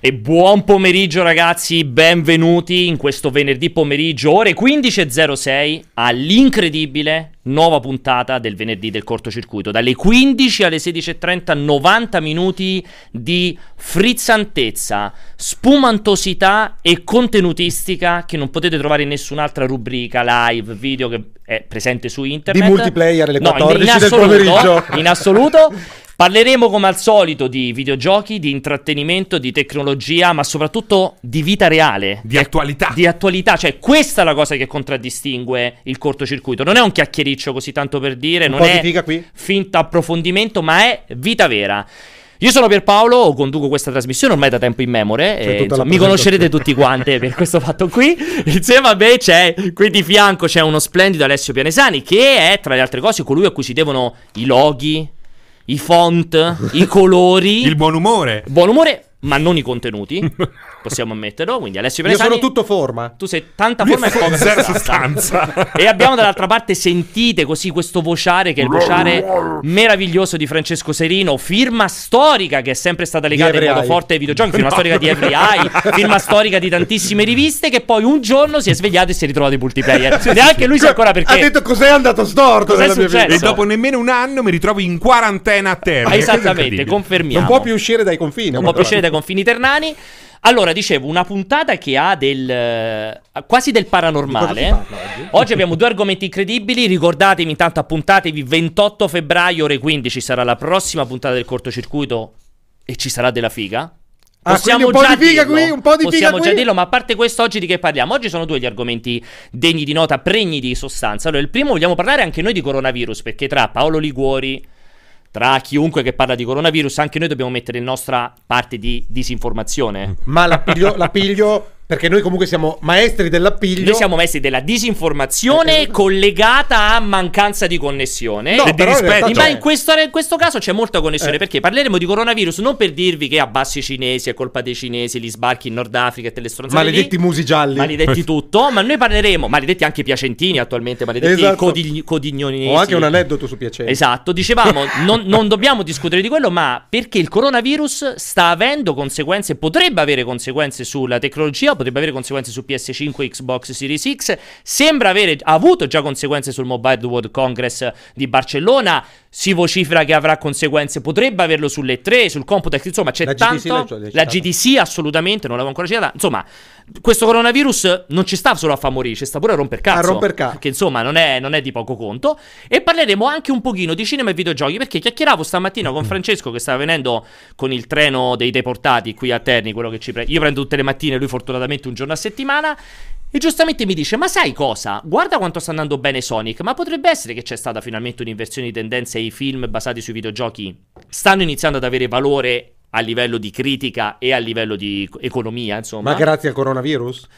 E buon pomeriggio ragazzi, benvenuti in questo venerdì pomeriggio, ore 15.06, all'incredibile nuova puntata del venerdì del cortocircuito. Dalle 15 alle 16.30, 90 minuti di frizzantezza, spumantosità e contenutistica che non potete trovare in nessun'altra rubrica, live, video che è presente su internet. Di multiplayer alle 14 no, in, in del assoluto, pomeriggio. In assoluto. Parleremo come al solito di videogiochi, di intrattenimento, di tecnologia, ma soprattutto di vita reale. Di attualità. Di attualità, cioè questa è la cosa che contraddistingue il cortocircuito. Non è un chiacchiericcio così tanto per dire, Un non è finta approfondimento, ma è vita vera. Io sono Pierpaolo, conduco questa trasmissione ormai da tempo in memore. E, tutta insomma, mi conoscerete tutti quanti per questo fatto qui. Insieme a me c'è, qui di fianco c'è uno splendido Alessio Pianesani, che è tra le altre cose colui a cui si devono i loghi, i font, i colori, Il buon umore. buon umore, ma non i contenuti. Possiamo ammetterlo. Quindi Alessio Io Pianesani. sono tutto forma. Tu sei tanta forma e poca zero sostanza. sostanza. E abbiamo dall'altra parte, sentite così questo vociare che è il vociare meraviglioso di Francesco Serino, firma storica che è sempre stata legata in modo forte ai videogiochi, firma storica di Every Eye, firma storica di tantissime riviste che poi un giorno si è svegliato e si è ritrovato i multiplayer. Neanche lui sa ancora perché. Ha detto cos'è andato storto Cos'è nella mia successo? vita. E dopo nemmeno un anno mi ritrovo in quarantena a terra. Esattamente, confermiamo. Non può più uscire dai confini. Non può più uscire dai confini ternani. Allora, dicevo, una puntata che ha del eh, quasi del paranormale. si parla oggi? Oggi abbiamo due argomenti incredibili. Ricordatevi, intanto appuntatevi 28 febbraio, ore 15 sarà la prossima puntata del cortocircuito e ci sarà della figa. Ah, quindi un po' di figa dirlo, qui, un po' di figa Possiamo già qui. dirlo, ma a parte questo, oggi di che parliamo? Oggi sono due gli argomenti degni di nota, pregni di sostanza. Allora, il primo vogliamo parlare anche noi di coronavirus, perché tra Paolo Liguori, tra chiunque che parla di coronavirus, anche noi dobbiamo mettere in nostra parte di disinformazione. Ma l'appiglio, l'appiglio, perché noi comunque siamo maestri dell'appiglio. Noi siamo messi della disinformazione Eh, collegata a mancanza di connessione. No, E di però in rispetto. realtà Ma in questo, in questo caso c'è molta connessione Eh. perché parleremo di coronavirus non per dirvi che abbassi i cinesi, è colpa dei cinesi, gli sbarchi in Nord Africa e delle stronzate lì. Maledetti musi gialli. Maledetti tutto, ma noi parleremo, maledetti anche piacentini attualmente, maledetti Esatto. codigli- codignonesi. Ho anche un aneddoto su piacere. Esatto, dicevamo, non, non dobbiamo discutere di quello, ma perché il coronavirus sta avendo conseguenze, potrebbe avere conseguenze sulla tecnologia, potrebbe avere conseguenze su PS5, Xbox Series X, sembra avere avuto già conseguenze sul Mobile World Congress di Barcellona, si vocifera che avrà conseguenze, potrebbe averlo sulle 3, sul Computex, insomma c'è La GDC tanto... la? GDC assolutamente, non l'avevo ancora citata, insomma... Questo coronavirus non ci sta solo a fa morire, ci sta pure a romper cazzo. A romper cazzo. Che insomma non è, non è di poco conto. E parleremo anche un pochino di cinema e videogiochi. Perché chiacchieravo stamattina con Francesco che stava venendo con il treno dei deportati qui a Terni. Quello che ci pre- Io prendo tutte le mattine, lui fortunatamente un giorno a settimana. E giustamente mi dice: Ma sai cosa? Guarda quanto sta andando bene Sonic. Ma potrebbe essere che c'è stata finalmente un'inversione di tendenza e i film basati sui videogiochi stanno iniziando ad avere valore a livello di critica e a livello di economia, insomma. Ma grazie al coronavirus?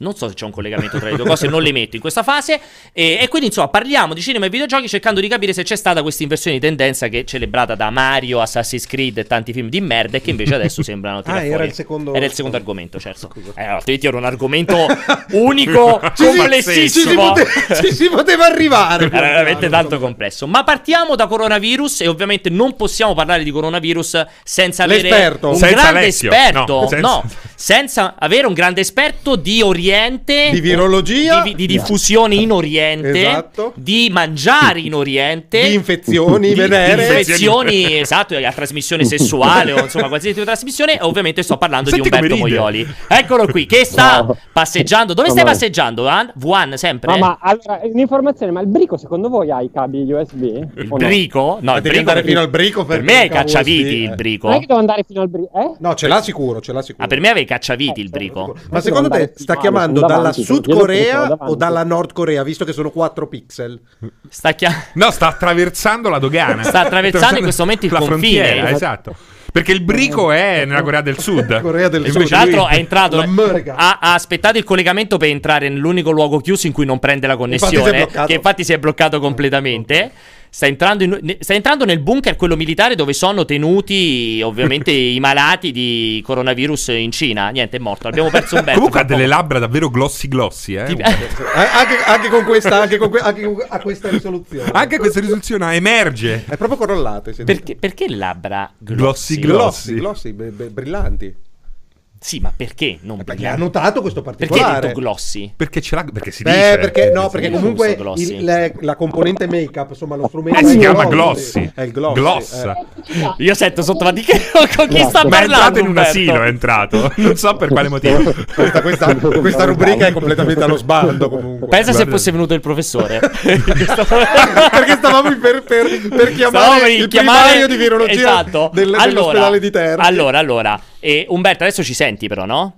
Non so se c'è un collegamento tra le due cose, non le metto in questa fase. E, e quindi, insomma, parliamo di cinema e videogiochi cercando di capire se c'è stata questa inversione di tendenza che è celebrata da Mario, Assassin's Creed e tanti film di merda e che invece adesso sembrano tirare Ah, era il secondo- Era il secondo argomento, certo. Eh, altrimenti era un argomento unico, Ci complessissimo. Ci si, pote- ci si poteva arrivare. Era veramente tanto complesso. Ma partiamo da coronavirus e ovviamente non possiamo parlare di coronavirus senza avere L'esperto. un Senza grande Alessio. esperto. No, No, senza- senza... avere un grande esperto di Oriente, Di virologia. di, di diffusione in Oriente, Esatto. di mangiare in Oriente, Di infezioni di- venere. di infezioni, esatto, a trasmissione sessuale o insomma qualsiasi tipo di trasmissione. E ovviamente sto parlando Senti di Umberto. Moioli. Eccolo qui, che sta Ciao. passeggiando. Dove stai passeggiando? Van? Wuhan, sempre? No, ma allora, un'informazione, ma il brico secondo voi ha i cavi USB? Il no? brico? No, il devi brico andare fino al brico per per me è il cacciaviti USB, il eh. brico. Non è che devo andare fino al brico, eh? No, ce l'ha sicuro, ce l'ha sicuro. Ah, per me avevi cacciaviti il Eh, brico. Ma secondo te sta chiamando dalla Sud Corea o dalla Nord Corea, visto che sono 4 pixel? Sta, chia- No, sta attraversando la dogana. Sta attraversando in questo momento il la confine. frontiera, esatto. Perché il brico è nella Corea del Sud. Corea del E Sud. invece Tra l'altro è entrato. Ha, ha aspettato il collegamento per entrare nell'unico luogo chiuso in cui non prende la Infatti connessione. bloccato. che infatti si è bloccato completamente. Sta entrando, in- sta entrando nel bunker, quello militare, dove sono tenuti ovviamente i malati di coronavirus in Cina. Niente, è morto. Abbiamo perso un bel Comunque ha delle labbra davvero glossy glossy, eh. Ti- Eh, anche, anche con questa, anche, con que- anche con- a questa risoluzione. Anche questa risoluzione emerge. È proprio corollate. senti. perché, perché labbra Glossy glossy? glossy. Glossy, glossy, be- be- brillanti. Sì, ma perché non Perché ha notato questo Perché particolare. detto glossy? Perché ce l'ha perché si Beh, dice. perché, no, perché comunque glossy. il- le- la componente make-up, insomma, lo strumento Eh, si chiama glossy. È il glossy. Gloss. eh. Io sento sotto ma di che con chi sta Ma è parlando? entrato in un Umberto? asilo, è entrato. Non so per quale motivo. Questa, questa- questa rubrica è completamente allo sbando comunque. Pensa se Guarda. fosse venuto il professore. perché stavamo per, per, per chiamare Stavamo per il chiamare- primario di virologia esatto. del, allora, dell'ospedale di Terni. Allora, allora. E Umberto, adesso ci senti però, no?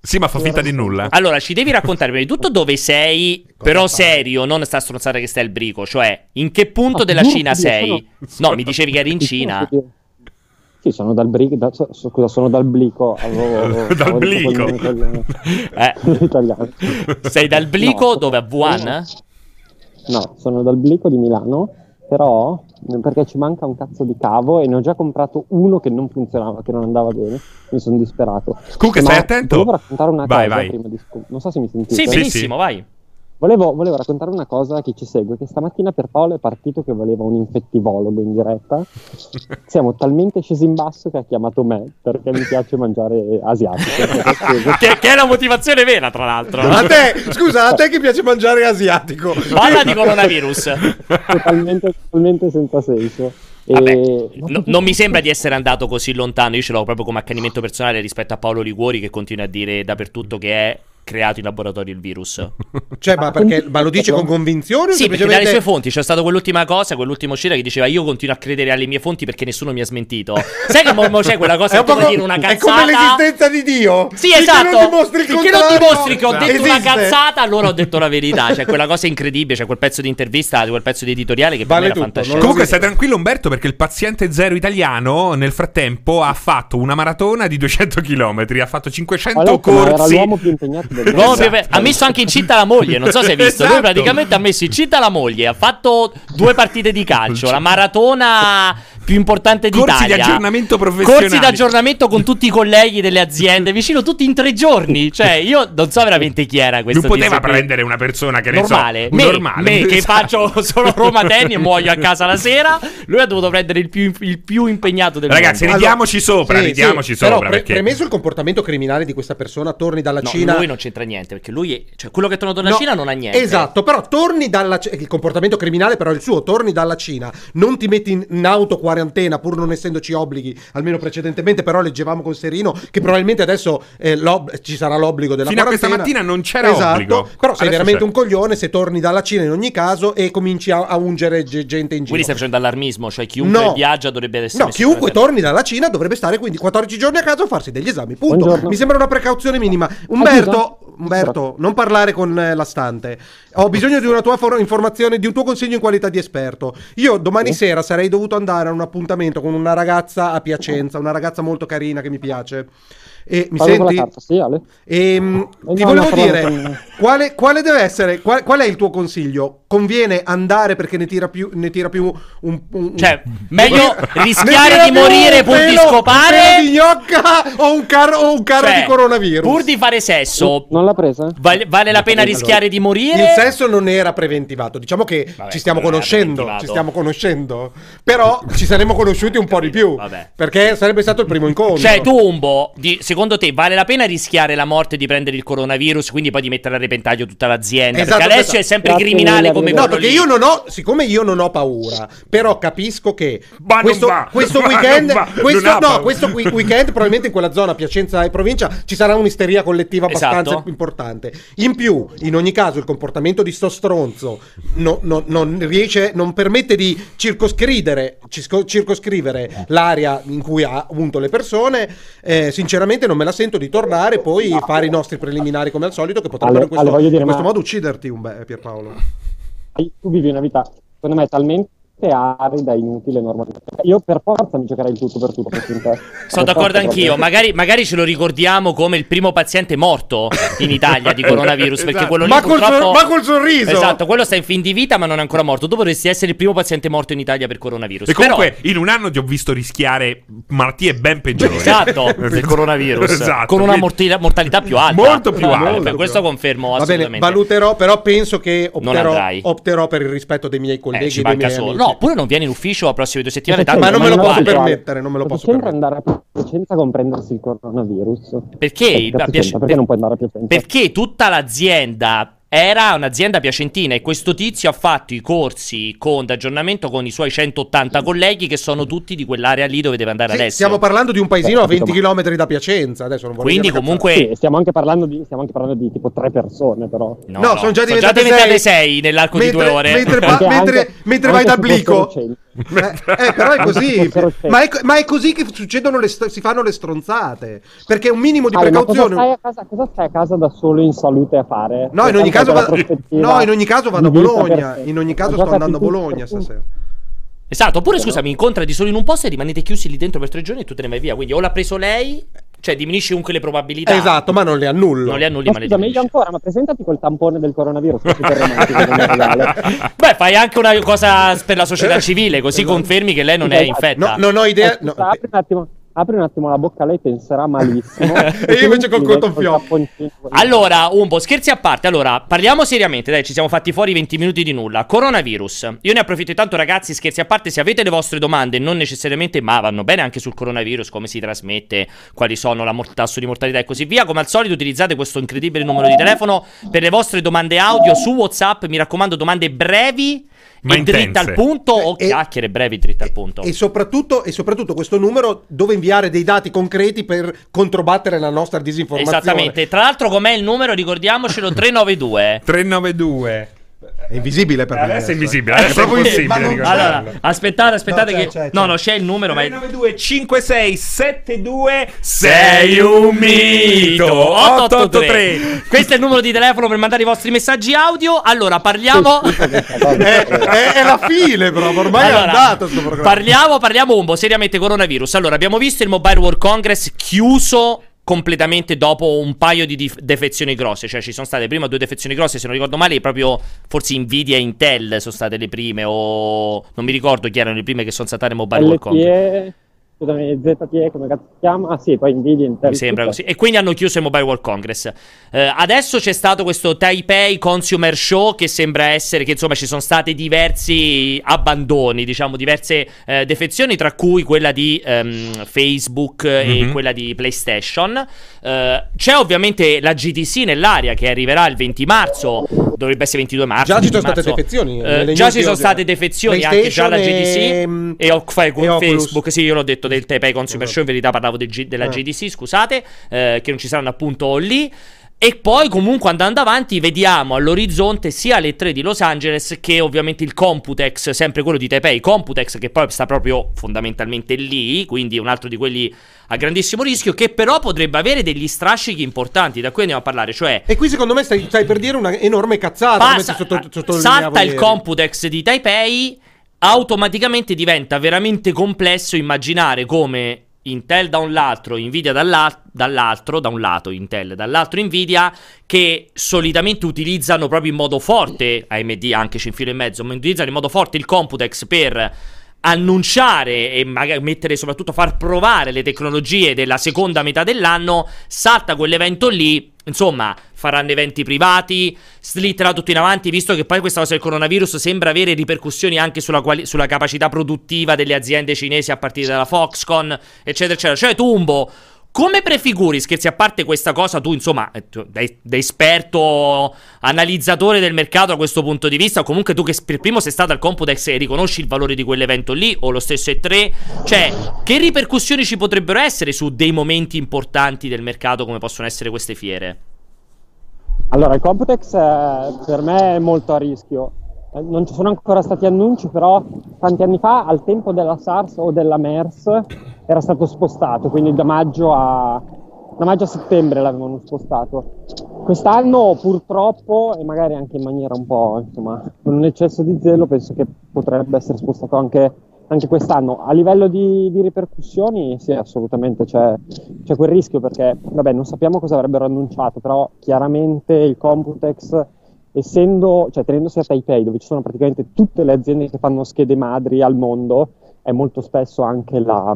Sì, ma fa finta di nulla. Allora, ci devi raccontare prima di tutto dove sei, però serio, non sta stronzata che stai al brico, cioè in che punto Ah, della giuro Cina sei? No, mi dicevi che eri in Cina. Sì, sono dal brico. Da, scusa, sono dal blico. Avevo, avevo- Dal blico. Eh, sei dal blico No, dove a Wuhan? No, sono dal blico di Milano, però perché ci manca un cazzo di cavo e ne ho già comprato uno che non funzionava, che non andava bene. Mi sono disperato. Comunque, Ma stai attento. Volevo raccontare una Vai, cosa vai. prima di Non so se mi sentite. Sì, Sì, benissimo, sì. vai. Volevo, volevo raccontare una cosa a chi ci segue, che stamattina per Paolo è partito che voleva un infettivologo in diretta. Siamo talmente scesi in basso che ha chiamato me perché mi piace mangiare asiatico. Che, che è la motivazione vera, tra l'altro. A te, scusa, a te che piace mangiare asiatico. Parla di coronavirus. totalmente, totalmente senza senso. Vabbè, no- non mi sembra di essere andato così lontano. Io ce l'ho proprio come accanimento personale rispetto a Paolo Liguori, che continua a dire dappertutto che è creato in laboratorio il virus. Cioè, ma, perché, ma lo dice con convinzione? Sì, perché semplicemente- dalle sue fonti c'è stata quell'ultima cosa, quell'ultima uscita che diceva io continuo a credere alle mie fonti perché nessuno mi ha smentito. Sai che mo, mo c'è quella cosa È, che un tu po' vuoi co- dire una è cazzata? come l'esistenza di Dio. Sì, esatto. non dimostri il Finché non dimostri che ho detto una esiste. cazzata, allora ho detto la verità. C'è quella cosa incredibile, c'è quel pezzo di intervista, quel pezzo di editoriale che per Vale me era fantascienza. Comunque stai tranquillo Umberto perché il paziente zero italiano nel frattempo ha fatto una maratona di 200 km, ha fatto 500 Ho letto, ma era corsi. l'uomo più impegnato mondo. più- Ha messo anche incinta la moglie, non so se hai visto. Lui Esatto. praticamente ha messo incinta la moglie, ha fatto due partite di calcio, la maratona più importante Corsi d'Italia. di aggiornamento professionale. Corsi di aggiornamento con tutti i colleghi delle aziende, vicino tutti in tre giorni. Cioè, io non so veramente chi era questo. Non poteva prendere una persona che ne normale, so, me, normale. me che Esatto. faccio solo Roma Tenni e muoio a casa la sera. Lui ha dovuto prendere il più, il più impegnato del Ragazzi, mondo. ridiamoci sopra, Sì, ridiamoci sì, però sopra pre- perché premesso il comportamento criminale di questa persona, torni dalla No, Cina. lui non c'entra niente perché lui, è, cioè quello che è tornato dalla No, Cina non ha niente. Esatto, però torni dalla il comportamento criminale però è il suo, torni dalla Cina, non ti metti in, in auto quarantena pur non essendoci obblighi, almeno precedentemente, però leggevamo con Serino che probabilmente adesso eh, ci sarà l'obbligo della Fino a questa quarantena. mattina non c'era esatto, obbligo. Però sei Adesso veramente c'è. un coglione se torni dalla Cina in ogni caso e cominci a, a ungere ge- gente in giro. Quindi stai facendo allarmismo, cioè chiunque No. viaggia dovrebbe essere No, chiunque quarantena. torni dalla Cina dovrebbe stare quindi 14 giorni a casa a farsi degli esami. Punto. Buongiorno. Mi sembra una precauzione minima. Umberto? Umberto, non parlare con eh, la stante. Ho bisogno di una tua for- informazione, di un tuo consiglio in qualità di esperto. Io domani sera sarei dovuto andare a un appuntamento con una ragazza a Piacenza, una ragazza molto carina che mi piace. E mi Parlo senti? carta, sì, Ale? Ehm, Eh, ti no, volevo no, dire, quale, quale deve essere, qual, qual è il tuo consiglio? Conviene andare perché ne tira più, ne tira più un, un- Cioè, un- meglio rischiare di morire pur di scopare? un di gnocca o un carro, o un carro Cioè, di coronavirus? Pur di fare sesso, Non l'ha presa? vale, vale la pena rischiare di morire? Il sesso non era preventivato, diciamo che Vabbè, ci stiamo conoscendo, ci stiamo conoscendo, però ci saremmo conosciuti un po' di più, Vabbè. perché sarebbe stato il primo incontro. Cioè, tu, Umbo, di- secondo te vale la pena rischiare la morte di prendere il coronavirus, quindi poi di mettere a repentaglio tutta l'azienda? Esatto, perché adesso esatto. è sempre Grazie criminale come arrivederci. No, quello perché lì. io non ho, siccome io non ho paura, però capisco che Ma non questo, va, questo va, weekend, non va, questo, no, questo weekend probabilmente in quella zona, Piacenza e provincia, ci sarà un'isteria collettiva abbastanza Esatto. importante. In più, in ogni caso, il comportamento di sto stronzo no- no- non riesce, non permette di circoscrivere, circoscrivere l'area in cui ha avuto le persone. Eh, sinceramente non me la sento di tornare e poi fare i nostri preliminari come al solito che potrebbero Ale- in questo, voglio dire, in questo ma- modo ucciderti, un beh, Pierpaolo. Tu vivi una vita, secondo me, talmente arida inutile normalmente. Io per forza mi giocherei il tutto per tutto. fossi in te. Sono Per d'accordo anch'io. Magari, magari ce lo ricordiamo come il primo paziente morto in Italia di coronavirus. Perché Esatto. quello lì Ma col, purtroppo... sor- ma col sorriso! Esatto, quello sta in fin di vita, ma non è ancora morto. Tu potresti essere il primo paziente morto in Italia per coronavirus. E comunque Però- in un anno ti ho visto rischiare malattie ben peggiori. Esatto, del coronavirus. Esatto, con una mortalità, mortalità più alta. Molto più Eh, alta. per Molto questo più confermo Va bene, assolutamente. valuterò, però penso che opterò, opterò per il rispetto dei miei Eh, colleghi ci e dei manca miei solo. amici. No, oppure non viene in ufficio la prossime due settimane. Tanto Ma non me lo posso permettere, non me lo posso permettere. andare a Piacenza con prendersi il coronavirus? Perché, Eh? Perché non puoi andare a Piacenza? perché tutta l'azienda era un'azienda piacentina e questo tizio ha fatto i corsi con d'aggiornamento con i suoi 180 colleghi che sono tutti di quell'area lì dove deve andare Sì, adesso. stiamo parlando di un paesino a 20 capito, km da Piacenza. Adesso non vorrei Quindi comunque Sì, stiamo anche parlando di, stiamo anche parlando di tipo tre persone, però. No, sono già diventate sei. sei nell'arco Mentre- di due ore. mentre- Ma- Anche- mentre- anche- mentre anche vai da Blico. Eh, eh, però è così. Ma, è, ma è così che succedono le st- si fanno le stronzate. Perché un minimo di Ale, ma cosa precauzione. stai, a casa, cosa stai a casa da solo in salute a fare? No, in ogni caso tanto vado- no, in ogni caso vado a Bologna. In ogni caso sto andando a Bologna stasera. Esatto, oppure scusa, mi incontrati solo in un posto e rimanete chiusi lì dentro per tre giorni e tu te ne vai via. Quindi o l'ha preso lei, cioè diminuisci comunque le probabilità. Esatto, ma non le annullo. Non le annulli, Ma ma le scusa, meglio diminuisci. ancora, ma presentati col tampone del coronavirus. Beh, fai anche una cosa per la società civile, così confermi che lei non è Esatto. infetta. No, non ho idea. Eh, no. apri, un attimo, apri un attimo la bocca, lei penserà malissimo. E io invece col tapponcino. Allora, Umbo, scherzi a parte. Allora, parliamo seriamente. Dai, ci siamo fatti fuori 20 minuti di nulla. Coronavirus. Io ne approfitto intanto, ragazzi. Scherzi a parte. Se avete le vostre domande, non necessariamente, ma vanno bene anche sul coronavirus, come si trasmette, quali sono la mor- tasso di mortalità e così via. Come al solito, utilizzate questo incredibile numero di telefono per le vostre domande audio su WhatsApp. Mi raccomando, domande brevi Ma e intense. al punto. O E- chiacchiere brevi, dritte al punto. E soprattutto, e soprattutto questo numero dove inviare dei dati concreti per controbattere la nostra disinformazione. Esattamente. Tra l'altro, com'è il numero? Ricordiamocelo: 392. 392. È invisibile per me. Adesso è adesso. invisibile, adesso è proprio impossibile non-. Allora, aspettate, aspettate No, c'è, che... c'è, no, c'è. no, c'è il numero, ma... è- 392 56 72 Sei un mito 883 Questo è il numero di telefono per mandare i vostri messaggi audio Allora parliamo È, è- è la fine, proprio. Ormai Allora, è andato sto programma. Parliamo, parliamo un po' seriamente coronavirus Allora abbiamo visto il Mobile World Congress chiuso completamente dopo un paio di dif- defezioni grosse. Cioè ci sono state prima due defezioni grosse Se non ricordo male proprio forse Nvidia e Intel sono state le prime O non mi ricordo chi erano le prime che sono al Mobile World Congress LTE, scusami, ZTE come cazzo si chiama? Ah sì, poi Nvidia Intel. Mi sembra così. E quindi hanno chiuso il Mobile World Congress. Eh, adesso c'è stato questo Taipei Consumer Show che sembra essere che insomma ci sono stati diversi abbandoni, diciamo diverse eh, defezioni, tra cui quella di ehm, Facebook e Mhm. quella di PlayStation. Eh, c'è ovviamente la GTC nell'aria che arriverà il 20 marzo, dovrebbe essere 22 marzo. Già ci 20 sono state marzo. defezioni, Eh, nelle già ci sono state defezioni anche già PlayStation GTC e- e, fai con e Oculus. Facebook. Sì, io l'ho detto del Taipei Consumer. Show, in verità parlavo del G- della Ah. GDC, scusate, eh, che non ci saranno appunto lì. E poi comunque andando avanti vediamo all'orizzonte sia le 3 di Los Angeles che ovviamente il Computex, sempre quello di Taipei, Computex che poi sta proprio fondamentalmente lì, quindi un altro di quelli a grandissimo rischio che però potrebbe avere degli strascichi importanti, da cui andiamo a parlare, cioè E qui secondo me stai, stai per dire una enorme cazzata. passa- sotto- salta il ieri. Computex di Taipei, automaticamente diventa veramente complesso immaginare come Intel da un lato, Nvidia dall'al- dall'altro, da un lato Intel, dall'altro Nvidia, che solitamente utilizzano proprio in modo forte, AMD anche c'è in filo in mezzo, ma utilizzano in modo forte il Computex per annunciare e magari mettere soprattutto far provare le tecnologie della seconda metà dell'anno, salta quell'evento lì, insomma, faranno eventi privati, slitterà tutto in avanti, visto che poi questa cosa del coronavirus sembra avere ripercussioni anche sulla, quali- sulla capacità produttiva delle aziende cinesi a partire dalla Foxconn, eccetera, eccetera. Cioè, Tumbo, come prefiguri, scherzi a parte questa cosa, tu insomma, eh, da, da esperto analizzatore del mercato da questo punto di vista, o comunque tu che per primo sei stato al Computex e riconosci il valore di quell'evento lì, o lo stesso E3, cioè, che ripercussioni ci potrebbero essere su dei momenti importanti del mercato come possono essere queste fiere? Allora, il Computex eh, per me è molto a rischio. Eh, Non ci sono ancora stati annunci, però tanti anni fa, al tempo della SARS o della MERS, era stato spostato, quindi da maggio a, da maggio a settembre l'avevano spostato. Quest'anno purtroppo, e magari anche in maniera un po', insomma, con un eccesso di zelo, penso che potrebbe essere spostato anche, anche quest'anno. A livello di, di ripercussioni, sì, assolutamente c'è, c'è quel rischio perché, vabbè, non sappiamo cosa avrebbero annunciato, però chiaramente il Computex, essendo, cioè tenendosi a Taipei, dove ci sono praticamente tutte le aziende che fanno schede madri al mondo, è molto spesso anche la,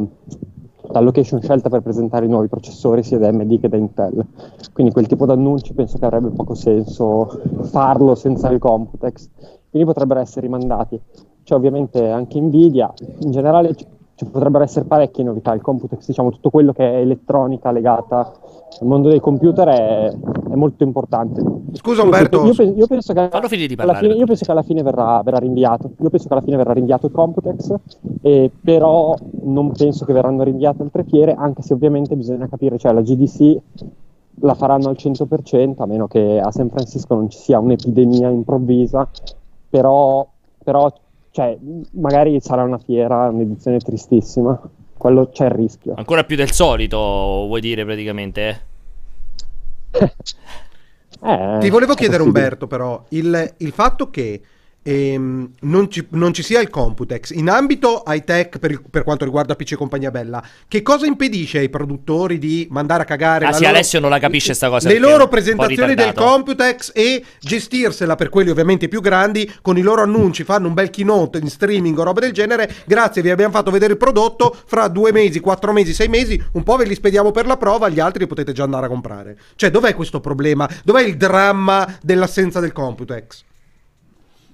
la location scelta per presentare i nuovi processori sia da AMD che da Intel. Quindi quel tipo di annunci penso che avrebbe poco senso farlo senza il Computex, quindi potrebbero essere rimandati. c'è ovviamente anche Nvidia, in generale ci, potrebbero essere parecchie novità, il Computex, diciamo tutto quello che è elettronica legata al mondo dei computer è, è molto importante. Scusa Umberto, Io, pe- io penso che Fallo finire di alla parlare. fine, io penso che alla fine verrà, verrà rinviato. Io penso che alla fine verrà rinviato il Computex, eh, però non penso che verranno rinviate altre fiere, anche se ovviamente bisogna capire, cioè la GDC la faranno al 100%, a meno che a San Francisco non ci sia un'epidemia improvvisa, però, però cioè, magari sarà una fiera, un'edizione tristissima, quello c'è il rischio. Ancora più del solito, vuoi dire praticamente? eh? Eh, Ti volevo chiedere. Umberto, però, il, il fatto che ehm, non, ci, non ci sia il Computex in ambito high tech per, il- per quanto riguarda PC e compagnia bella, che cosa impedisce ai produttori di mandare a cagare Ah, sì, loro- Alessio non la capisce sta cosa le loro presentazioni del. Computex e gestirsela per quelli ovviamente più grandi con i loro annunci, fanno un bel keynote in streaming o roba del genere. Grazie, vi abbiamo fatto vedere il prodotto. Fra due mesi, quattro mesi, sei mesi, un po' ve li spediamo per la prova, gli altri li potete già andare a comprare. Cioè, dov'è questo problema? Dov'è il dramma dell'assenza del Computex?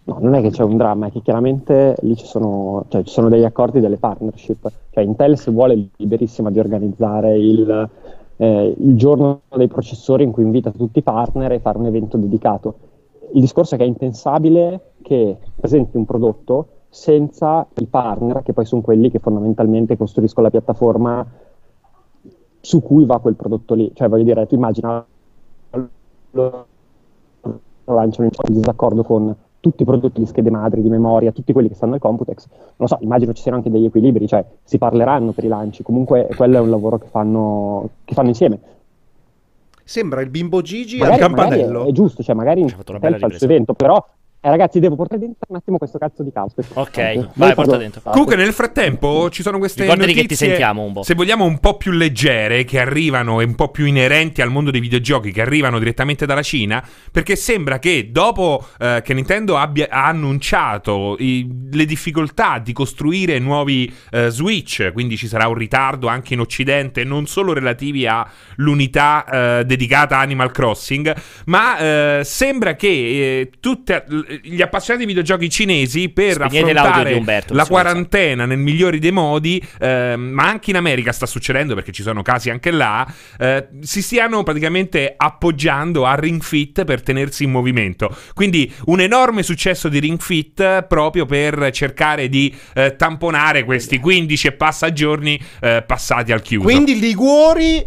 No, non è che c'è un dramma, è che chiaramente lì ci sono, cioè, ci sono degli accordi, delle partnership. Cioè, Intel se vuole è liberissima di organizzare il, eh, il giorno dei processori in cui invita tutti i partner e fare un evento dedicato. Il discorso è che è impensabile che presenti un prodotto senza i partner, che poi sono quelli che fondamentalmente costruiscono la piattaforma su cui va quel prodotto lì. Cioè, voglio dire, tu immagina lanciano in disaccordo con tutti i prodotti di schede madri, di memoria, tutti quelli che stanno al Computex. Non lo so, immagino ci siano anche degli equilibri, cioè si parleranno per i lanci, comunque quello è un lavoro che fanno, che fanno insieme. Sembra il bimbo Gigi al Magari, magari campanello. è, è giusto, cioè magari fa il suo evento, però eh, ragazzi devo portare dentro un attimo questo cazzo di caos. Ok, vai, porta dentro. Comunque nel frattempo ci sono queste Ricordati che ti notizie, sentiamo un po'. se vogliamo un po' più leggere, che arrivano e un po' più inerenti al mondo dei videogiochi, che arrivano direttamente dalla Cina, perché sembra che dopo eh, che Nintendo abbia ha annunciato i- le difficoltà di costruire nuovi eh, Switch, quindi ci sarà un ritardo anche in Occidente, non solo relativi all'unità eh, dedicata a Animal Crossing, ma eh, sembra che eh, tutte, gli appassionati di videogiochi cinesi per Spegnete affrontare Umberto, la quarantena nel migliore dei modi, ehm, ma anche in America sta succedendo perché ci sono casi anche là, eh, si stiano praticamente appoggiando a Ring Fit per tenersi in movimento. Quindi un enorme successo di Ring Fit eh, proprio per cercare di eh, tamponare questi 15 e passa giorni eh, passati al chiuso. Quindi Liguori,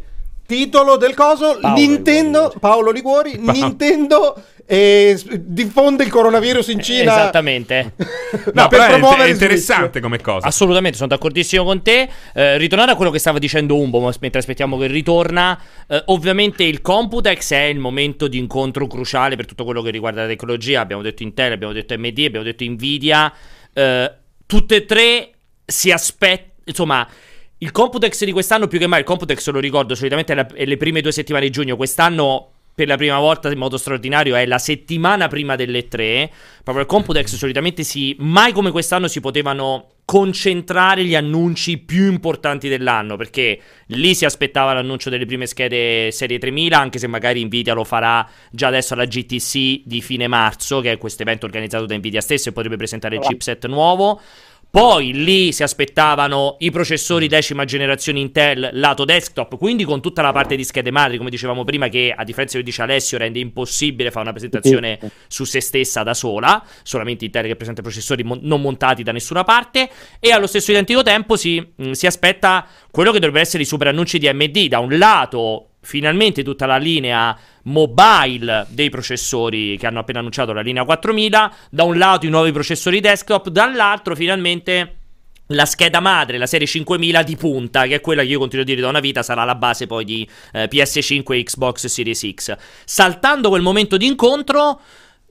titolo del coso, Paolo Nintendo, Liguori. Paolo Liguori, Paolo. Nintendo eh, diffonde il coronavirus in Cina. Esattamente. No, per però è, promuovere è Switch. interessante come cosa. Assolutamente, sono d'accordissimo con te. Eh, ritornare a quello che stava dicendo Umbo, mentre aspettiamo che ritorna. eh, ovviamente il Computex è il momento di incontro cruciale per tutto quello che riguarda la tecnologia. Abbiamo detto Intel, abbiamo detto AMD, abbiamo detto Nvidia. Eh, tutte e tre si aspettano. Insomma. Il Computex di quest'anno, più che mai, il Computex lo ricordo solitamente è la- è le prime due settimane di giugno. Quest'anno, per la prima volta in modo straordinario, è la settimana prima delle tre. Proprio il Computex solitamente si. Mai come quest'anno si potevano concentrare gli annunci più importanti dell'anno. Perché lì si aspettava l'annuncio delle prime schede serie 3000. Anche se magari Nvidia lo farà già adesso alla GTC di fine marzo, che è questo evento organizzato da Nvidia stesso e potrebbe presentare il chipset nuovo. Poi lì si aspettavano i processori decima generazione Intel lato desktop, quindi con tutta la parte di schede madri, come dicevamo prima, che a differenza di dice Alessio rende impossibile fare una presentazione su se stessa da sola, solamente Intel che presenta processori mon- non montati da nessuna parte, e allo stesso identico tempo si, mh, si aspetta quello che dovrebbe essere i super annunci di AMD, da un lato finalmente tutta la linea mobile dei processori che hanno appena annunciato la linea 4000, da un lato i nuovi processori desktop, dall'altro finalmente la scheda madre, la serie 5000 di punta, che è quella che io continuo a dire da una vita, sarà la base poi di eh, PS5 e Xbox Series X. Saltando quel momento di incontro,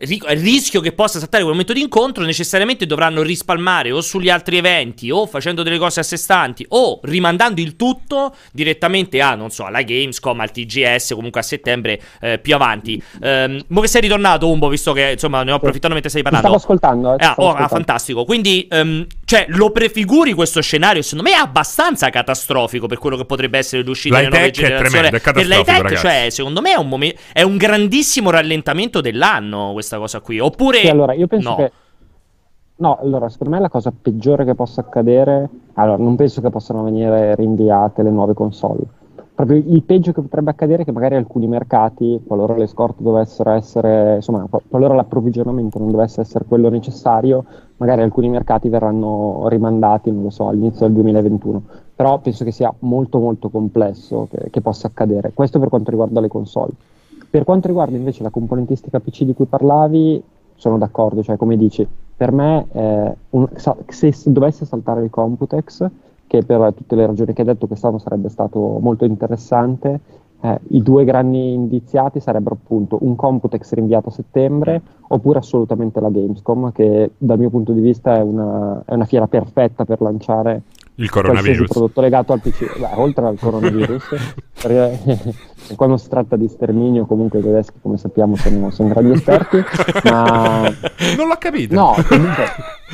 il rischio che possa saltare quel momento di incontro, necessariamente dovranno rispalmare o sugli altri eventi, o facendo delle cose a sé stanti, o rimandando il tutto direttamente a, non so, alla Gamescom, al TGS, comunque a settembre eh, più avanti. Ehm, mo che sei ritornato, Umbo, visto che insomma ne ho approfittato mentre stai Ti parlando. stavo ascoltando. eh, ti Ah, stavo oh, ah, ascoltando. fantastico. Quindi, ehm, cioè, lo prefiguri questo scenario? Secondo me è abbastanza catastrofico per quello che potrebbe essere l'uscita delle nuove L'high-tech è generazioni. tremendo, è per l'high-tech, ragazzi. cioè, secondo me è un, momen- è un grandissimo rallentamento dell'anno questa cosa qui. Oppure. Sì, allora io penso no. che No, allora, secondo me la cosa peggiore che possa accadere, allora, non penso che possano venire rinviate le nuove console. Proprio il peggio che potrebbe accadere è che magari alcuni mercati, qualora le scorte dovessero essere, insomma, qual- qualora l'approvvigionamento non dovesse essere quello necessario, magari alcuni mercati verranno rimandati, non lo so, all'inizio del 2021. Però penso che sia molto molto complesso che, che possa accadere. Questo per quanto riguarda le console. Per quanto riguarda invece la componentistica PC di cui parlavi, sono d'accordo, cioè come dici, per me eh, un- se dovesse saltare il Computex, che per tutte le ragioni che hai detto quest'anno sarebbe stato molto interessante, eh, i due grandi indiziati sarebbero appunto un Computex rinviato a settembre oppure assolutamente la Gamescom, che dal mio punto di vista è una, è una fiera perfetta per lanciare Il coronavirus. prodotto legato al PC, Beh, oltre al coronavirus, perché quando si tratta di sterminio comunque i tedeschi come sappiamo sono, sono grandi esperti, ma Non l'ho capito. no, comunque,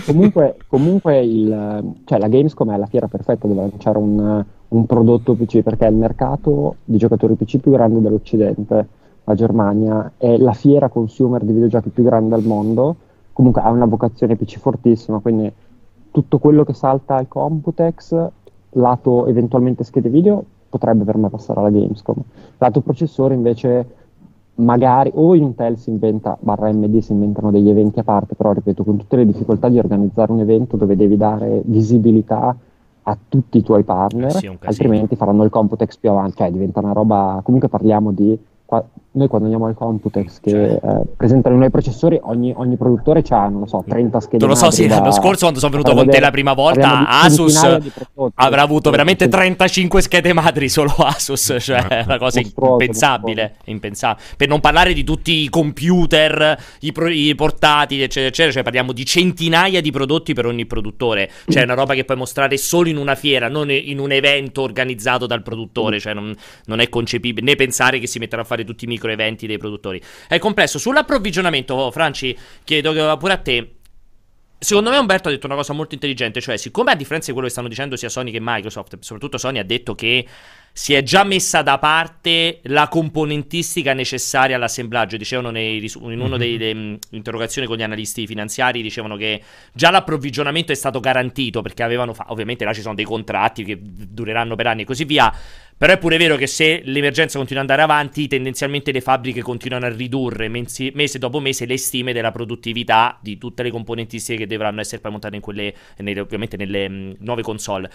comunque, comunque il, cioè la Gamescom è la fiera perfetta dove lanciare un, un prodotto PC perché è il mercato di giocatori PC più grande dell'Occidente, la Germania, è la fiera consumer di videogiochi più grande al mondo, comunque ha una vocazione PC fortissima, quindi tutto quello che salta al Computex, lato eventualmente schede video, potrebbe per me passare alla Gamescom. Lato processore invece magari o Intel si inventa, barra AMD si inventano degli eventi a parte, però ripeto, con tutte le difficoltà di organizzare un evento dove devi dare visibilità a tutti i tuoi partner, Eh sì, altrimenti faranno il Computex più avanti, cioè diventa una roba, comunque parliamo di, noi quando andiamo al Computex che Cioè. eh, presentano i nuovi processori, ogni, ogni produttore ha, non lo so, 30 schede Non lo so, sì, da- l'anno scorso quando sono venuto con te la prima volta, Asus avrà avuto veramente Sì. 35 schede madri solo Asus, cioè è una cosa impensabile, impensabile. Per non parlare di tutti i computer, i, pro- i portatili, eccetera, eccetera, cioè parliamo di centinaia di prodotti per ogni produttore. Cioè è una roba che puoi mostrare solo in una fiera, non in un evento organizzato dal produttore, cioè non, non è concepibile né pensare che si metteranno a fare tutti i micro eventi dei produttori. È complesso. Sull'approvvigionamento, Franci, chiedo che- pure a te. Secondo me Umberto ha detto una cosa molto intelligente, cioè siccome a differenza di quello che stanno dicendo sia Sony che Microsoft, soprattutto Sony ha detto che si è già messa da parte la componentistica necessaria all'assemblaggio, dicevano nei in una delle interrogazioni con gli analisti finanziari, dicevano che già l'approvvigionamento è stato garantito perché avevano fa- ovviamente là ci sono dei contratti che dureranno per anni e così via, però è pure vero che se l'emergenza continua ad andare avanti, tendenzialmente le fabbriche continuano a ridurre mensi- mese dopo mese le stime della produttività di tutte le componentistiche che dovranno essere poi montate in quelle, nelle- ovviamente nelle mh, nuove console.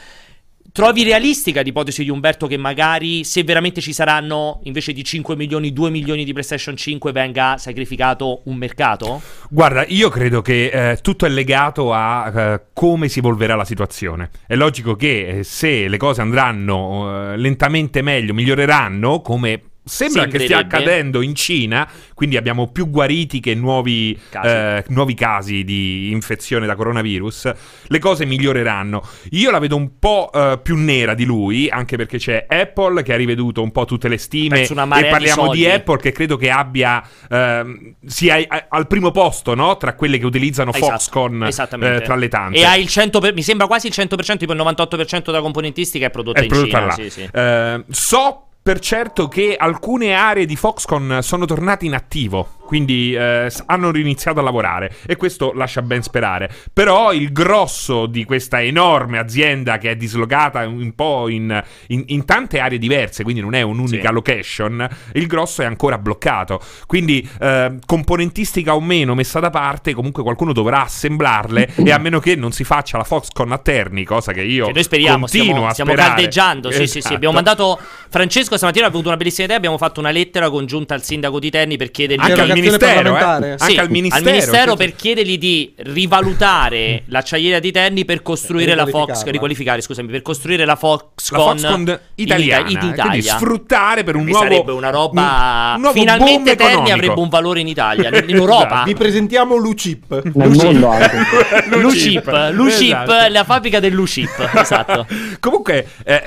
Trovi realistica l'ipotesi di Umberto che magari se veramente ci saranno invece di 5 milioni, 2 milioni di PlayStation 5 venga sacrificato un mercato? Guarda, io credo che eh, tutto è legato a eh, come si evolverà la situazione. È logico che eh, se le cose andranno eh, lentamente meglio, miglioreranno, come sembra che stia accadendo in Cina, quindi abbiamo più guariti che nuovi Casi. eh, nuovi casi di infezione da coronavirus, le cose miglioreranno. Io la vedo un po' eh, più nera di lui, anche perché c'è Apple che ha riveduto un po' tutte le stime e di parliamo di, soldi. Apple che credo che abbia ehm, sia a- al primo posto, no? Tra quelle che utilizzano Esatto, Foxconn eh, tra le tante. E ha il 100%, per- mi sembra quasi il 100%, tipo il 98% della componentistica è prodotta È in prodotta Cina. là. Sì, sì. Eh, so per certo che alcune aree di Foxconn sono tornate in attivo. Quindi eh, hanno riniziato a lavorare e questo lascia ben sperare. Però il grosso di questa enorme azienda che è dislocata un po' in, in- in tante aree diverse, quindi non è un'unica Sì. location, il grosso è ancora bloccato. Quindi eh, componentistica o meno messa da parte, comunque qualcuno dovrà assemblarle e a meno che non si faccia la Foxconn a Terni, cosa che io Che noi speriamo, stiamo, a stiamo sperare. caldeggiando. Sì, sì, sì. Esatto. Abbiamo mandato. Francesco stamattina ha avuto una bellissima idea. Abbiamo fatto una lettera congiunta al sindaco di Terni per chiedergli anche al ministero, eh? parlamentare. Sì, anche al ministero, certo. per chiedergli di rivalutare l'acciaieria di Terni per costruire la Fox, riqualificare, scusami, per costruire la Foxconn, la Foxconn italiana, in, in quindi Italia. sfruttare per un Mi nuovo sarebbe una roba. un- un nuovo Finalmente Terni economico. avrebbe un valore in Italia, in, in Europa. Esatto. Vi presentiamo l'UCIP. Nel mondo anche. Lucip, Lucip, Esatto. la fabbrica del Lucip, esatto. Comunque, eh,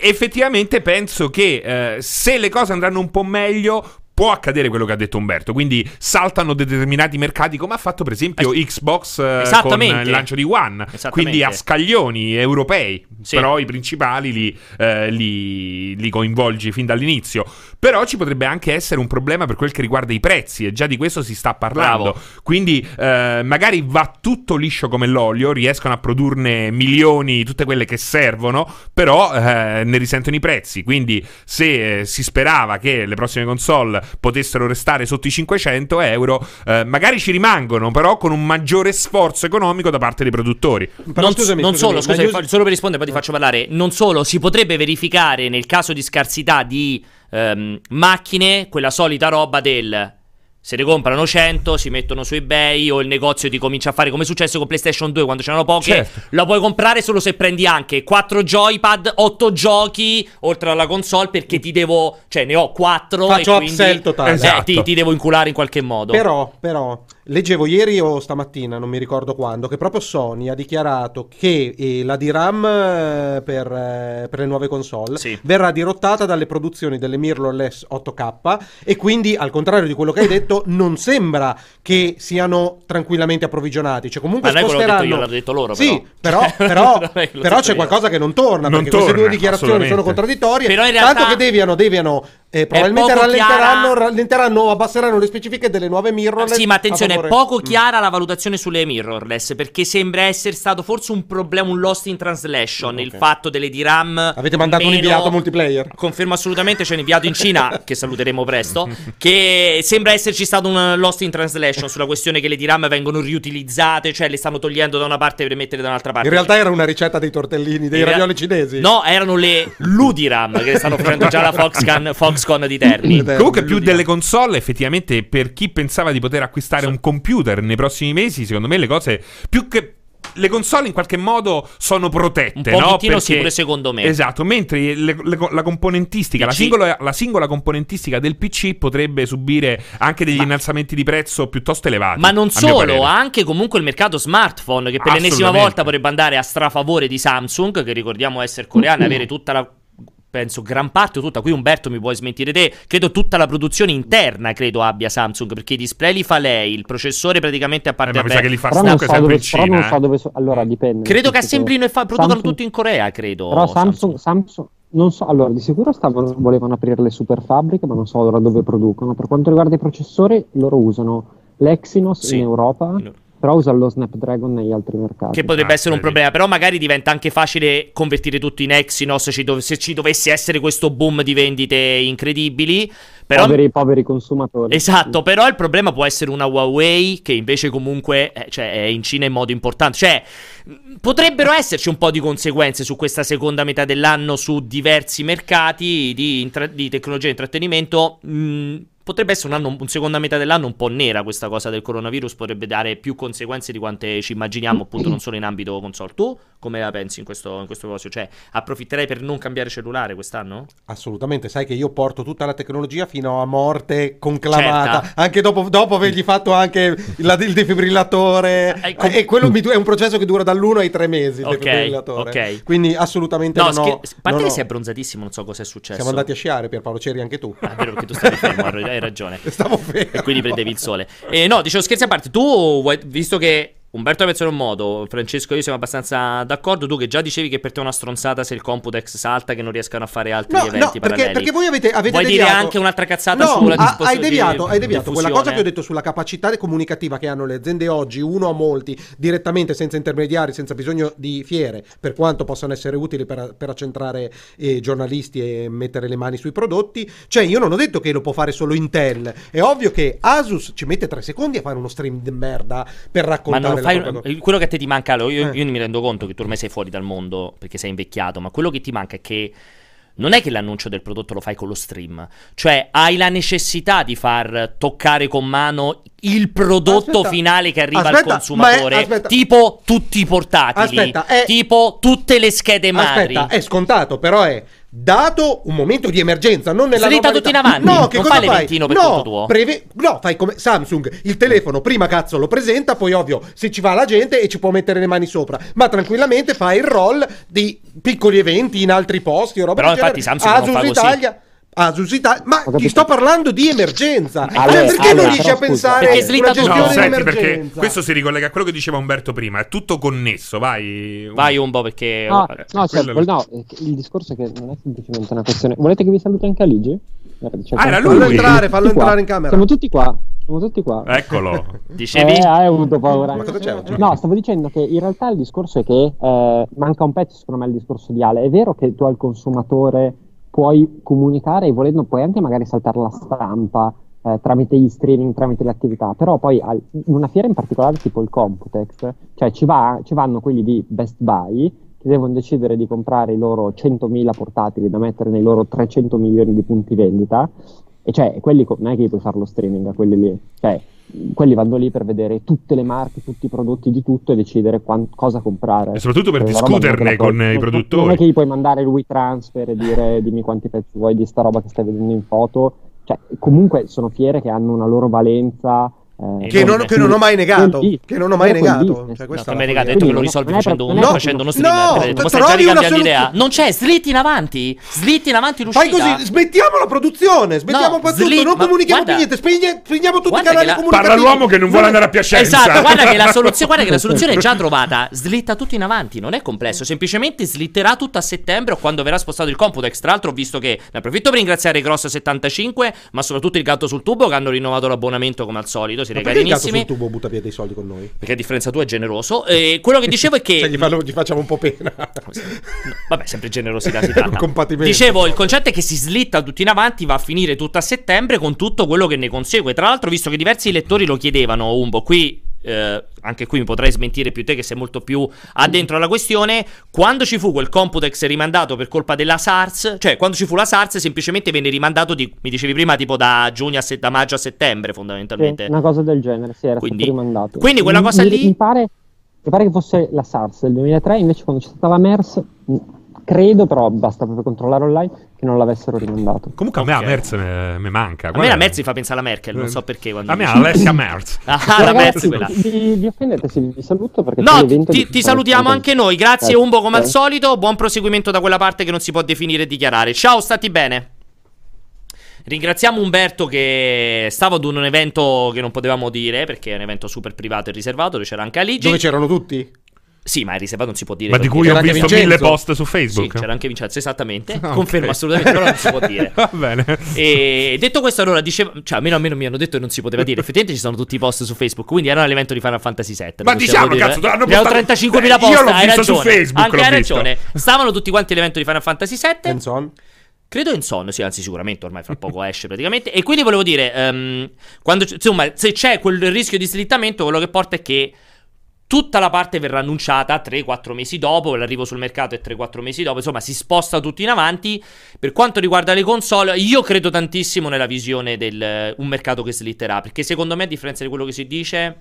effettivamente penso che eh, se le cose andranno un po' meglio. Può accadere quello che ha detto Umberto. Quindi saltano determinati mercati, come ha fatto per esempio Xbox eh, con il lancio di One. Quindi a scaglioni europei. Sì. Però i principali li, eh, li- li coinvolgi fin dall'inizio. Però ci potrebbe anche essere un problema per quel che riguarda i prezzi, e già di questo si sta parlando. Bravo. Quindi eh, magari va tutto liscio come l'olio, riescono a produrne milioni, tutte quelle che servono, però eh, ne risentono i prezzi. Quindi se eh, si sperava che le prossime console potessero restare sotto i 500 euro, eh, magari ci rimangono, però con un maggiore sforzo economico da parte dei produttori. Però non, scusami, non scusami, solo, scusa, la news- fa- solo per rispondere, poi ti faccio parlare. Non solo, si potrebbe verificare nel caso di scarsità di ehm, macchine quella solita roba del. Se ne comprano 100, si mettono su eBay o il negozio ti comincia a fare come è successo con PlayStation 2 quando c'erano poche. Certo. La puoi comprare solo se prendi anche 4 joypad, 8 giochi oltre alla console perché ti devo, cioè ne ho 4 Faccio e quindi totale. eh, Esatto. ti, ti devo inculare in qualche modo. Però, però, leggevo ieri o stamattina, non mi ricordo quando, che proprio Sony ha dichiarato che eh, la DRAM eh, per, eh, per le nuove console Sì. verrà dirottata dalle produzioni delle mirrorless 8K e quindi, al contrario di quello che hai detto, non sembra che siano tranquillamente approvvigionati. Cioè, comunque Ma sposteranno... io, l'ho detto loro, Sì, però. però, però, c'è io. qualcosa che non torna, Non perché queste due torna, dichiarazioni sono contraddittorie. Però in realtà- Tanto che deviano, deviano eh, probabilmente rallenteranno, rallenteranno abbasseranno le specifiche delle nuove mirrorless. Sì, ma attenzione, a è poco Mm. chiara la valutazione sulle mirrorless perché sembra essere stato forse un problema, un lost in translation. Mm, Il ok. fatto delle DRAM. Avete mandato un meno- inviato multiplayer? Confermo assolutamente, c'è un inviato in Cina che saluteremo presto. Che sembra esserci stato un lost in translation sulla questione che le DRAM vengono riutilizzate, cioè le stanno togliendo da una parte per mettere da un'altra parte. In realtà era una ricetta dei tortellini, dei rea- ravioli cinesi. No, erano le Ludiram che stanno facendo già la Foxconn, Foxconn di Terni. Comunque, più delle console, effettivamente, per chi pensava di poter acquistare un computer nei prossimi mesi, secondo me le cose più che. Le console in qualche modo sono protette, Un no? sì, Perché- pure secondo me. Esatto, mentre le- le- la componentistica, la singola, la singola componentistica del PC potrebbe subire anche degli Ma- innalzamenti di prezzo piuttosto elevati. Ma non solo, anche comunque il mercato smartphone che per l'ennesima volta potrebbe andare a strafavore di Samsung, che ricordiamo essere coreana e avere tutta la penso gran parte o tutta, qui Umberto mi puoi smentire te, credo tutta la produzione interna credo abbia Samsung, perché i display li fa lei, il processore praticamente a Eh, parte ma mi sa che li fa Però non comunque so sempre dove, in però non Cina. so eh. dove so- allora dipende. Credo che assemblino e fa- producano Samsung- tutto in Corea, credo. Però Samsung, Samsung- non so, allora di sicuro stavano, volevano aprire le super fabbriche, ma non so ora dove producono. Per quanto riguarda i processori, loro usano l'Exynos Sì. in Europa, In- però usano lo Snapdragon negli altri mercati. Che potrebbe Ah, essere un problema, però magari diventa anche facile convertire tutto in Exynos ci dov- se ci dovesse essere questo boom di vendite incredibili. Però poveri, poveri consumatori. Esatto, però il problema può essere una Huawei che invece comunque eh, cioè, è in Cina in modo importante. Cioè, mh, potrebbero esserci un po' di conseguenze su questa seconda metà dell'anno su diversi mercati di, intra- di tecnologia e intrattenimento. Mh, potrebbe essere un, anno, un seconda metà dell'anno un po' nera questa cosa del coronavirus, potrebbe dare più conseguenze di quante ci immaginiamo, appunto non solo in ambito console. Tu come la pensi in questo, in questo proposito? Cioè, approfitterei per non cambiare cellulare quest'anno? Assolutamente, sai che io porto tutta la tecnologia fino a morte conclamata, Certa. anche dopo, dopo avergli fatto anche la- il defibrillatore. Eh, com- e quello mi è un processo che dura dall'uno ai tre mesi. Il Ok, defibrillatore. ok. Quindi assolutamente No, scher- a parte che ho- sei abbronzatissimo, non so cosa è successo. Siamo andati a sciare, Pierpaolo, c'eri anche tu. Ah, è vero perché tu stavi fermo, hai ragione. Stavo fermo. E quindi prendevi il sole. E no, dicevo scherzi a parte, tu, vuoi- visto che Umberto la pensa in un modo, Francesco e io siamo abbastanza d'accordo, tu che già dicevi che per te è una stronzata se il Computex salta che non riescano a fare altri No, no, eventi perché, paralleli. perché voi avete, avete Vuoi dire deviato- anche un'altra cazzata no, sulla disposizione hai deviato, di- hai deviato quella cosa che ho detto sulla capacità comunicativa che hanno le aziende oggi, uno a molti, direttamente senza intermediari, senza bisogno di fiere, per quanto possano essere utili per, per accentrare eh, giornalisti e mettere le mani sui prodotti. Cioè, io non ho detto che lo può fare solo Intel. È ovvio che Asus ci mette tre secondi a fare uno stream di merda per raccontare propria- quello che a te ti manca, io, Eh. io mi rendo conto che tu ormai sei fuori dal mondo perché sei invecchiato, ma quello che ti manca è che non è che l'annuncio del prodotto lo fai con lo stream, cioè hai la necessità di far toccare con mano il prodotto Aspetta, finale che arriva aspetta, al consumatore, ma è- tipo tutti i portatili, Aspetta, è- tipo tutte le schede madri. Aspetta, è scontato, però è dato un momento di emergenza, non nella normalità. tutti in avanti, No, che non cosa fai l'eventino per no, conto tuo. preve- no, fai come Samsung, il telefono prima cazzo lo presenta, poi ovvio se ci va la gente e ci può mettere le mani sopra, ma tranquillamente fa il roll di piccoli eventi in altri posti o roba Però del genere. infatti Samsung non Asus fa così. Asus Italia, ma ti sto parlando di emergenza. Cioè, perché Ale, non riesci a pensare Perché una gestione No, senti, perché emergenza? questo si ricollega a quello che diceva Umberto prima. È tutto connesso, vai. Vai Umbo perché... No, no, cioè, quello- no, il discorso è che non è semplicemente una questione. Volete che vi saluti anche Aligi? C'è Ah, era lui. Fallo entrare, fallo Tutti qua. entrare in camera. Siamo tutti qua. Siamo tutti qua. Eccolo. Dicevi? Eh, hai avuto paura. Ma cosa c'è oggi? No, stavo dicendo che in realtà il discorso è che eh, manca un pezzo, secondo me, il discorso di Ale. È vero che tu al consumatore puoi comunicare e volendo puoi anche magari saltare la stampa eh, tramite gli streaming, tramite le attività, però poi al- in una fiera in particolare tipo il Computex, cioè ci, va- ci vanno quelli di Best Buy che devono decidere di comprare i loro 100.000 portatili da mettere nei loro 300 milioni di punti vendita e cioè quelli non è che gli puoi fare lo streaming a quelli lì, cioè quelli vanno lì per vedere tutte le marche, tutti i prodotti di tutto e decidere quan- cosa comprare. E soprattutto per la discuterne con i produttori. Non è che gli puoi mandare il WeTransfer e dire dimmi quanti pezzi vuoi di sta roba che stai vedendo in foto. Cioè, comunque sono fiere che hanno una loro valenza. Eh, Che non, che non ho mai negato. Che non ho mai negato. business. Cioè, No, che mi è hai detto che lo risolvi non facendo, un, non è facendo uno stream. no, stai già soluzione. idea. Non c'è, slitti in avanti. Slitti in avanti l'uscita. Fai così, smettiamo la produzione, smettiamo No, tutto, slit- non comunichiamo più niente, spegniamo tutti i canali la- comunicativi. Parla l'uomo che non vuole andare a Piacenza. Esatto, guarda che la soluzione, guarda che la soluzione è già trovata. Slitta tutto in avanti, non è complesso. Semplicemente slitterà tutto a settembre o quando verrà spostato il Computex. Tra l'altro, ho visto che ne approfitto per ringraziare Gross75, ma soprattutto il gatto sul tubo che hanno rinnovato l'abbonamento come al solito. Siete Ma carinissimi. sul tubo butta via dei soldi con noi? Perché a differenza tua è generoso. E quello che dicevo è che. Cioè, gli, fanno- gli facciamo un po' pena. Vabbè, sempre generosità si tratta. Dicevo, il concetto è che si slitta tutto in avanti, va a finire tutto a settembre con tutto quello che ne consegue. Tra l'altro, visto che diversi lettori lo chiedevano, Umbo, qui. Eh, anche qui mi potrai smentire più te che sei molto più addentro alla questione. Quando ci fu quel Computex rimandato per colpa della SARS, cioè quando ci fu la SARS, semplicemente venne rimandato di, mi dicevi prima, tipo da giugno a se- da maggio a settembre, fondamentalmente. Sì, una cosa del genere, sì, era Quindi- stato rimandato. quindi quella cosa mi, lì- Mi pare, mi pare che fosse la SARS del 2003, invece quando c'è stata la MERS, credo, però basta proprio controllare online, che non l'avessero rimandato. Comunque a me la Merz me, me manca. A Qual me è? la Merz mi fa pensare alla Merkel, non so perché. Quando A me Alessia Merz. Ah, la Merz quella. vi, vi offendete se vi saluto perché No, ti, ti salutiamo anche noi. Grazie, Eh, Umbo, come al eh. solito. Buon proseguimento da quella parte che non si può definire e dichiarare. Ciao, stati bene. Ringraziamo Umberto che stava ad un evento che non potevamo dire perché è un evento super privato e riservato dove c'era anche Aligi. Dove c'erano tutti? Sì, ma è riservato non si può dire. Ma di cui ho visto Vincenzo. mille post su Sì, Facebook. c'era anche Vincenzo, esattamente. Ah, Confermo assolutamente, però non si può dire. Va bene. E detto questo, allora diceva, cioè almeno a me non mi hanno detto che non si poteva dire. Effettivamente ci sono tutti i post su Facebook. Quindi era l'evento di Final Fantasy VII. Ma diciamo, dire. cazzo, hanno postato- 35.000 Eh, post. io l'ho hai visto su ragione. Facebook, Anche hai visto. ragione. Stavano tutti quanti all'evento di Final Fantasy VII. Enson? Credo in sonno, sì, anzi sicuramente ormai fra poco esce praticamente. E quindi volevo dire, ehm, quando, insomma, se c'è quel rischio di slittamento, quello che porta è che tutta la parte verrà annunciata 3-4 mesi dopo, l'arrivo sul mercato è 3-4 mesi dopo, insomma si sposta tutto in avanti. Per quanto riguarda le console, io credo tantissimo nella visione del un mercato che slitterà, perché secondo me, a differenza di quello che si dice,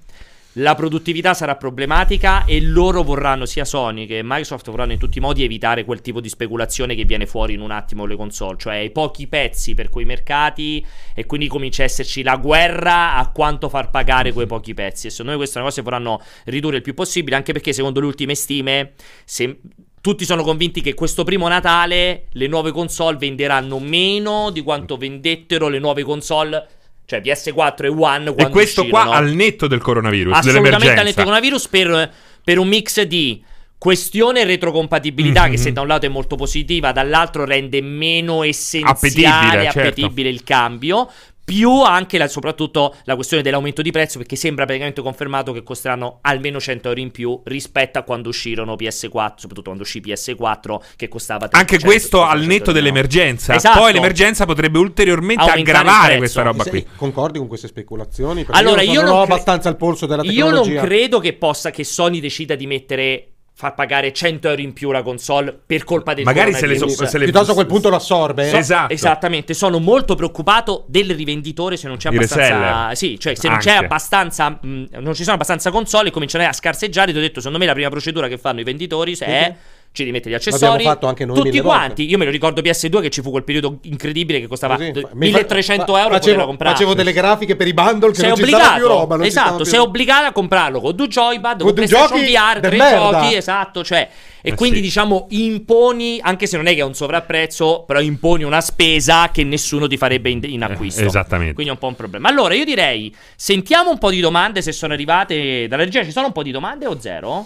la produttività sarà problematica e loro vorranno, sia Sony che Microsoft vorranno in tutti i modi evitare quel tipo di speculazione che viene fuori in un attimo le console, cioè i pochi pezzi per quei mercati e quindi comincia a esserci la guerra a quanto far pagare quei pochi pezzi. E secondo me queste cose che vorranno ridurre il più possibile, anche perché secondo le ultime stime, se tutti sono convinti che questo primo Natale le nuove console venderanno meno di quanto vendettero le nuove console, cioè PS4 e One quando E questo qua uscirono. al netto del coronavirus, Assolutamente al netto coronavirus per, per un mix di questione retrocompatibilità Mhm. che se da un lato è molto positiva, dall'altro rende meno essenziale Appetibile, e certo. appetibile il cambio. Più anche la- soprattutto la questione dell'aumento di prezzo, perché sembra praticamente confermato che costeranno almeno 100 euro in più rispetto a quando uscirono PS4, soprattutto quando uscì PS4, che costava 300, Anche questo al 400 netto dell'emergenza. Esatto. Poi l'emergenza potrebbe ulteriormente Aumentare aggravare questa roba qui. Concordi con queste speculazioni? Perché Allora, io, io non non ho cre- abbastanza il polso della Io tecnologia. non credo che possa che Sony decida di mettere far pagare 100 euro in più la console per colpa del Magari se le, so- se le- Piuttosto a quel punto lo assorbe. So- esatto. Esattamente, sono molto preoccupato del rivenditore se non c'è abbastanza. Sì, cioè se non c'è abbastanza. mh, non ci sono abbastanza console e cominciano a scarseggiare. Ti ho detto, secondo me la prima procedura che fanno i venditori è ci rimetti gli L'abbiamo accessori. fatto anche noi tutti mille volte. quanti. Io me lo ricordo PS2 che ci fu quel periodo incredibile che costava Così, d- fa- mi fa- 1300 fa- euro facevo, comprare. facevo delle grafiche per i bundle che sei non obbligato, più roba. non esatto, più sei roba. obbligato a comprarlo con due joypad, con, Con due PlayStation giochi VR, tre merda. giochi, esatto, cioè e Eh quindi sì. diciamo imponi, anche se non è che è un sovrapprezzo, però imponi una spesa che nessuno ti farebbe in, in acquisto. Eh, esattamente. Quindi è un po' un problema. Allora, io direi sentiamo un po' di domande se sono arrivate dalla regia, ci sono un po' di domande o zero?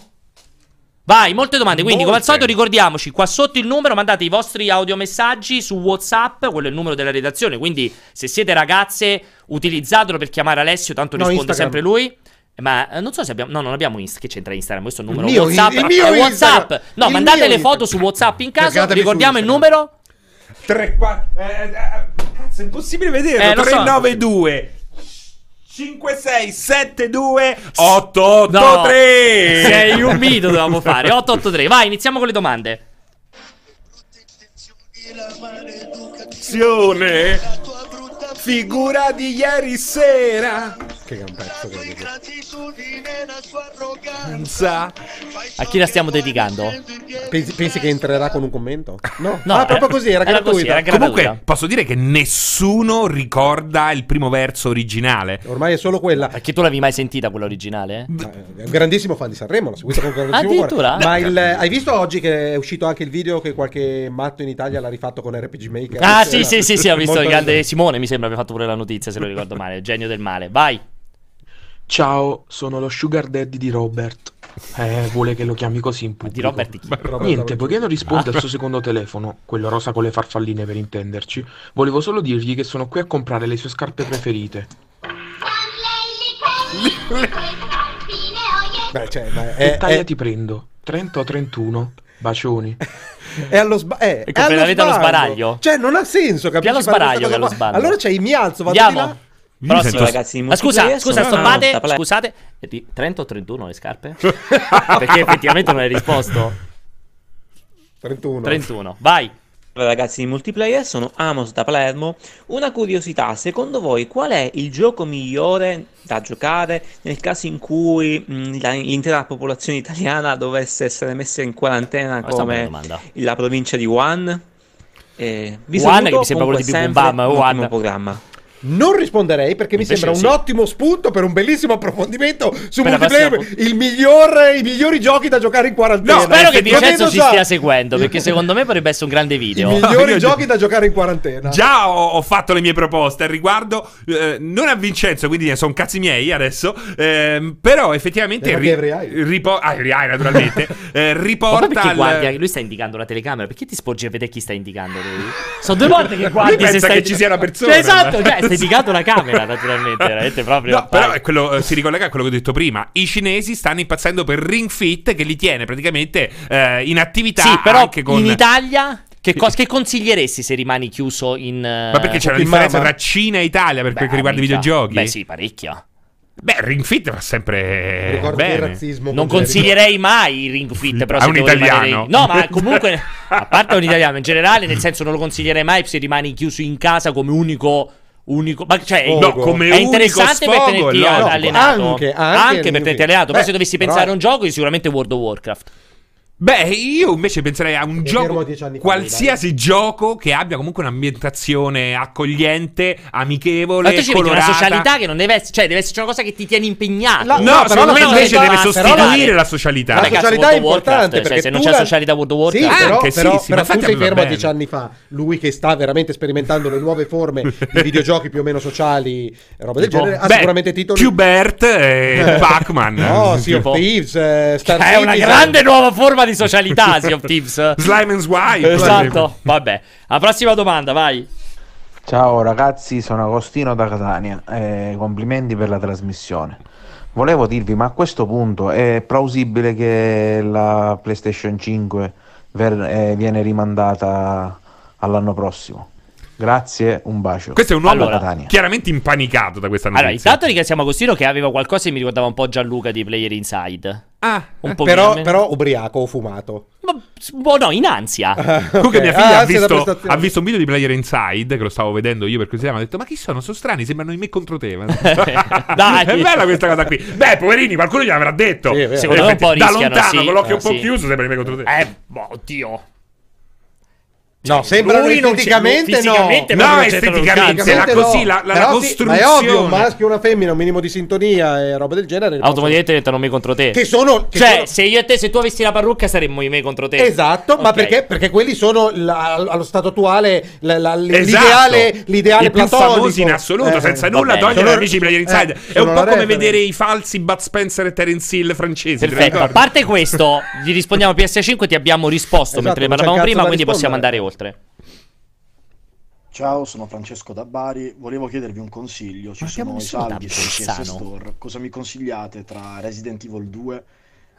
Vai, molte domande. Quindi, come al Molte. solito, ricordiamoci qua sotto il numero, mandate i vostri audiomessaggi su WhatsApp, quello è il numero della redazione. Quindi, se siete ragazze, utilizzatelo per chiamare Alessio, tanto No, risponde Instagram. sempre lui. Ma eh, non so se abbiamo. No, non abbiamo Insta. Che c'entra Instagram? Questo è il numero mio WhatsApp. il mio WhatsApp. Instagram. No, Il mandate le foto Instagram. su WhatsApp in caso. Ricordiamo il Instagram. numero. 3, 4. Eh, cazzo, è impossibile vederlo. Eh, lo so. 392 56 72 883. No, sei un mito, dovevamo fare. 883. Vai, iniziamo con le domande. Azione. Figura di ieri sera. Che gran pezzo che. A chi la stiamo dedicando? Pensi, pensi che entrerà con un commento? No, No, ah, proprio era- così, era era così, gratuita. era gratuita. Comunque, posso dire che nessuno ricorda il primo verso originale. Ormai è solo quella. Perché tu l'avevi mai sentita quella originale? Eh, È un grandissimo fan di Sanremo, l'ho seguito con grandissimo Addirittura? Ma il, hai visto oggi che è uscito anche il video che qualche matto in Italia l'ha rifatto con RPG Maker? Ah, C'era- sì, sì, sì, sì, ho visto il grande. Simone, mi sembra abbia fatto pure la notizia, se lo ricordo male, il genio del male. Vai. Ciao, sono lo sugar daddy di Robert. Eh, vuole che lo chiami così in Di pubblico. Robert chi? Robert Niente, poiché non risponde al suo secondo telefono, quello rosa con le farfalline per intenderci, volevo solo dirgli che sono qui a comprare le sue scarpe preferite. Beh, cioè, ma è, taglia è, ti prendo? 30 o 31? Bacioni. è allo, sba- è, è completamente allo sbaraglio. Cioè, non ha senso, capisci? allo fare questa sbaraglio che cosa allo sbando. Allora, cioè, mi alzo, vado Andiamo. di là. Prossimo. sento- ragazzi, Ma scusa, scusa, stoppate, no, scusate. È di 30 o 31 le scarpe? Perché effettivamente non hai risposto. 31. 31, vai. Ragazzi in multiplayer sono Amos da Palermo. Una curiosità, secondo voi qual è il gioco migliore da giocare nel caso in cui mh, la- l'intera popolazione italiana dovesse essere messa in quarantena Questa come la provincia di Wuhan? Eh, vi Wuhan, che mi sembra quello di Bam, un Wuhan. programma. Non risponderei perché mi Invece sembra sì. un ottimo spunto per un bellissimo approfondimento su Per la multiplayer. Il miglior, I migliori giochi da giocare in quarantena. No, spero che Vincenzo ci stia seguendo, perché secondo me potrebbe essere un grande I video. migliori Io- giochi da giocare in quarantena. Già ho, ho fatto le mie proposte al riguardo, eh, non a Vincenzo, quindi sono cazzi miei adesso. ehm, però effettivamente. Eh, ma avrai? ripo- ah, avrai, naturalmente. eh, Ma riporta. perché al- guardi? Lui sta indicando la telecamera. Perché ti sporgi a vedere chi sta indicando lui? Sono due volte che guardi. Lui se pensa stai- che ci sia una persona. Cioè, esatto, cioè, indicando la camera, naturalmente. Veramente proprio. No, però quello, eh, si ricollega a quello che ho detto prima. I cinesi stanno impazzendo per Ring Fit che li tiene praticamente eh, in attività Sì, però anche con. in Italia. Che, cos- che consiglieresti se rimani chiuso in. eh, Ma perché c'è una in differenza mamma? tra Cina e Italia per quel che riguarda i videogiochi? Beh, sì, parecchia. Beh, Ring Fit va sempre Ricordo bene. razzismo. Non con consiglierei mai il Ring Fit. Però A se un italiano. rimanere- No, ma comunque, a parte un italiano, in generale, nel senso, non lo consiglierei mai se rimani chiuso in casa come unico. Unico, ma cioè. No, come è interessante per sfogo, tenerti no, allenato. anche- anche per Ring tenerti allenato. Però Beh, se dovessi però- pensare a un gioco, sicuramente World of Warcraft. Beh, io invece penserei a un Mi gioco, fa, qualsiasi gioco che abbia comunque un'ambientazione accogliente, amichevole, Ma tu ci metti una colorata. socialità che non deve essere, cioè deve esserci una cosa che ti tiene impegnato. La- No, No, però me invece deve sostituire la- la socialità. La socialità è Warcraft, importante cioè, perché se non c'è la- socialità World of Sì, Warcraft. però, Anche sì, però- sì, ma però tu sei fermo a dieci anni fa. Lui che sta veramente sperimentando le nuove forme di videogiochi più o meno sociali, e roba del genere, ha sicuramente titoli. Qbert e Pac-Man. No, Sea of? Thieves, eh, Star È una grande nuova forma di socialità, Sea of Thieves. Slime and Swipe. Esatto. Vabbè. La prossima domanda, vai. Ciao ragazzi, sono Agostino da Catania e complimenti per la trasmissione. Volevo dirvi, ma a questo punto è plausibile che la PlayStation 5 ver- eh, viene rimandata all'anno prossimo? Grazie, un bacio. Questo è un uomo Allora, chiaramente impanicato da questa notizia. Allora, intanto ringraziamo Agostino che aveva qualcosa che mi ricordava un po' Gianluca di Player Inside. Ah, Un po' Però, però ubriaco o fumato. Ma, boh, no, in ansia. Comunque Ok. mia figlia Ah, ha, visto, ha visto un video di Player Inside, che lo stavo vedendo io per curiosità, mi ha detto, ma chi sono? Sono strani, sembrano i me contro te. Dai. È bella questa cosa qui. Beh, poverini, qualcuno gliel'avrà detto. Sì. Secondo me un po' da rischiano, lontano, sì. con l'occhio Eh, un po' sì. chiuso, sembra i me contro te. Eh, boh, oddio. No, sembrano lui non c'è- esteticamente lui fisicamente no. No, non esteticamente, la così, la, la, la Però sì, ma è costruzione. ovvio, un maschio e una femmina, un minimo di sintonia e roba del genere. Automaticamente diventano me contro te. Che sono... che cioè, sono- se io e te, se tu avessi la parrucca, saremmo i me contro te. Esatto, ma Ok. perché, perché quelli sono la- allo stato attuale la- la- Esatto. l'ideale, l'ideale I più platonico. famosi in assoluto, Eh, senza va nulla togliere Sono- amici di Player Inside. eh, è un po' come reference. vedere i falsi Bud Spencer e Terence Hill francesi. Perfetto, a parte questo, gli rispondiamo PS5, ti abbiamo risposto Esatto, mentre non parlavamo prima, quindi possiamo andare rispondere. Oltre. Ciao, sono Francesco da Bari. Volevo chiedervi un consiglio. Ci Ma sono i saldi da su PS. Store. Cosa mi consigliate tra Resident Evil 2,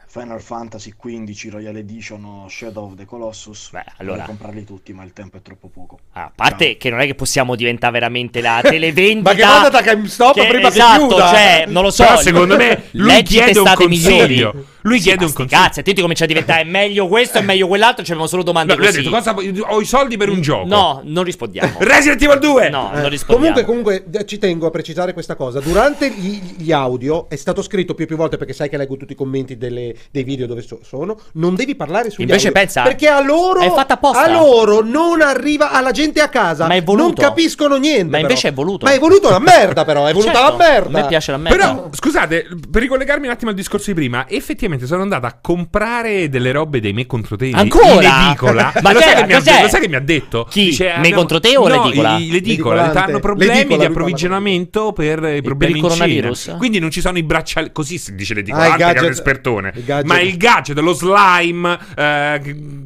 Final Fantasy XV, Royal Edition o Shadow of the Colossus? Beh, allora- Vorrei comprarli tutti, ma il tempo è troppo poco. Ah, a parte Ciao. che non è che possiamo diventare veramente la televendita. Ma che vada da GameStop che- prima che esatto, chiuda. cioè, non lo so. Però secondo me lui chiede un testate migliori. consiglio. Lui Sì, chiede un consiglio. Cazzo, a te ti comincia a diventare meglio questo e meglio quell'altro, ci abbiamo solo domande No, così. detto, cosa, ho i soldi per un gioco. No, non rispondiamo. Resident Evil 2! No, Eh, non rispondiamo. Comunque, comunque, ci tengo a precisare questa cosa. Durante gli, gli audio è stato scritto più e più volte perché sai che leggo tutti i commenti delle- dei video dove so- sono. Non devi parlare sugli Invece audio, pensa- perché a loro, è fatta apposta. a loro non arriva alla gente a casa. Ma è voluto. Non capiscono niente. Ma però. invece è voluto. Ma è voluto la merda, però. È voluta Certo, la merda. A me piace la merda. Però, scusate, per ricollegarmi un attimo al discorso di prima, effettivamente sono andato a comprare delle robe dei me contro te in- Ancora? in edicola. Ma lo, che- sai che mi ha, lo sai che mi ha detto? Chi? Me contro te o no, l'edicola? i- L'edicola. Hanno problemi L'edicola, di approvvigionamento per i problemi il Cina. coronavirus? Quindi non ci sono i braccialetti, così si dice Ah, che è un gadget- espertone. i gadget. Ma il gadget, lo slime, eh,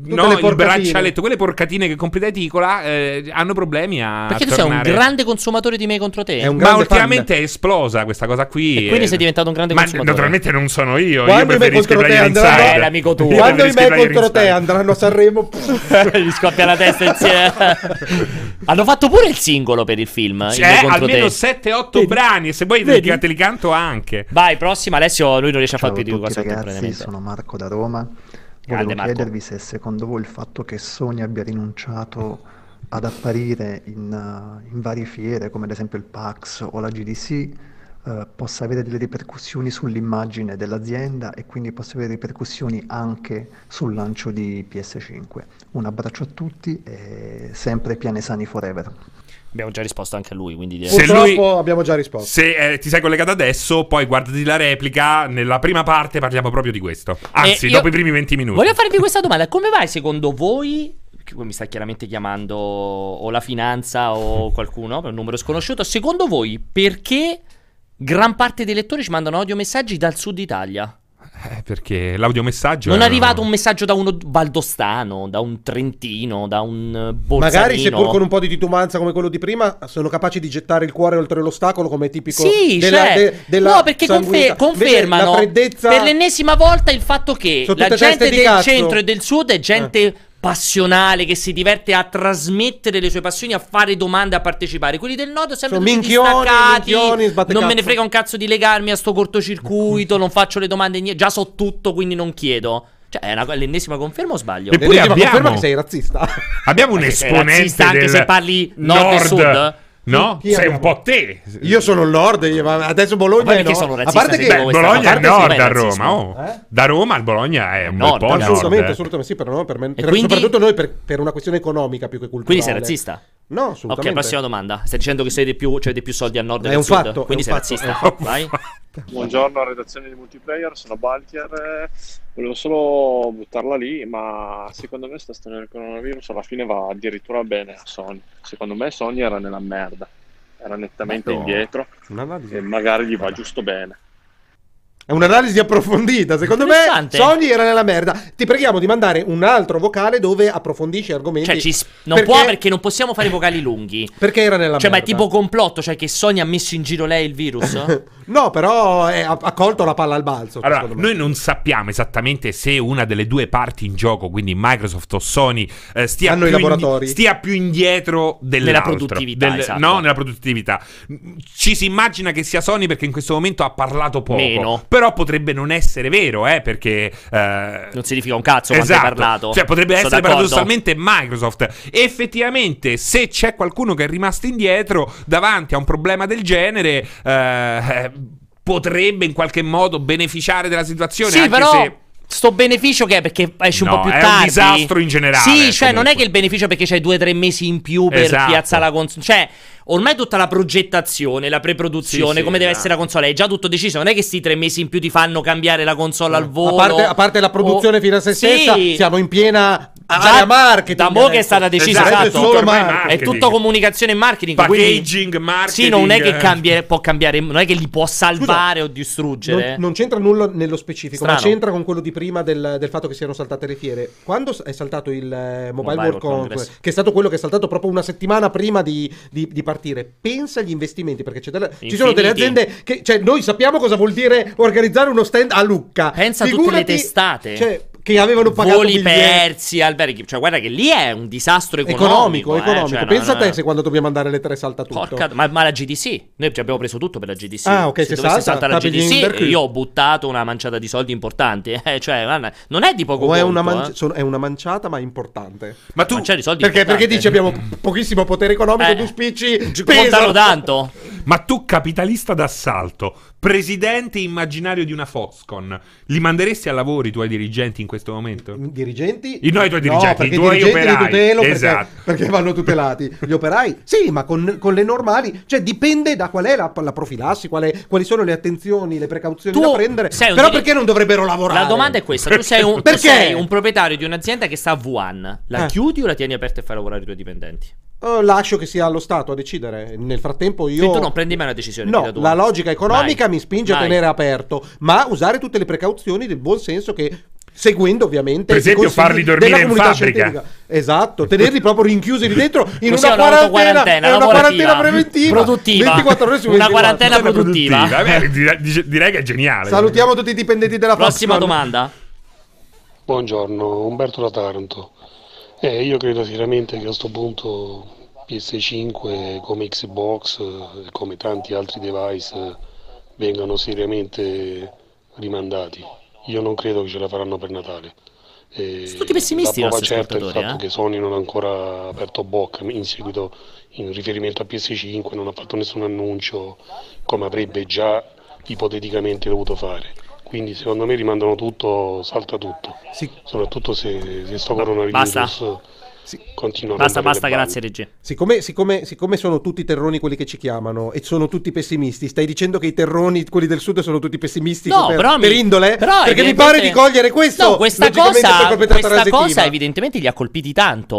no, il braccialetto, quelle porcatine che compri da edicola eh, hanno problemi a Perché tu sei un tornare- grande consumatore di me contro te. Ma ultimamente è esplosa questa cosa qui. E quindi sei diventato un grande Ma consumatore. naturalmente non sono io. Quando io preferisco contro te andranno-. Eh, l'amico tuo. Quando i me contro te andranno a Sanremo. Gli scoppia la testa insieme. Hanno fatto pure il singolo per il film. contro almeno te. 7-8 Vedi? brani. E se vuoi te li- te li canto anche. Vai, prossima. Alessio, lui non riesce a fare più di tutti cosa contemporaneamente. sono Marco da Roma. Grande Volevo Marco. chiedervi se secondo voi il fatto che Sony abbia rinunciato ad apparire in, uh, in varie fiere, come ad esempio il PAX o la GDC, eh, possa avere delle ripercussioni sull'immagine dell'azienda e quindi possa avere ripercussioni anche sul lancio di PS5. Un abbraccio a tutti e sempre pianesani forever. Abbiamo già risposto anche a lui, quindi direi- Se lui- abbiamo già risposto. Se eh, ti sei collegato adesso, poi guardati la replica. Nella prima parte parliamo proprio di questo. Anzi, Eh, dopo i primi 20 minuti. Voglio farvi questa domanda: come vai secondo voi? Mi sta chiaramente chiamando o la finanza o qualcuno per un numero sconosciuto. Secondo voi, perché gran parte dei lettori ci mandano audiomessaggi dal sud Italia? Eh, perché l'audiomessaggio. Non è arrivato un messaggio da uno valdostano, da un trentino, da un eh, bolzanino. Magari seppur con un po' di titubanza come quello di prima, sono capaci di gettare il cuore oltre l'ostacolo come tipico Sì, della, cioè, de- della no, perché confer- confermano la freddezza per l'ennesima volta il fatto che Sono la gente del cazzo. centro e del sud è gente passionale che si diverte a trasmettere le sue passioni, a fare domande, a partecipare. Quelli del nord sempre Sono minchioni, distaccati. minchioni, non me ne frega un cazzo di legarmi a sto cortocircuito, non faccio le domande niente, già so tutto, quindi non chiedo. Cioè, è una, l'ennesima conferma o sbaglio? Eppure L'ennesima abbiamo- conferma che sei razzista. Abbiamo un sei esponente razzista anche del se parli nord e sud? No? Chi sei un po' te. Io sono il nord, adesso Bologna Ma è no. sono A razzista parte che Beh, Bologna è nord a. Roma. Oh. Eh? Da Roma al Bologna è un Nord, bel po' nord. assolutamente, assolutamente sì, per noi, per me- per- quindi? soprattutto noi per, per una questione economica più che culturale. Quindi sei razzista? No, Ok, assolutamente. prossima domanda. Stai dicendo che sei di più, cioè di più soldi al nord È del un sud? fatto, Quindi sei fatto, razzista. Vai. Buongiorno redazione di multiplayer, sono Baltier. Volevo solo buttarla lì, ma secondo me sta storia del coronavirus alla fine va addirittura bene a Sony. Secondo me Sony era nella merda, era nettamente No. indietro e magari gli va giusto bene. È un'analisi approfondita. Secondo me. Sony era nella merda. Ti preghiamo di mandare un altro vocale dove approfondisci argomenti. Cioè, ci s- non può perché non possiamo fare vocali lunghi. Perché era nella Cioè, ma è merda. tipo complotto, cioè che Sony ha messo in giro lei il virus? No, però è- ha, ha colto la palla al balzo. Allora, noi non sappiamo esattamente se una delle due parti in gioco, quindi Microsoft o Sony, eh, stia, Hanno i più laboratori. stia più indietro dell'altro. produttività, esatto. No, nella produttività. Ci si immagina che sia Sony perché in questo momento ha parlato poco. Meno. Però potrebbe non essere vero, eh, perché... eh, non significa un cazzo quando Esatto. hai parlato. Cioè, potrebbe Sono essere d'accordo. paradossalmente Microsoft. Effettivamente, se c'è qualcuno che è rimasto indietro davanti a un problema del genere, eh, potrebbe in qualche modo beneficiare della situazione. Sì, anche però. se. Sto beneficio che è perché esce un No, po' più è un tardi. disastro in generale, Sì, cioè non comunque. è che il beneficio è perché c'hai due o tre mesi in più per Esatto. piazzare la console. Cioè, ormai tutta la progettazione, la preproduzione, Sì, sì, come deve esatto. essere la console, è già tutto deciso. Non è che sti tre mesi in più ti fanno cambiare la console al volo. A parte, a parte la produzione o- fino a se Sì. stessa, siamo in piena Già area marketing. Da mo' che è adesso. stata decisa, esatto. marketing. È marketing. tutto comunicazione e marketing. Packaging, quindi- marketing, Sì, non è che cambia- può cambiare, non è che li può salvare o distruggere. Non, non c'entra nulla nello specifico, Strano. ma c'entra con quello di prima del, del fatto che siano saltate le fiere. Quando è saltato il eh, Mobile, Mobile World World Congress, Congress. che è stato quello che è saltato proprio una settimana prima di, di- di partire, pensa agli investimenti, perché c'è della- ci sono delle aziende che, cioè, noi sappiamo cosa vuol dire organizzare uno stand a Lucca. Pensa a tutte le Figurati- testate. Cioè, che avevano pagato Voli biglietti. persi, alberghi. Cioè, guarda che lì è un disastro economico. Economico, eh, economico. cioè, Pensa no, a te no. se quando dobbiamo andare alle tre salta tutto. Porca, ma, ma la GDC, noi ci abbiamo preso tutto per la GDC. Ah, ok, se se dovesse salta, saltare la GDC, io ho buttato una manciata di soldi importanti. Eh, cioè, guarda, non è di poco O è conto, una, manci- eh. sono- è una manciata, ma importante. Ma tu. Manciare i soldi Perché, perché dici abbiamo pochissimo potere economico, Eh, tu spicci, Ci pesano. contano tanto. Ma tu, capitalista d'assalto, presidente immaginario di una Foxconn, li manderesti a lavoro i tuoi dirigenti in questo momento? dirigenti? I- no, i tuoi dirigenti, no, perché i tuoi dirigenti li operai. tutelo perché- Esatto. perché, vanno tutelati. Gli operai? Sì, ma con, con le normali, cioè dipende da qual è la, la profilassi, quale- quali sono le attenzioni, le precauzioni Tu da prendere. Però diri- perché non dovrebbero lavorare? La domanda è questa: tu sei un, tu Perché? sei un proprietario di un'azienda che sta a Wuhan. La Eh. chiudi o la tieni aperta e fai lavorare i tuoi dipendenti? Oh, lascio che sia allo Stato a decidere. Nel frattempo io... Quindi tu non prendi mai una decisione. No, la logica economica Mai. mi spinge a Mai. tenere aperto, ma usare tutte le precauzioni del buon senso che seguendo ovviamente Per esempio, farli dormire in fabbrica. scientifica. Esatto, tenerli proprio rinchiusi lì dentro in una una quarantena, autoquarantena è una lavorativa. quarantena preventiva Produttiva. 24 ore su Una 24. quarantena produttiva. Beh, direi che è geniale. Salutiamo tutti i dipendenti della Prossima Foxconn. domanda. Buongiorno, Umberto da Taranto. Eh, io credo sinceramente che a questo punto PS5 come Xbox eh, e come tanti altri device eh, vengano seriamente rimandati. Io non credo che ce la faranno per Natale. Eh, Sono tutti pessimisti La prova certa è il fatto eh. che Sony non ha ancora aperto bocca in seguito in riferimento a PS5, non ha fatto nessun annuncio come avrebbe già ipoteticamente dovuto fare. Quindi secondo me rimandano tutto, salta tutto. Soprattutto se, se sto coronavirus Basta. A Basta, basta, grazie, Regie. Siccome, siccome- siccome sono tutti terroni quelli che ci chiamano e sono tutti pessimisti, stai dicendo che i terroni, quelli del sud, sono tutti pessimisti No, per, però mi- per indole? però Perché mi pare di cogliere questo No, questa cosa, questa cosa evidentemente li ha colpiti tanto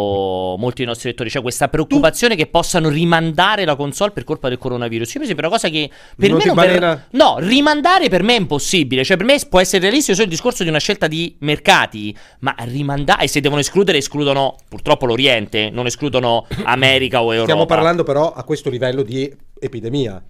molti dei nostri lettori. Cioè, questa preoccupazione che possano rimandare la console per colpa del coronavirus. Io mi sembra una cosa che per Non me non ver- No, rimandare per me è impossibile. Cioè, per me può essere realistico solo il discorso di una scelta di mercati. Ma rimandare, e se devono escludere, escludono purtroppo l'Oriente, non escludono America o Europa. Stiamo parlando però a questo livello di epidemia.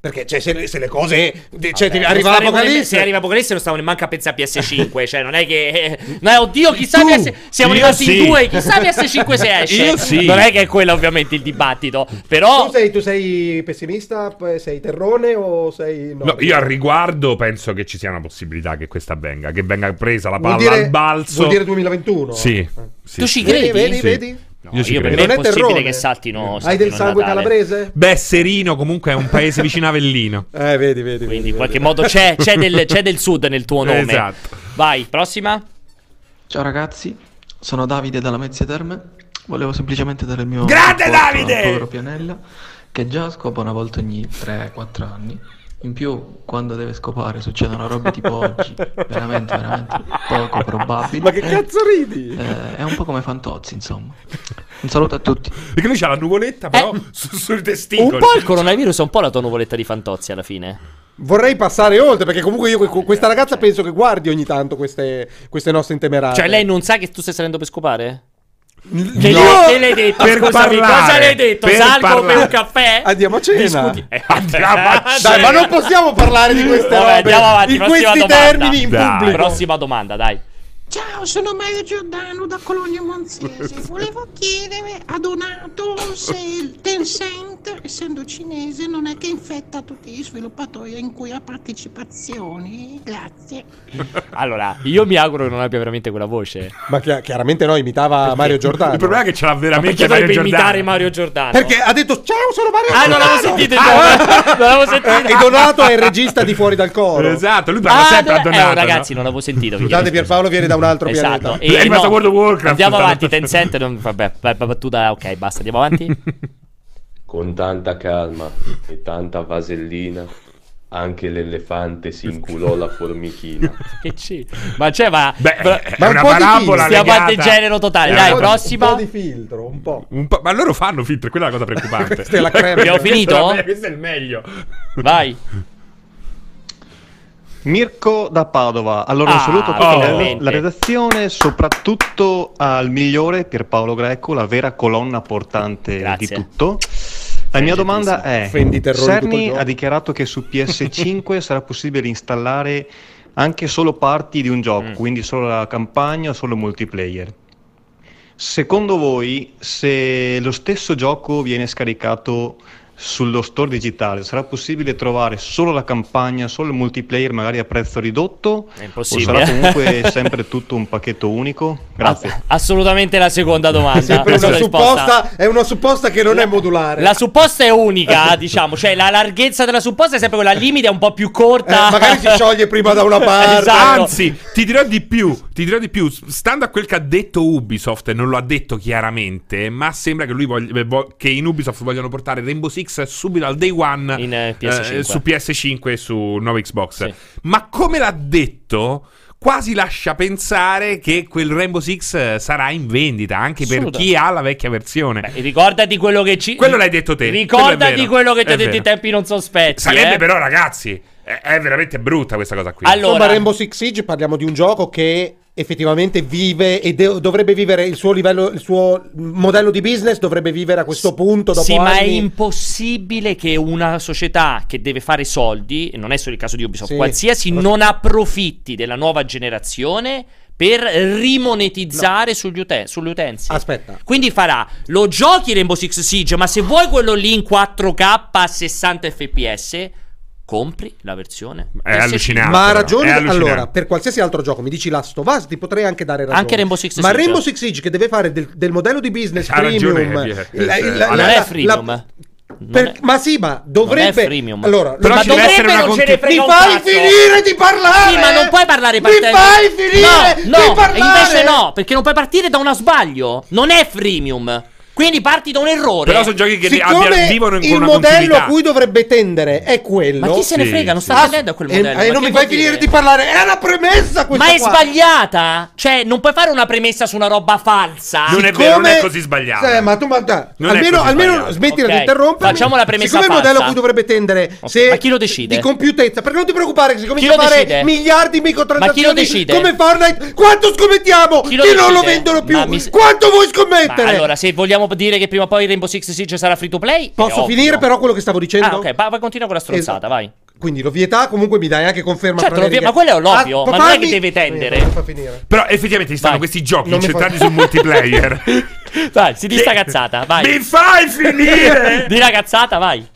Perché cioè, se, le, se le cose... Cioè, Vabbè, ti arriva l'apocalisse... Se arriva Apocalisse non stavano neanche a pensare a PS5 Cioè non è che eh, No oddio chissà Tu, PS... Siamo rimasti sì. in due Chissà PS5 se esce Io sì. Non è che è quello ovviamente il dibattito Però Tu sei, tu sei pessimista? Sei terrone o sei... No, No, io al riguardo penso che ci sia una possibilità che questa avvenga, che venga presa la palla dire, al balzo. vuol dire 2021? Sì. sì, Tu ci credi? Vedi, vedi, Sì. vedi? No, Io, per me è Non è impossibile terrone. che saltino Hai saltino del sangue Natale. calabrese? Beh, Serino comunque è un paese vicino a Avellino. Eh, vedi, vedi. Quindi vedi, in qualche vedi. modo c'è, c'è del, c'è del sud nel tuo nome Esatto. Vai prossima Ciao ragazzi, sono Davide dalla Mezzia Terme. Volevo semplicemente dare il mio Grande Davide! povero Pianella che già scopa una volta ogni 3-4 anni. In più, quando deve scopare succedono robe tipo oggi, veramente, veramente poco probabili. Ma che cazzo ridi? Eh, è un po' come Fantozzi, insomma. Un saluto a tutti. Perché lui c'ha la nuvoletta però Eh, su- sui testicoli. Un po' il coronavirus è un po' la tua nuvoletta di Fantozzi alla fine Vorrei passare oltre perché comunque io con questa ragazza penso che guardi ogni tanto queste, queste nostre intemerate. Cioè, lei non sa che tu stai salendo per scopare? No. Che, le- che le hai detto? Per Scusami, parlare, cosa le hai detto? per Salgo per parlare. un caffè? Andiamo a cena. Discuti- Eh, Andiamo a Dai, ma non possiamo parlare di queste Vabbè, robe andiamo avanti, in prossima questi domanda. termini in Dai. pubblico. Prossima domanda, dai. Ciao, sono Mario Giordano da Cologno Monzese. Volevo chiedere a Donato se il Tencent, essendo cinese, non è che infetta tutti gli sviluppatori in cui ha partecipazioni. Grazie. Allora, io mi auguro che non abbia veramente quella voce. Ma chi- chiaramente no, imitava Mario Giordano. Il problema è che ce l'ha Ma veramente perché Mario Giordano. imitare Mario Giordano? Perché ha detto ciao, sono Mario Ah, non Giordano. l'avevo sentito il nome. Non l'avevo sentito. Eh, e Donato è il regista di Fuori dal coro. Esatto, lui parla Ah, sempre a no, eh, Donato. ragazzi, non l'avevo sentito. Scusate, Pierpaolo viene da un altro Esatto. pianeta. È rimasto World of Warcraft, Andiamo avanti, Tencent. Non, vabbè, battuta. Ok, basta, andiamo avanti. Con tanta calma e tanta vasellina, anche l'elefante si inculò la formichina. che c'è? Ma c'è, ma. Beh, ma- è Ma un una po' di parabola Stiamo a degenero totale. Dai, un prossima. Un po' di filtro, un po'. Un po'- ma loro fanno filtro, quella è la cosa preoccupante. Questa è la crema. Abbiamo finito? Questo è il meglio. Vai. Mirko da Padova. Allora, un Ah, saluto a tutta la- finalmente. la redazione, soprattutto al migliore Pierpaolo Greco, la vera colonna portante Grazie. di tutto. La mia domanda è: Cerny ha dichiarato che su PS5 sarà possibile installare anche solo parti di un gioco, Mm. quindi solo la campagna o solo multiplayer. Secondo voi, se lo stesso gioco viene scaricato sullo store digitale, sarà possibile trovare solo la campagna, solo il multiplayer, magari a prezzo ridotto? È O impossibile. sarà comunque sempre tutto un pacchetto unico? Grazie. Ass- assolutamente la seconda domanda. Una è la risposta. supposta, è una supposta che non è modulare. La supposta è unica, diciamo, cioè la larghezza della supposta è sempre quella, limite è un po' più corta. Eh, magari si scioglie prima da una parte. Esatto. Anzi, ti dirò di più, ti dirò di più. Stando a quel che ha detto Ubisoft, e non lo ha detto chiaramente, ma sembra che, lui voglia- vo- che in Ubisoft vogliono portare Rainbow Six subito al day one In, eh, PS5. su PS5 e su nuovo Xbox. Sì. Ma come l'ha detto, quasi lascia pensare che quel Rainbow Six eh, sarà in vendita anche per chi ha la vecchia versione. Beh, ricordati quello che ci. Quello l'hai detto te, quello Ricordati vero, quello che ti ha detto in tempi non sospetti. Sarebbe eh. però, ragazzi, è, è veramente brutta questa cosa qui. Allora- Insomma, Rainbow Six Siege parliamo di un gioco che effettivamente vive e de- dovrebbe vivere il suo livello, il suo modello di business dovrebbe vivere a questo punto dopo Sì, ma è anni. impossibile che una società che deve fare soldi, e non è solo il caso di Ubisoft, Sì. qualsiasi, non approfitti della nuova generazione per rimonetizzare sugli uten- sulle utenze. Aspetta. Quindi farà, lo giochi Rainbow Six Siege, ma se vuoi quello lì in 4K a 60 fps, compri la versione. È PS5. allucinante. Ma ha ragione. Allora, per qualsiasi altro gioco, mi dici Last of Us, ti potrei anche dare ragione. Anche Rainbow Six Ma Siege. Rainbow Six Siege che deve fare del, del modello di business Ha ragione, premium. eh, la- eh, la- non la- non è la- freemium. la- Non per- è- ma sì, ma dovrebbe. freemium. Allora, Però ma ci deve essere dovrebbe una conti- mi un fai cazzo. finire di parlare! Sì, ma non puoi parlare Mi partendo- fai finire No, di no, parlare! invece no, perché non puoi partire da uno sbaglio. Non è freemium. Quindi parti da un errore. Però sono giochi che abbia- vivono in il con una modello continuità. a cui dovrebbe tendere è quello. Ma chi se ne Sì, frega? Non sì. sta attendendo a quel modello. e ma non mi fai finire di parlare, è una premessa questa Ma è qua. sbagliata? Cioè, non puoi fare una premessa su una roba falsa. Non è vero, non è così sbagliata. Eh, ma tu ma, dai, Non è almeno, almeno smettila Ok, di interrompermi. facciamo la premessa Siccome il modello falsa. a cui dovrebbe tendere Ok, se ma chi lo decide? di compiutezza, perché non ti preoccupare che si comincia a fare decide? miliardi di Ma chi microtransazioni lo decide? come Fortnite. Quanto scommettiamo? Chi non lo vendono più. Mi- Quanto vuoi Ma scommettere? allora, se vogliamo dire che prima o poi Rainbow Six Siege sarà free to play, Posso finire però quello che stavo dicendo? Ah, ok, va, va, continua con la stronzata, Esatto. vai. Quindi l'ovvietà comunque mi dai anche conferma Certo, righe. ma quello è l'ovvio, Ah, ma non è che deve tendere. Eh, non fa finire. Però effettivamente ci stanno Vai. questi giochi Non incentrati fa- sul multiplayer. Vai, si di sta cazzata, vai. Mi fai finire? Di la cazzata, vai.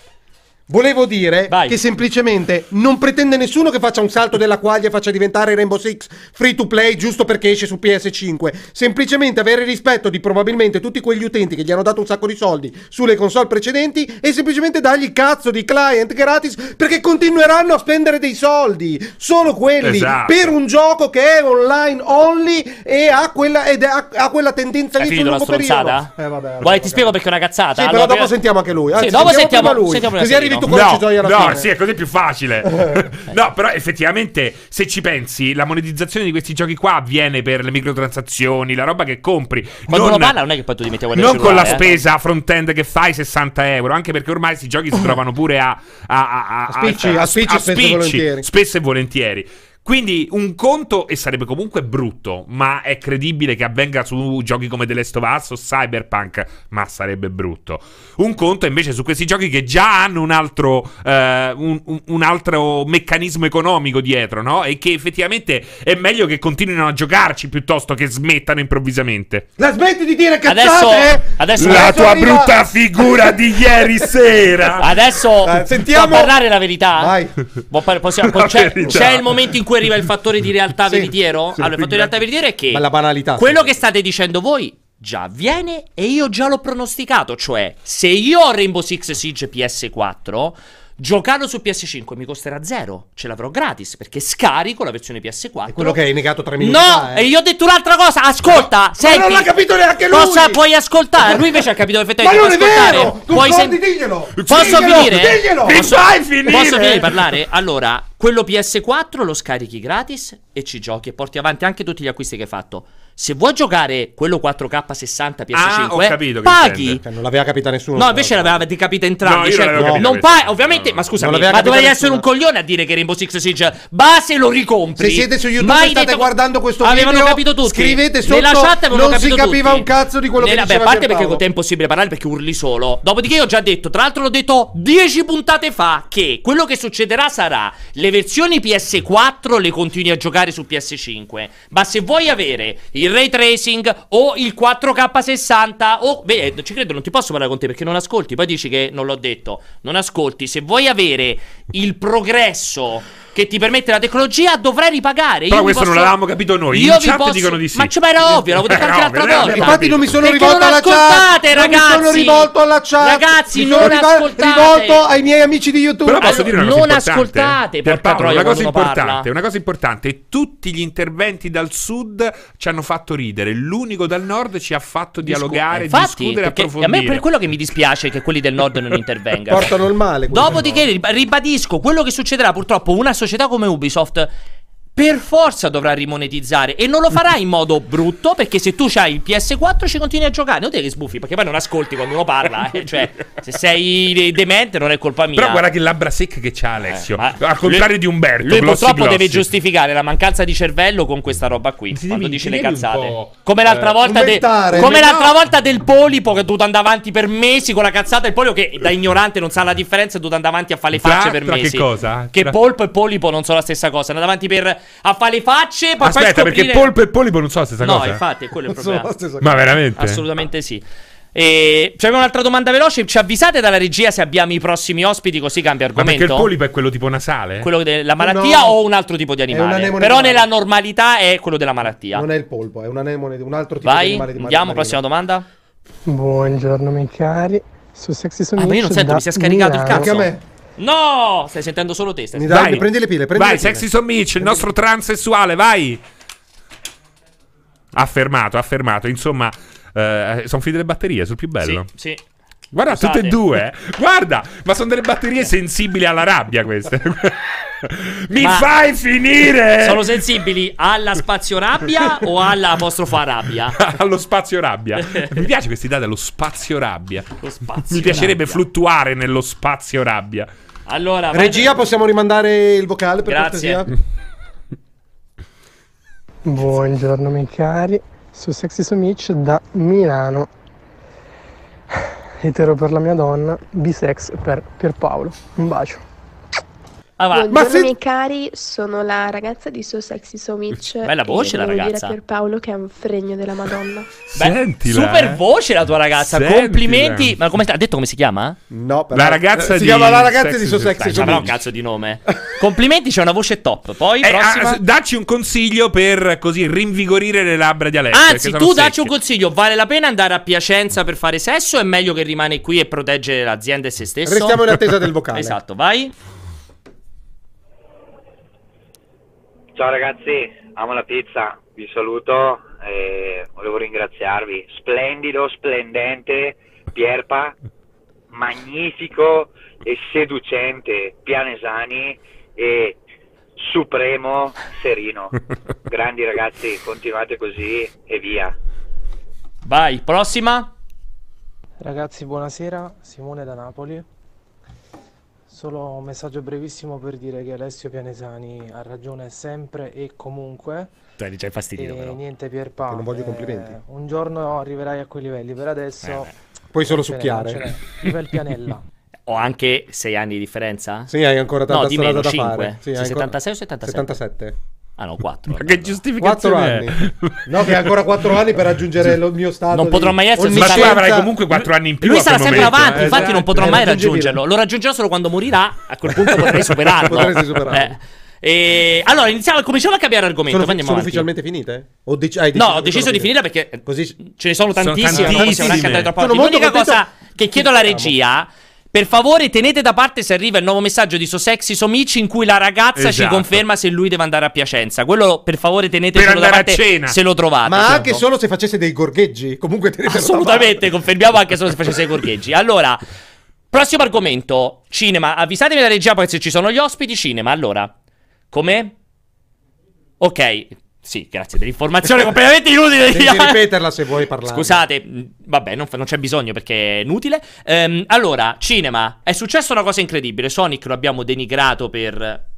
Volevo dire Vai. che semplicemente non pretende nessuno che faccia un salto della quaglia e faccia diventare Rainbow Six free to play giusto perché esce su PS5. Semplicemente avere rispetto di probabilmente tutti quegli utenti che gli hanno dato un sacco di soldi sulle console precedenti e semplicemente dargli cazzo di client gratis perché continueranno a spendere dei soldi. Solo quelli Esatto. per un gioco che è online only e ha quella, ed ha, ha quella tendenza lì sul lungo periodo. stronzata? Eh, vabbè, Vuoi ti spiego perché è una cazzata? Sì, Allora, però dopo prima- sentiamo anche lui. Sì, Anzi, dopo sentiamo sentiamo, lui. sentiamo Così arrivi tu quello ci togli alla no, fine. sì, è così più facile. no, però effettivamente, se ci pensi, la monetizzazione di questi giochi qua avviene per le microtransazioni, la roba che compri. Quando non, uno parla non è che poi tu ti metti a guardare non con la eh. spesa front-end che fai 60 euro, anche perché ormai questi giochi si trovano pure a, a, a, a, A spicci, a spicci, spesso e volentieri. spesso e volentieri. Quindi un conto, e sarebbe comunque brutto, ma è credibile che avvenga su giochi come The Last of Us o Cyberpunk, ma sarebbe brutto. Un conto invece su questi giochi che già hanno un altro, eh, un, un- un altro meccanismo economico dietro, no? E che effettivamente è meglio che continuino a giocarci piuttosto che smettano improvvisamente. La smetti di dire Adesso, cazzate? adesso La tua arriva- brutta figura di ieri sera! Adesso Eh, sentiamo- può parlare la verità? Vai. Par- possiamo- La c'è, verità. c'è il momento in cui arriva il fattore di realtà Sì, veritiero? sì. allora, il fattore di realtà veritiero è che Ma la banalità. quello che state dicendo voi già avviene e io già l'ho pronosticato. Cioè, se io ho Rainbow Six Siege PS4, giocarlo su PS5 mi costerà zero. Ce l'avrò gratis perché scarico la versione PS4. Quello che hai negato tre minuti No, fa, eh. e io ho detto un'altra cosa. Ascolta, senti. non l'ha capito neanche lui. Cosa puoi ascoltare? Lui invece ha capito Ma perfettamente. non è vero! Tu Puoi sen- diglielo! Posso Diglielo, finire? Diglielo! Mi Posso, fai finire? posso finire di parlare? Allora, quello PS4 lo scarichi gratis e ci giochi e porti avanti anche tutti gli acquisti che hai fatto. Se vuoi giocare quello 4K 60 PS5, Ah, ho capito che paghi. Cioè, non l'aveva capita nessuno. No, invece l'aveva capita No, entrambi. io cioè, capita non questa. paghi, ovviamente. No, ma scusami, non ma dovevi essere un coglione a dire che Rainbow Six Siege base lo ricompri. Se siete su YouTube Mai e state detto- guardando questo avevano video, capito tutti. scrivete sotto, Nella chat avevano non si capito capiva tutti. un cazzo di quello che Nella- diceva Beh, a parte perché con te è impossibile parlare perché urli solo. Dopodiché io ho già detto, tra l'altro l'ho detto 10 puntate fa, che quello che succederà sarà le versioni PS4 le continui a giocare su PS5. Ma se vuoi avere il ray tracing o il 4K 60 o... Beh, ci credo, non ti posso parlare con te perché non ascolti. Poi dici che non l'ho detto. Non ascolti. Se vuoi avere il progresso che ti permette la tecnologia, dovrai ripagare. Però Io questo non posso- l'avevamo capito noi. Io In vi chat posso- dicono di sì. Ma, c- ma era ovvio, l'avevo detto Era anche l'altra era volta. Infatti non mi sono Perché rivolto non alla ascoltate, chat. ragazzi. Non mi sono rivolto alla chat. Ragazzi, Mi non sono riva- ascoltate. rivolto ai miei amici di YouTube. Però posso Allora, dire una cosa non ascoltate, Pierpaolo, troia, una cosa importante, parla. una cosa importante, tutti gli interventi dal sud ci hanno fatto ridere, l'unico dal nord ci ha fatto dialogare, Infatti, discutere, perché a approfondire. me per quello che mi dispiace che quelli del nord non intervengano. Portano il male. Dopodiché rib- ribadisco, quello che succederà purtroppo una società come Ubisoft per forza dovrà rimonetizzare e non lo farà in modo brutto perché se tu hai il PS4 ci continui a giocare, non te che sbuffi perché poi non ascolti quando uno parla, eh. cioè se sei demente non è colpa mia. Però guarda che labbra secca che c'ha Alessio, Eh, al contrario lui- di Umberto. Lui glossi purtroppo glossi. deve giustificare la mancanza di cervello con questa roba qui. Ti quando devi- dice le cazzate. Come l'altra eh, volta, de- come No. l'altra volta del polipo che è dovuto andare avanti per mesi con la cazzata. Il polipo che da ignorante non sa la differenza è dovuto andare avanti a fare le Tra- facce per tra che mesi. cosa? Che Tra- polpo e polipo non sono la stessa cosa. È andato avanti per a fare le facce. Poi Aspetta, scoprire... perché polpo e polipo non so la stessa No, cosa. infatti, è quello il Non sono problema. Ma veramente? Assolutamente sì. E c'è un'altra domanda veloce. Ci avvisate dalla regia se abbiamo i prossimi ospiti, così cambia Ma perché argomento? il polipo è quello tipo nasale? Quello della malattia No. o un altro tipo di un animale? anemone Però animale. nella normalità è quello della malattia. Non è il polpo, è un anemone, un altro tipo di Vai, animale di mare andiamo, marino. prossima domanda. Buongiorno miei cari, su Sexy Ah, ma io non sento, mi si è scaricato il Anche cazzo. a me. No, stai sentendo solo te. Stai dai, prendi le pile, prendi vai, le pile. Sexy Son Mitch, il nostro transessuale, vai. Affermato, affermato. Insomma, eh, sono finite le batterie sul più bello. Sì, sì. Guarda, Scusate. tutte e due. eh. Guarda, ma sono delle batterie sensibili alla rabbia queste. Mi Ma- fai finire! Sono sensibili alla spazio rabbia o alla apostrofo rabbia? Allo spazio rabbia. Mi piace questa idea dello spazio rabbia. Lo spazio Mi piacerebbe rabbia. fluttuare nello spazio rabbia. Allora, vai- Regia, possiamo rimandare il vocale per Grazie. cortesia? Buongiorno miei cari, su Sexy Sumic da Milano. Etero per la mia donna, bisex per Pierpaolo. Un bacio. Ah, va. Ma se- miei cari, sono la ragazza di So Sexy So Mitch. Bella voce la ragazza. dire a Pierpaolo che è un fregno della Madonna. Beh, Sentila, super eh. voce la tua ragazza. Sentila. Complimenti. Ma come sta? Ha detto come si chiama? No, però- La ragazza eh, si di chiama la ragazza Sexy di So Sexy So avrà un Mitch. cazzo di nome. Complimenti, c'è una voce top. Poi, Eh, prossima. ah, dacci un consiglio per così rinvigorire le labbra di Alessio. Anzi, tu sono dacci un secche. consiglio: vale la pena andare a Piacenza per fare sesso? O è meglio che rimane qui e protegge l'azienda e se stesso? Restiamo in attesa del vocale. Esatto, vai. Ciao ragazzi, amo la pizza, vi saluto e volevo ringraziarvi. Splendido, splendente, Pierpa, magnifico e seducente Pianesani e supremo Serino. Grandi ragazzi, continuate così e via. Vai, prossima. Ragazzi, buonasera, Simone da Napoli. Solo un messaggio brevissimo per dire che Alessio Pianesani ha ragione sempre e comunque. Dai, mi c'hai fastidio e però. niente Pierpa. Che non voglio eh, complimenti. un giorno arriverai a quei livelli, per adesso. Eh, Puoi solo succhiare. Viva il pianella. Ho anche 6 anni di differenza? Sì, hai ancora tanta No, strada meno, da 5. fare. Sì, Sei hai ancora- 76 o 77? 77. Ah no, 4. Ma che Quattro giustificazione anni. è? No, che ancora 4 anni per raggiungere il mio stato. Non di potrò mai essere Ma tu avrai comunque 4 anni in più. Lui sarà sempre momento, avanti, eh, infatti non esatto. potrò è mai raggiungerlo. Lo raggiungerò solo quando morirà. A quel punto potrei superarlo. Potresti superarlo. Eh. E allora iniziamo, cominciamo a cambiare argomento. Sono, sono ufficialmente finite? O dec- hai No, ho deciso di finire perché Così ce ne sono Sono tantissime. non possiamo neanche andare troppo avanti. L'unica contento- cosa che chiedo alla regia. Per favore, tenete da parte se arriva il nuovo messaggio di So Sexy Somici in cui la ragazza ci Esatto. conferma se lui deve andare a Piacenza. Quello, per favore, Per tenetelo da andare a parte cena. se lo trovate. Ma certo. anche solo se facesse dei gorgheggi. Comunque tenetelo da Assolutamente, confermiamo anche solo se facesse i gorgheggi. Allora, prossimo argomento: cinema. Avvisatemi la regia poi se ci sono gli ospiti. Cinema. Allora, come? Ok, sì, grazie dell'informazione completamente inutile. Devi ripeterla se vuoi parlare. Scusate, mh, vabbè, non, non c'è bisogno perché è inutile. Ehm, allora, cinema. È successa una cosa incredibile. Sonic lo abbiamo denigrato per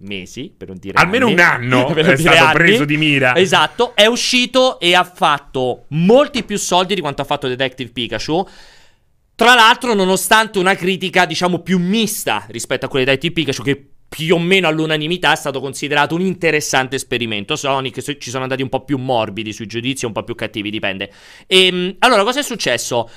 mesi, per non dire Almeno anni. un anno Per è stato anni. preso di mira. Esatto, è uscito e ha fatto molti più soldi di quanto ha fatto Detective Pikachu. Tra l'altro, nonostante una critica, diciamo, più mista rispetto a quella di Detective Pikachu, che più o meno all'unanimità è stato considerato un interessante esperimento. Sonic so- ci sono andati un po' più morbidi sui giudizi, un po' più cattivi, dipende. E allora, cosa è successo?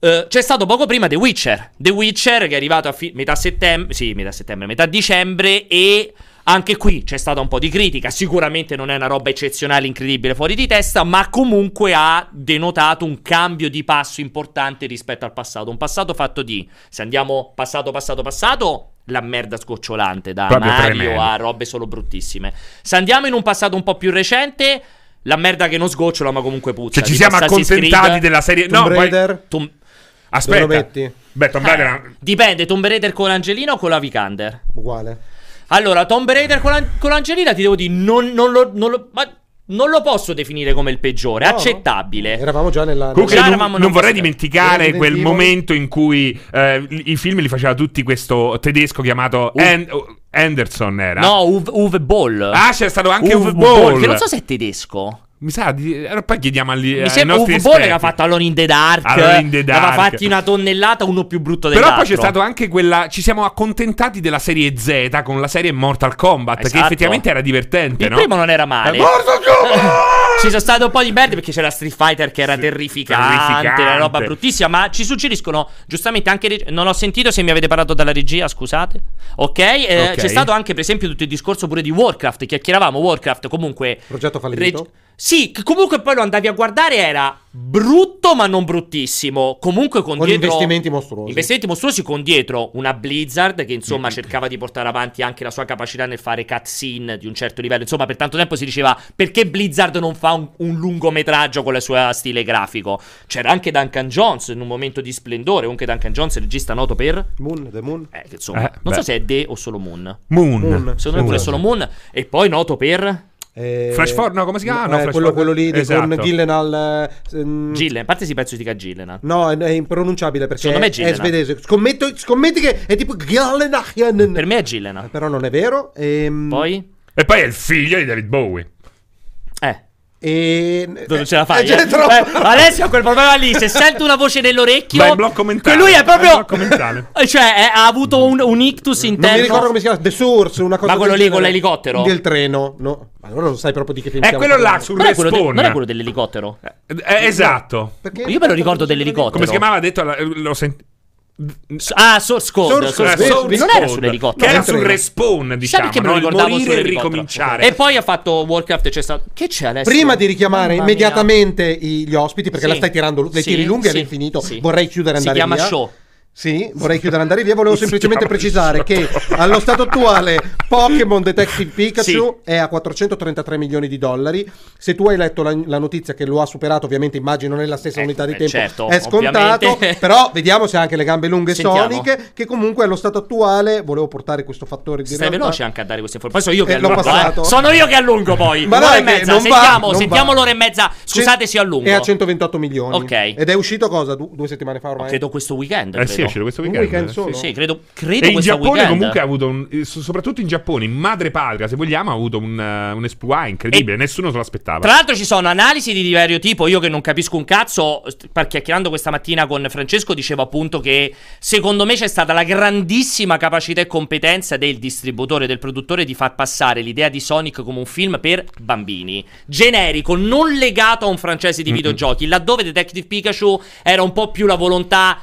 Eh, c'è stato poco prima The Witcher. The Witcher che è arrivato a fi- metà settembre, sì, metà settembre, metà dicembre e anche qui c'è stata un po' di critica. Sicuramente non è una roba eccezionale, incredibile, fuori di testa, ma comunque ha denotato un cambio di passo importante rispetto al passato. Un passato fatto di, se andiamo passato, passato, passato, la merda scocciolante da Proprio Mario tremendo. a robe solo bruttissime. Se andiamo in un passato un po' più recente, la merda che non sgocciola, ma comunque puzza. Cioè, ci siamo accontentati Creed. della serie. Tomb no, poi- Raider. Tom- Aspetta. Dove lo metti? Beh, Tomb Raider era- Dipende, Tomb Raider con l'Angelina o con la Vikander? Uguale. Allora, Tomb Raider con, la- con l'Angelina ti devo dire, non, non lo, non lo- ma non lo posso definire come il peggiore, No. accettabile. Eravamo già nella. Comunque Già non, non vorrei dimenticare Resident quel Evil. momento in cui eh, i film li faceva tutti questo tedesco chiamato An- Anderson era. No, Uwe, Uwe Boll. Ah, c'è stato anche Uwe Uwe Boll. Che non so se è tedesco. Mi sa di... allora poi chiediamo agli, Mi ai sembra nostri Uwe Boll che ha fatto Alone in the Dark. Alone in the ne Aveva Dark. fatti una tonnellata, uno più brutto dell'altro. Però poi c'è stato anche quella. Ci siamo accontentati della serie Z con la serie Mortal Kombat. Che Esatto. effettivamente era divertente, Il no? primo non era male. Eh, Ci sono state un po' di merda perché c'era Street Fighter che era terrificante, terrificante. una roba bruttissima. Ma ci suggeriscono giustamente anche. reg- Non ho sentito se mi avete parlato dalla regia, scusate. Ok, eh, Ok. c'è stato anche, per esempio, tutto il discorso pure di Warcraft. Chiacchieravamo Warcraft comunque. Progetto fallito. Sì, che comunque poi lo andavi a guardare era brutto ma non bruttissimo. Comunque con, Con dietro investimenti mostruosi. Investimenti mostruosi con dietro una Blizzard che insomma Mm. cercava di portare avanti anche la sua capacità nel fare cutscene di un certo livello. Insomma, per tanto tempo si diceva perché Blizzard non fa un, un lungometraggio con il suo stile grafico. C'era anche Duncan Jones in un momento di splendore. Comunque Duncan Jones è regista noto per Moon, The Moon. eh, che insomma, Eh, non so beh. se è The o solo Moon. Moon. Moon. Secondo me pure solo Moon e poi noto per Eh, Flash Forward, no, come si chiama? No, eh, quello, quello lì di- Esatto. con Gillenal. eh, ehm, Gillen. A parte si penso si dica Gillen. No, è, è impronunciabile perché Secondo me è è, Gillenal. svedese. Scommetto, scommetti che è tipo Gillenal. Per me è Gillen. Però non è vero. Ehm, Poi E poi è il figlio di David Bowie. Eh E... Non ce la fai. Eh, ce n'è eh? troppo. Eh, Alessio ha quel problema lì. Se sente una voce nell'orecchio, in blocco mentale. che lui è proprio. blocco mentale. Eh, Cioè, è- ha avuto un, un ictus Non interno. mi ricordo come si chiama. The Source, una cosa Ma quello lì con l'elicottero? Del treno. No. Ma allora non sai proprio di che film È stiamo quello là sul Non è, quello de- respawn. non è quello dell'elicottero. Eh, esatto. Perché? Io me lo ricordo dell'elicottero. Come si chiamava? Ha detto l'ho sentito. Ah, Source Code. Source Source Code. Eh, non Source era sull'elicottero. Che era sul respawn, diciamo. me no? Il morire e ricominciare. E poi ha fatto Warcraft e c'è stato. Che c'è Alessio? Prima di richiamare Mamma immediatamente i- gli ospiti, perché Sì. la stai tirando, le Sì, tiri lunghe sì, all'infinito, vorrei chiudere e Si andare chiama via. show. Sì, vorrei chiudere andare via. Volevo semplicemente precisare che allo stato attuale Pokémon Detective Pikachu Sì. è a 433 milioni di dollari. Se tu hai letto la, la notizia che lo ha superato, ovviamente immagino nella stessa unità di eh, tempo, certo, è scontato. ovviamente. Però vediamo se ha anche le gambe lunghe Sentiamo. Sonic. Che comunque allo stato attuale volevo portare questo fattore di Stai realtà. veloce anche a dare queste informazioni. Poi sono io che Eh, allungo. passato. eh. Sono io che allungo poi. Ma Un'ora dai, e mezza. non va, Sentiamo, sentiamo l'ora e mezza. Scusate se io allungo. È a 128 milioni. Ok. Ed è uscito cosa? Du- due settimane fa ormai? Credo questo weekend. Eh sì, credo. è uscito questo Un weekend. weekend eh, solo? sì. Sì, credo, credo E in Giappone weekend. comunque ha avuto un, eh, so- soprattutto in Giappone, in madre patria, se vogliamo, ha avuto un, eh, un exploit incredibile, nessuno se lo aspettava. Tra l'altro ci sono analisi di vario tipo, io che non capisco un cazzo, chiacchierando questa mattina con Francesco dicevo appunto che secondo me c'è stata la grandissima capacità e competenza del distributore, del produttore di far passare l'idea di Sonic come un film per bambini, generico, non legato a un francese di Mm-mm. videogiochi, laddove Detective Pikachu era un po' più la volontà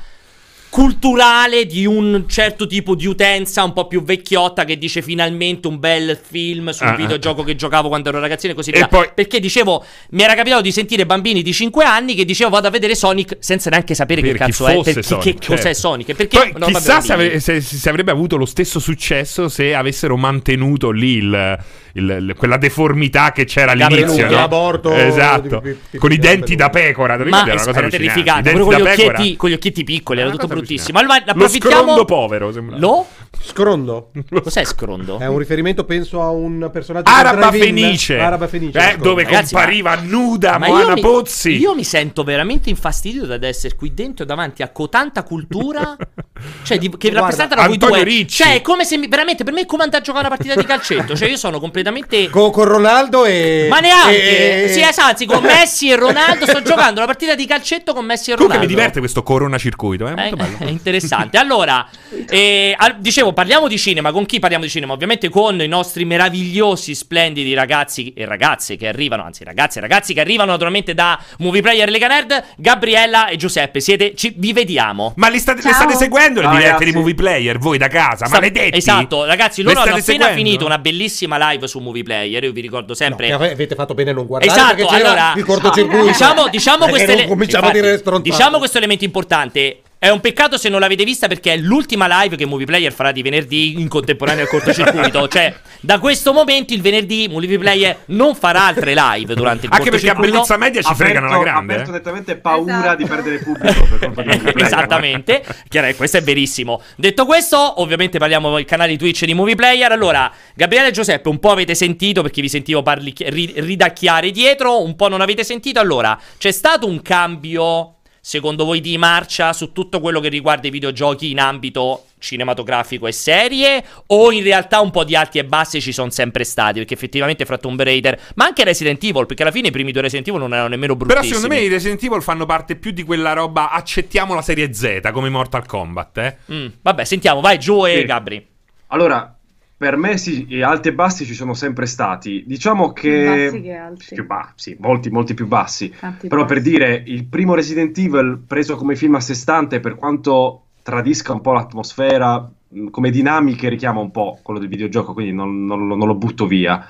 culturale di un certo tipo di utenza un po' più vecchiotta che dice finalmente un bel film sul Ah, ah. videogioco che giocavo quando ero ragazzino e così E via. poi- Perché dicevo, mi era capitato di sentire bambini di 5 anni che dicevano vado a vedere Sonic senza neanche sapere Per che cazzo è, per chi- Sonic, che cos'è certo. Sonic. e Perché Poi, no, chissà se, avre- se- se avrebbe avuto lo stesso successo se avessero mantenuto lì il- il- il- quella deformità che c'era all'inizio. no? l'aborto esatto, di- di- con i di denti da pecora. Ma Era una cosa terrificante, con gli, occhietti, con gli occhietti piccoli, era tutto bruttissimo. Allora, Lo approfittiamo. scrondo povero sembrava. Lo? Scrondo. Cos'è scrondo? È un riferimento, penso, a un personaggio Araba. Fenice, Araba Fenice. Eh, dove Ragazzi, compariva nuda Ma io Moana mi, Pozzi. io mi sento veramente infastidito da essere qui dentro davanti a cotanta cultura. cioè, di- che Guarda, rappresentano voi due. Ricci. Cioè, è come se mi- veramente per me è come andare a giocare una partita di calcetto. Cioè, io sono completamente. Con, con Ronaldo e. Ma neanche! e- Sì, esatto, anzi, con Messi e Ronaldo. Sto giocando una partita di calcetto con Messi e Ronaldo. Comunque mi diverte questo corona circuito, è Eh, molto bello. È interessante. Allora, eh, dicevo, parliamo di cinema. Con chi parliamo di cinema? Ovviamente con i nostri meravigliosi, splendidi ragazzi e ragazze che arrivano, anzi, ragazzi e ragazzi che arrivano naturalmente da Movie Player Lega Nerd, Gabriella e Giuseppe. Siete, ci- vi vediamo. Ma li state, le state seguendo le Ciao, dirette di movie player voi da casa? Sta- Maledetti! Esatto, ragazzi, Le loro hanno appena seguendo? finito una bellissima live su Movie Player. Io vi ricordo sempre. Ave- avete fatto bene a non guardare Esatto, perché c'era allora il cortocircuito. Diciamo, diciamo ele- cominciamo a infatti. Diciamo questo elemento importante. È un peccato se non l'avete vista perché è l'ultima live che Movie Player farà di venerdì in contemporanea al cortocircuito. cioè, da questo momento il venerdì Movie Player non farà altre live durante il Anche perché a cortocircuito. bellezza media ci fregano la grande. aperto eh. nettamente paura di perdere pubblico per colpa di Movie Player. Esattamente, Chiaro, questo è verissimo. Detto questo, ovviamente parliamo del canale Twitch di Movie Player. Allora, Gabriele e Giuseppe, un po' avete sentito perché vi sentivo parli- ri- ridacchiare dietro, un po' non avete sentito. Allora, c'è stato un cambio, secondo voi, di marcia su tutto quello che riguarda i videogiochi in ambito cinematografico e serie? O in realtà un po' di alti e bassi ci sono sempre stati? Perché effettivamente fra Tomb Raider, ma anche Resident Evil, perché alla fine i primi due Resident Evil non erano nemmeno Però bruttissimi. secondo me i Resident Evil fanno parte più di quella roba accettiamo la serie Z come Mortal Kombat, eh? Mm, vabbè, sentiamo, vai giù e Sì. Gabri. Allora, per me sì, alti e bassi ci sono sempre stati. Diciamo che... Bassi che alti. Più bassi, molti, molti più bassi. Tanti Però bassi. per dire, il primo Resident Evil preso come film a sé stante, per quanto tradisca un po' l'atmosfera, come dinamiche richiama un po' quello del videogioco, quindi non, non lo- non lo butto via.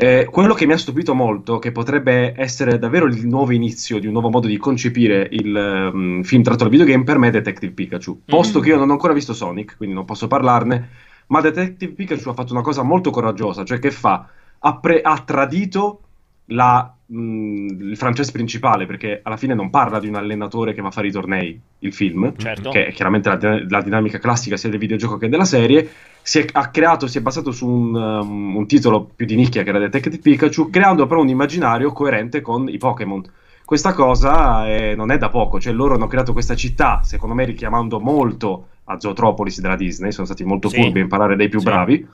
Eh, quello che mi ha stupito molto, che potrebbe essere davvero il nuovo inizio di un nuovo modo di concepire il ehm, film tratto dal videogame, per me è Detective Pikachu. Posto Mm. che io non ho ancora visto Sonic, quindi non posso parlarne, ma Detective Pikachu ha fatto una cosa molto coraggiosa, cioè che fa? Ha, pre- ha tradito la, mh, il franchise principale, perché alla fine non parla di un allenatore che va a fare i tornei, il film, Certo. che è chiaramente la, la dinamica classica sia del videogioco che della serie, si è, ha creato, si è basato su un, um, un titolo più di nicchia che era Detective Pikachu, creando però un immaginario coerente con i Pokémon. Questa cosa eh, non è da poco, cioè loro hanno creato questa città, secondo me richiamando molto a Zootropolis della Disney, sono stati molto Sì. furbi a imparare dai più Sì. bravi,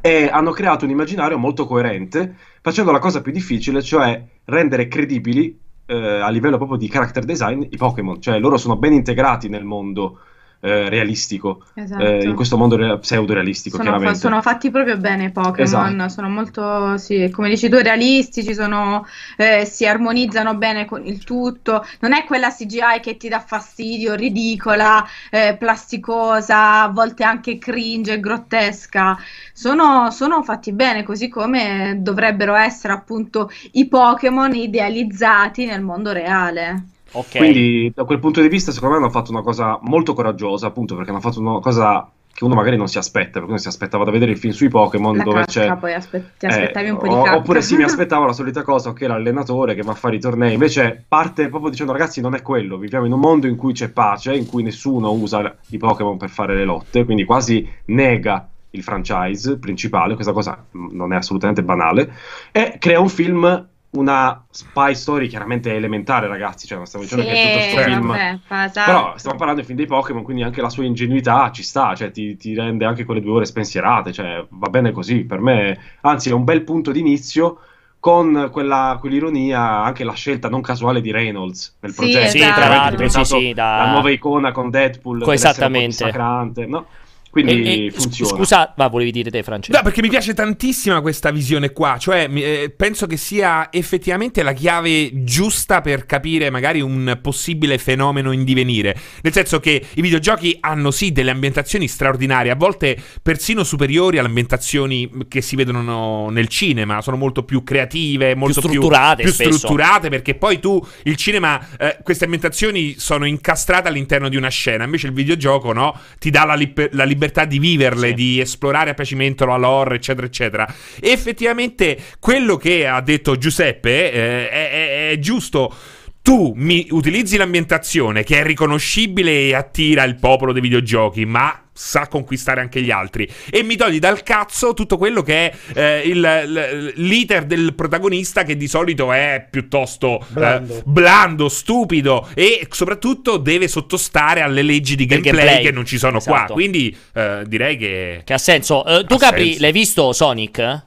e hanno creato un immaginario molto coerente, facendo la cosa più difficile, cioè rendere credibili eh, a livello proprio di character design i Pokémon, cioè loro sono ben integrati nel mondo eh, realistico, Esatto. eh, in questo mondo re- pseudo-realistico, Sono, fa- sono fatti proprio bene i Pokémon, Esatto. sono molto, sì, come dici tu, realistici, sono, eh, si armonizzano bene con il tutto. Non è quella CGI che ti dà fastidio, ridicola, eh, plasticosa, a volte anche cringe, grottesca. Sono, sono fatti bene, così come dovrebbero essere appunto i Pokémon idealizzati nel mondo reale. Ok. Quindi da quel punto di vista secondo me hanno fatto una cosa molto coraggiosa, appunto perché hanno fatto una cosa che uno magari non si aspetta, perché uno si aspettava da vedere il film sui Pokémon dove cacca, c'è... poi aspe- ti Eh, aspettavi un po' di cacca. Oppure sì, mi aspettavo la solita cosa, che l'allenatore che va a fare i tornei, invece parte proprio dicendo ragazzi non è quello, viviamo in un mondo in cui c'è pace, in cui nessuno usa i Pokémon per fare le lotte, quindi quasi nega il franchise principale, questa cosa mh, non è assolutamente banale, e crea un film, una spy story chiaramente elementare ragazzi, cioè non stiamo dicendo che è tutto Sì, questo film... vabbè, esatto. Però stiamo parlando del film dei Pokémon, quindi anche la sua ingenuità ci sta, cioè ti, ti rende anche quelle due ore spensierate, cioè va bene così. Per me, anzi, è un bel punto d'inizio con quella, quell'ironia, anche la scelta non casuale di Reynolds nel Sì, progetto. Sì, tra veramente è l'altro, sì, sì, da- la nuova icona con Deadpool, Co- esattamente. no? Quindi E- e- funziona. Scusa, va, volevi dire te, Francesco? No, perché mi piace tantissimo questa visione qua, cioè eh, penso che sia effettivamente la chiave giusta per capire magari un possibile fenomeno in divenire, nel senso che i videogiochi hanno sì delle ambientazioni straordinarie, a volte persino superiori alle ambientazioni che si vedono nel cinema, sono molto più creative, molto più strutturate più spesso. strutturate perché poi tu il cinema eh, queste ambientazioni sono incastrate all'interno di una scena, invece il videogioco no, ti dà la, liber- la libertà di viverle, di esplorare a piacimento la lore, eccetera, eccetera. E effettivamente quello che ha detto Giuseppe eh, è, è- è giusto. Tu mi utilizzi l'ambientazione che è riconoscibile e attira il popolo dei videogiochi, ma sa conquistare anche gli altri. E mi togli dal cazzo tutto quello che è eh, il- l- l'iter del protagonista, che di solito è piuttosto eh, Blando. blando, stupido e soprattutto deve sottostare alle leggi di gameplay, gameplay. che non ci sono qua. Esatto. Quindi eh, direi che. Che ha senso. Eh, tu, Ha Capri, senso. l'hai visto Sonic?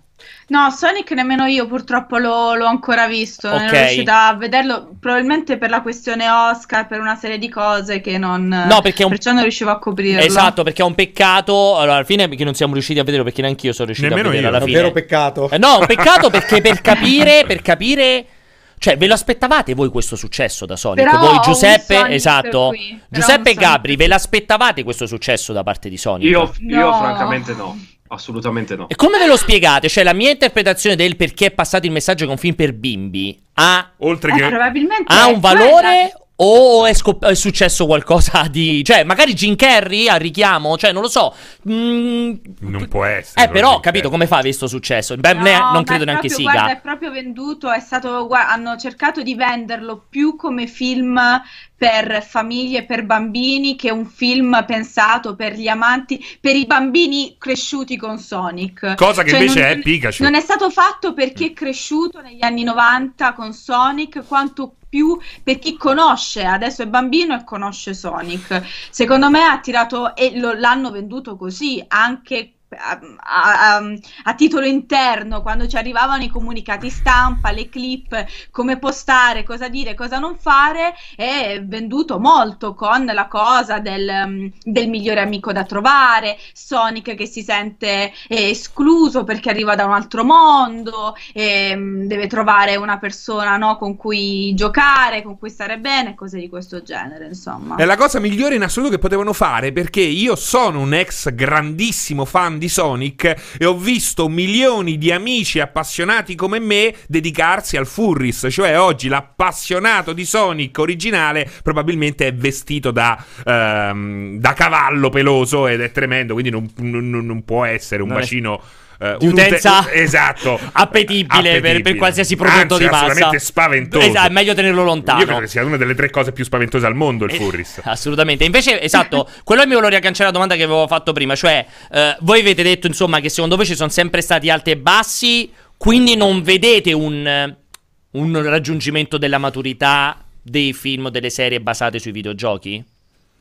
No, Sonic nemmeno io purtroppo l'ho, l'ho ancora visto, non Ok. ero riuscita a vederlo, probabilmente per la questione Oscar, per una serie di cose che non... No, perché è un- perciò non riuscivo a coprirlo. Esatto, perché è un peccato. Allora, alla fine perché non siamo riusciti a vederlo, perché neanche io sono riuscito Nemmeno a vederlo io. alla Un vero peccato. Eh, no, un peccato perché per capire, per capire. Cioè, ve lo aspettavate voi questo successo da Sonic? Però voi Giuseppe, esatto. Giuseppe e Gabri, ve l'aspettavate questo successo da parte di Sonic? Io, io No. francamente no, assolutamente no. E come ve lo spiegate? Cioè, la mia interpretazione del perché è passato il messaggio che è un film per bimbi ha, Oltre Eh, che. probabilmente ha un quella- valore o è, scop- è successo qualcosa di... Cioè, magari Jim Carrey a richiamo? Cioè, non lo so. Mm, Non può essere. eh, però, capito, come fa questo successo? Beh, No, non è credo neanche siga. Guarda, è proprio venduto, è stato, gua- hanno cercato di venderlo più come film per famiglie, per bambini, che un film pensato per gli amanti, per i bambini cresciuti con Sonic. Cosa che Cioè, invece non- è Pikachu. Non è stato fatto per chi è cresciuto negli anni 90 con Sonic, quanto più per chi conosce, adesso è bambino e conosce Sonic. Secondo me ha tirato e lo- l'hanno venduto così anche a, a- a- titolo interno quando ci arrivavano i comunicati stampa, le clip, come postare, cosa dire, cosa non fare, è venduto molto con la cosa del, um, del migliore amico da trovare, Sonic che si sente eh, escluso perché arriva da un altro mondo, ehm, deve trovare una persona no, con cui giocare, con cui stare bene, cose di questo genere, insomma. È la cosa migliore in assoluto che potevano fare perché io sono un ex grandissimo fan di Sonic e ho visto milioni di amici appassionati come me dedicarsi al Furris, cioè oggi l'appassionato di Sonic originale probabilmente è vestito da, ehm, da cavallo peloso ed è tremendo, quindi non, non- non può essere un Non è- bacino... eh, un ute- utenza esatto appetibile, Per, per qualsiasi prodotto Anzi, di massa. assolutamente spaventoso. Esatto, è meglio tenerlo lontano. Io credo che sia una delle tre cose più spaventose al mondo il Eh, Furris. Assolutamente. Invece, esatto, quello che mi volevo riagganciare alla domanda che avevo fatto prima, cioè, eh, voi avete detto, insomma, che secondo voi ci sono sempre stati alti e bassi, quindi non vedete un, un raggiungimento della maturità dei film o delle serie basate sui videogiochi?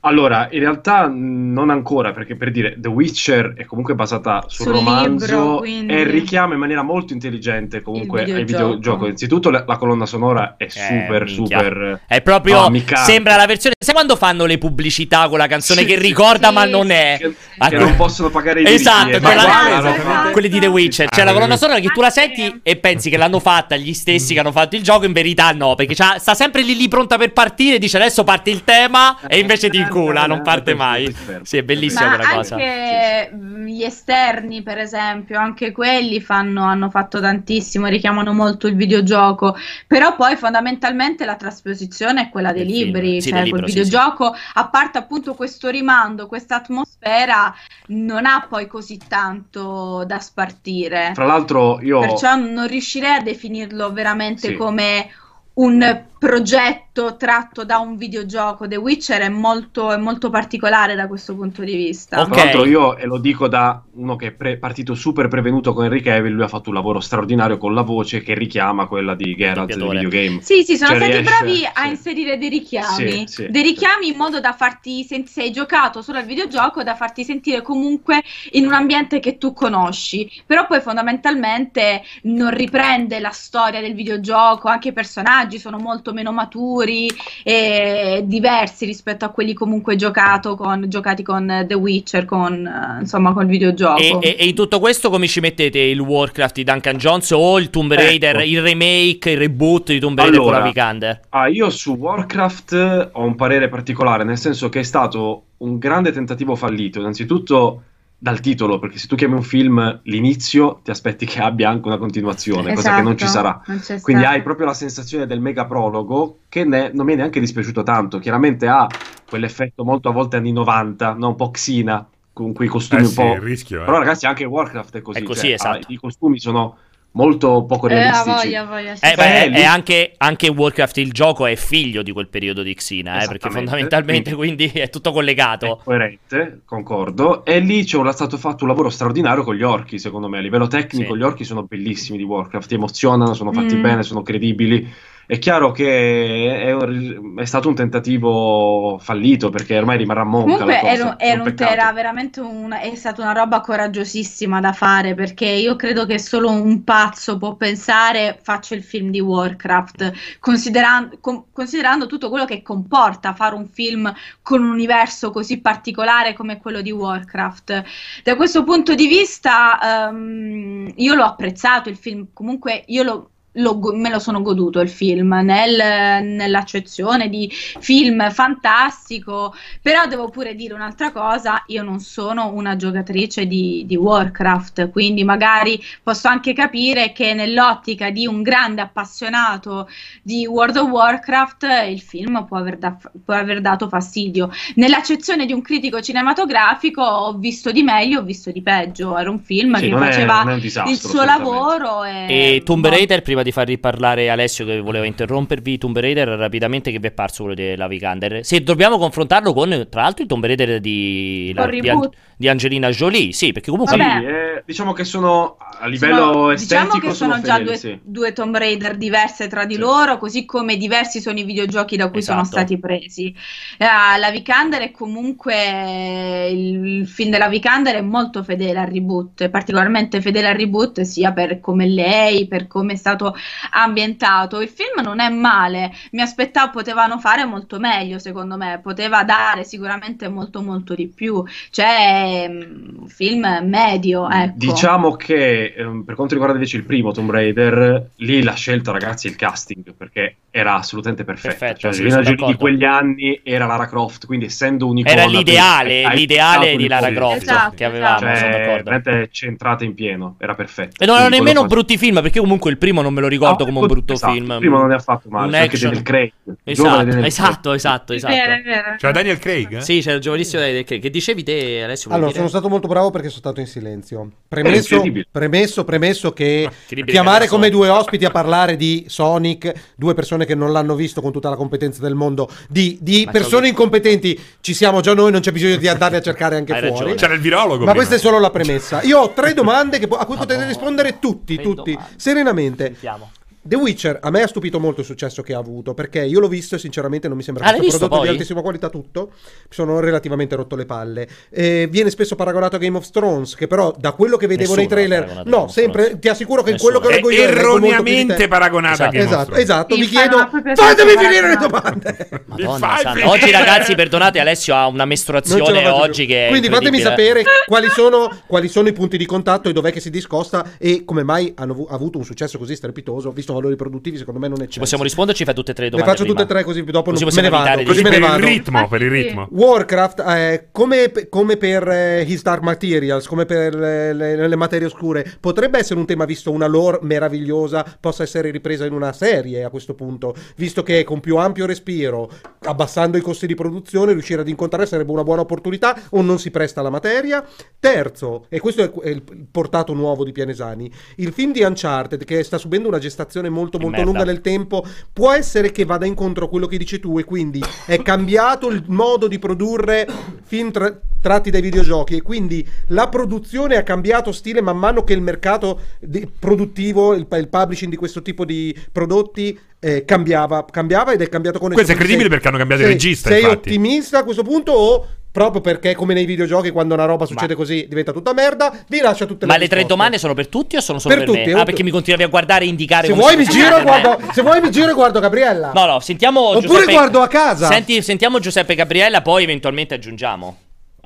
Allora, in realtà mh, non ancora, perché per dire The Witcher è comunque basata sul, Sul romanzo libro, quindi. e richiama in maniera molto intelligente comunque Il ai videogioco. videogiochi. Innanzitutto la, la colonna sonora è super, minchia. super... È proprio. Mi canta. sembra la versione. Sai quando fanno le pubblicità con la canzone Sì, che ricorda, sì, ma non è? Che, Ah, che non possono pagare i diritti. Esatto, eh, quella- esatto, quelli di The Witcher. Cioè, Ah, la colonna sonora che tu la senti e pensi che l'hanno fatta gli stessi che hanno fatto il gioco. In verità, no, perché sta sempre lì lì pronta per partire. Dice adesso parte il tema, e invece ti Incula, non parte mai. Sì, è bellissima Ma quella cosa. anche gli esterni, per esempio, anche quelli fanno- hanno fatto tantissimo, richiamano molto il videogioco, però poi fondamentalmente la trasposizione è quella dei libri, Sì, cioè libro, sì, sì. videogioco, a parte appunto questo rimando, questa atmosfera, non ha poi così tanto da spartire. Tra l'altro io... Perciò non riuscirei a definirlo veramente Sì. come un progetto tratto da un videogioco. The Witcher è molto, è molto particolare da questo punto di vista. Tra l'altro io, e lo dico da uno che è pre- partito super prevenuto con Henry Cavill, lui ha fatto un lavoro straordinario con la voce che richiama quella di Geralt del videogame. Sì, sì, sono Cioè, stati riesce- bravi a inserire dei richiami, Sì, sì, dei richiami in modo da farti sentire, se hai giocato solo al videogioco, da farti sentire comunque in un ambiente che tu conosci, però poi fondamentalmente non riprende la storia del videogioco, anche i personaggi sono molto meno maturi e diversi rispetto a quelli comunque giocato con, giocati con The Witcher, con eh, insomma col videogioco. E, e- e in tutto questo come ci mettete il Warcraft di Duncan Jones o il Tomb Raider, Ecco. il remake, il reboot di Tomb Raider con la Allora, Vikander? Ah, io su Warcraft ho un parere particolare, nel senso che è stato un grande tentativo fallito, innanzitutto dal titolo, perché se tu chiami un film l'inizio, ti aspetti che abbia anche una continuazione, cosa che non ci Esatto, sarà. non Quindi hai proprio la sensazione del mega prologo che ne- non mi è neanche dispiaciuto tanto. Chiaramente ha quell'effetto molto a volte anni 90, no? un po' Xina, con quei costumi Eh un sì, po'. rischio, eh. Però ragazzi anche Warcraft è così. È così, cioè, esatto. I costumi sono molto poco Eh, realistici. voglia, ha voglia, sì, Eh, beh, Eh, lì- e anche, anche Warcraft il gioco è figlio di quel periodo di Xina, eh, perché fondamentalmente quindi è tutto collegato. coerente, concordo. E lì c'è un- stato fatto un lavoro straordinario con gli orchi, secondo me. A livello tecnico, Sì. gli orchi sono bellissimi di Warcraft, ti emozionano, sono fatti Mm. bene, sono credibili. È chiaro che è, un- è stato un tentativo fallito perché ormai rimarrà monca Comunque la cosa. era, un era veramente una, è stata una roba coraggiosissima da fare perché io credo che solo un pazzo può pensare faccio il film di Warcraft, considerando, con- considerando tutto quello che comporta fare un film con un universo così particolare come quello di Warcraft. Da questo punto di vista ehm, io l'ho apprezzato il film, comunque io lo lo me lo sono goduto il film nel- nell'accezione di film fantastico, però devo pure dire un'altra cosa, io non sono una giocatrice di, di Warcraft, quindi magari posso anche capire che nell'ottica di un grande appassionato di World of Warcraft il film può aver, da- può aver dato fastidio. Nell'accezione di un critico cinematografico ho visto di meglio, ho visto di peggio, era un film Sì, che faceva è un disastro, il suo lavoro e... E Tomb Raider, prima di far riparlare Alessio che voleva interrompervi, Tomb Raider rapidamente che vi è parso quello della Vikander? Se dobbiamo confrontarlo con, tra l'altro, il Tomb Raider di, Con di, reboot. di Angelina Jolie, sì, perché comunque... Sì, Vabbè. eh, diciamo che sono a livello Sono- estetico diciamo che sono, già fedeli, due, sì. due Tomb Raider diverse tra di loro, così come diversi sono i videogiochi da cui sono Esatto. stati presi. Eh, la Vikander è comunque il film della Vikander è molto fedele al reboot, è particolarmente fedele al reboot sia per come lei, per come è stato ambientato. Il film non è male, mi aspettavo potevano fare molto meglio, secondo me, poteva dare sicuramente molto molto di più. Cioè, mm, un film medio, ecco. Diciamo che ehm, per quanto riguarda invece il primo Tomb Raider, lì la scelta, ragazzi, il casting perché era assolutamente perfetta. Perfetto, cioè, sì, Angelina sono Jolie di quegli anni era Lara Croft, quindi essendo un'icona Era per- l'ideale, hai l'ideale di Lara. Croft Esatto, che avevamo, Cioè, sono d'accordo. veramente centrata in pieno, era perfetta. E non erano Quindi nemmeno brutti film, perché comunque il primo non me lo ricordo No, come un brutto esatto, film. il primo non ne ha fatto male, Un c'è anche action. Daniel Craig, Esatto, Daniel esatto, esatto, esatto. C'era Daniel Craig? eh? Sì, c'era il giovanissimo Daniel Craig. Che dicevi te, Alessio? Allora, dire? sono stato molto bravo perché sono stato in silenzio. Premesso, premesso, premesso che incredibile chiamare come due ospiti a parlare di Sonic, due persone che non l'hanno visto con tutta la competenza del mondo, di, di persone incompetenti, ci siamo già noi, non c'è bisogno di andarli a cercare anche Hai fuori. ragione. C'era il virologo. Ma prima. questa è solo la premessa. Io ho tre domande che po- a cui potete rispondere tutti, tutti, domande. serenamente. Sentiamo. The Witcher a me ha stupito molto il successo che ha avuto perché io l'ho visto e sinceramente non mi sembra Ah, che l'hai sia un prodotto di poi? altissima qualità tutto. Mi sono relativamente rotto le palle. Eh, viene spesso paragonato a Game of Thrones, che però da quello che vedevo Nessuno nei trailer, paragonato no, of sempre ti assicuro che in Nessuno. quello che leggo io di erroneamente te. paragonata Esatto. a Game of Esatto, Thrones. esatto, vi chiedo fatemi finire le domande. Madonna? Oggi, ragazzi, perdonate, Alessio ha una mestruazione oggi più. che è Quindi fatemi sapere quali sono, quali sono i punti di contatto e dov'è che si discosta e come mai hanno avu- avuto un successo così strepitoso, visto valori produttivi secondo me non eccelsi. Possiamo risponderci? Fai tutte e tre le Le domande. faccio tutte e prima. tre così dopo Così non me ne possiamo vado. Così me ne per vado. il ritmo, per il ritmo. Warcraft, eh, come, come per eh, His Dark Materials, come per le, le- le materie oscure, potrebbe essere un tema visto una lore meravigliosa, possa essere ripresa in una serie a questo punto, visto che con più ampio respiro, abbassando i costi di produzione, riuscire ad incontrare sarebbe una buona opportunità o non si presta alla materia. Terzo, e questo è, il il portato nuovo di Pianesani, il film di Uncharted che sta subendo una gestazione molto molto merda. lunga nel tempo, può essere che vada incontro a quello che dici tu e quindi è cambiato il modo di produrre film tra- tratti dai videogiochi e quindi la produzione ha cambiato stile man mano che il mercato di- produttivo, il, il publishing di questo tipo di prodotti eh, cambiava, cambiava ed è cambiato con Questo è credibile Sei- perché hanno cambiato il sei- regista, Sei infatti. ottimista a questo punto o proprio perché come nei videogiochi quando una roba succede così diventa tutta merda, vi lascia tutte le Ma le tre risposte. domande sono per tutti o sono solo Per per, tutti, me? Ah, perché mi continuavi a guardare e indicare Se vuoi mi giro guardo, se vuoi mi giro e guardo Gabriella. No, no, sentiamo Oppure Giuseppe- guardo a casa. Senti, sentiamo Giuseppe Gabriella, poi eventualmente aggiungiamo.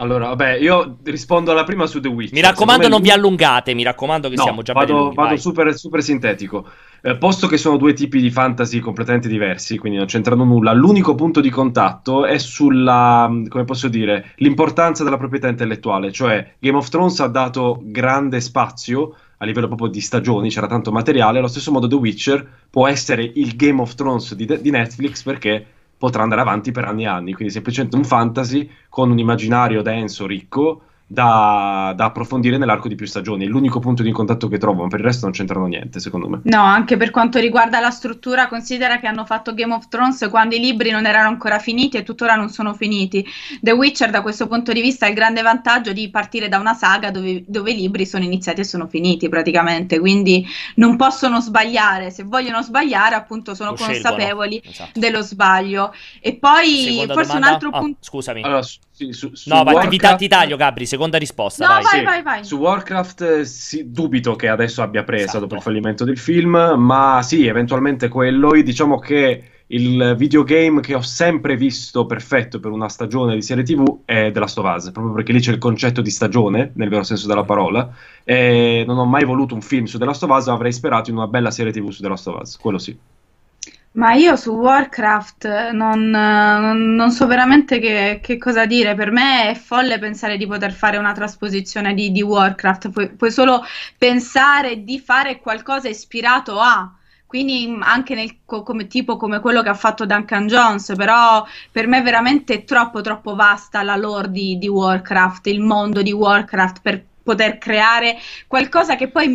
Allora, vabbè, io rispondo alla prima su The Witcher. Mi raccomando, non vi allungate. Mi raccomando, che No, siamo già vado, lunghi. vado super, super sintetico. Eh, posto che sono due tipi di fantasy completamente diversi, quindi non c'entrano nulla, l'unico punto di contatto è sulla, come posso dire, l'importanza della proprietà intellettuale. Cioè, Game of Thrones ha dato grande spazio a livello proprio di stagioni, c'era tanto materiale. Allo stesso modo, The Witcher può essere il Game of Thrones di, di Netflix perché potrà andare avanti per anni e anni. Quindi, semplicemente un fantasy con un immaginario denso, ricco. Da, da approfondire nell'arco di più stagioni. È l'unico punto di contatto che trovo, ma per il resto non c'entrano niente, secondo me. No, anche per quanto riguarda la struttura, considera che hanno fatto Game of Thrones quando i libri non erano ancora finiti e tuttora non sono finiti. The Witcher, da questo punto di vista, ha il grande vantaggio di partire da una saga dove, dove i libri sono iniziati e sono finiti praticamente, quindi non possono sbagliare. Se vogliono sbagliare, appunto, sono Lo consapevoli Esatto. dello sbaglio. E poi, Seconda forse un domanda? altro Ah, punto. scusami. Allora, su, su- no, vai, ti, Warcraft- ti taglio, Gabri. Seconda risposta. No, vai. vai, Sì, vai, vai. Su Warcraft eh, sì, dubito che adesso abbia presa Esatto. dopo il fallimento del film, ma sì, eventualmente quello. E diciamo che il videogame che ho sempre visto perfetto per una stagione di serie TV è The Last of Us, proprio perché lì c'è il concetto di stagione, nel vero senso della parola. E non ho mai voluto un film su The Last of Us, avrei sperato in una bella serie TV su The Last of Us, quello sì. Ma io su Warcraft non, non- so veramente che, che cosa dire. Per me è folle pensare di poter fare una trasposizione di, di Warcraft. Puoi, puoi solo pensare di fare qualcosa ispirato a. Quindi mh, anche nel, co- come tipo come quello che ha fatto Duncan Jones, però per me è veramente troppo troppo vasta la lore di, di Warcraft, il mondo di Warcraft per poter creare qualcosa che poi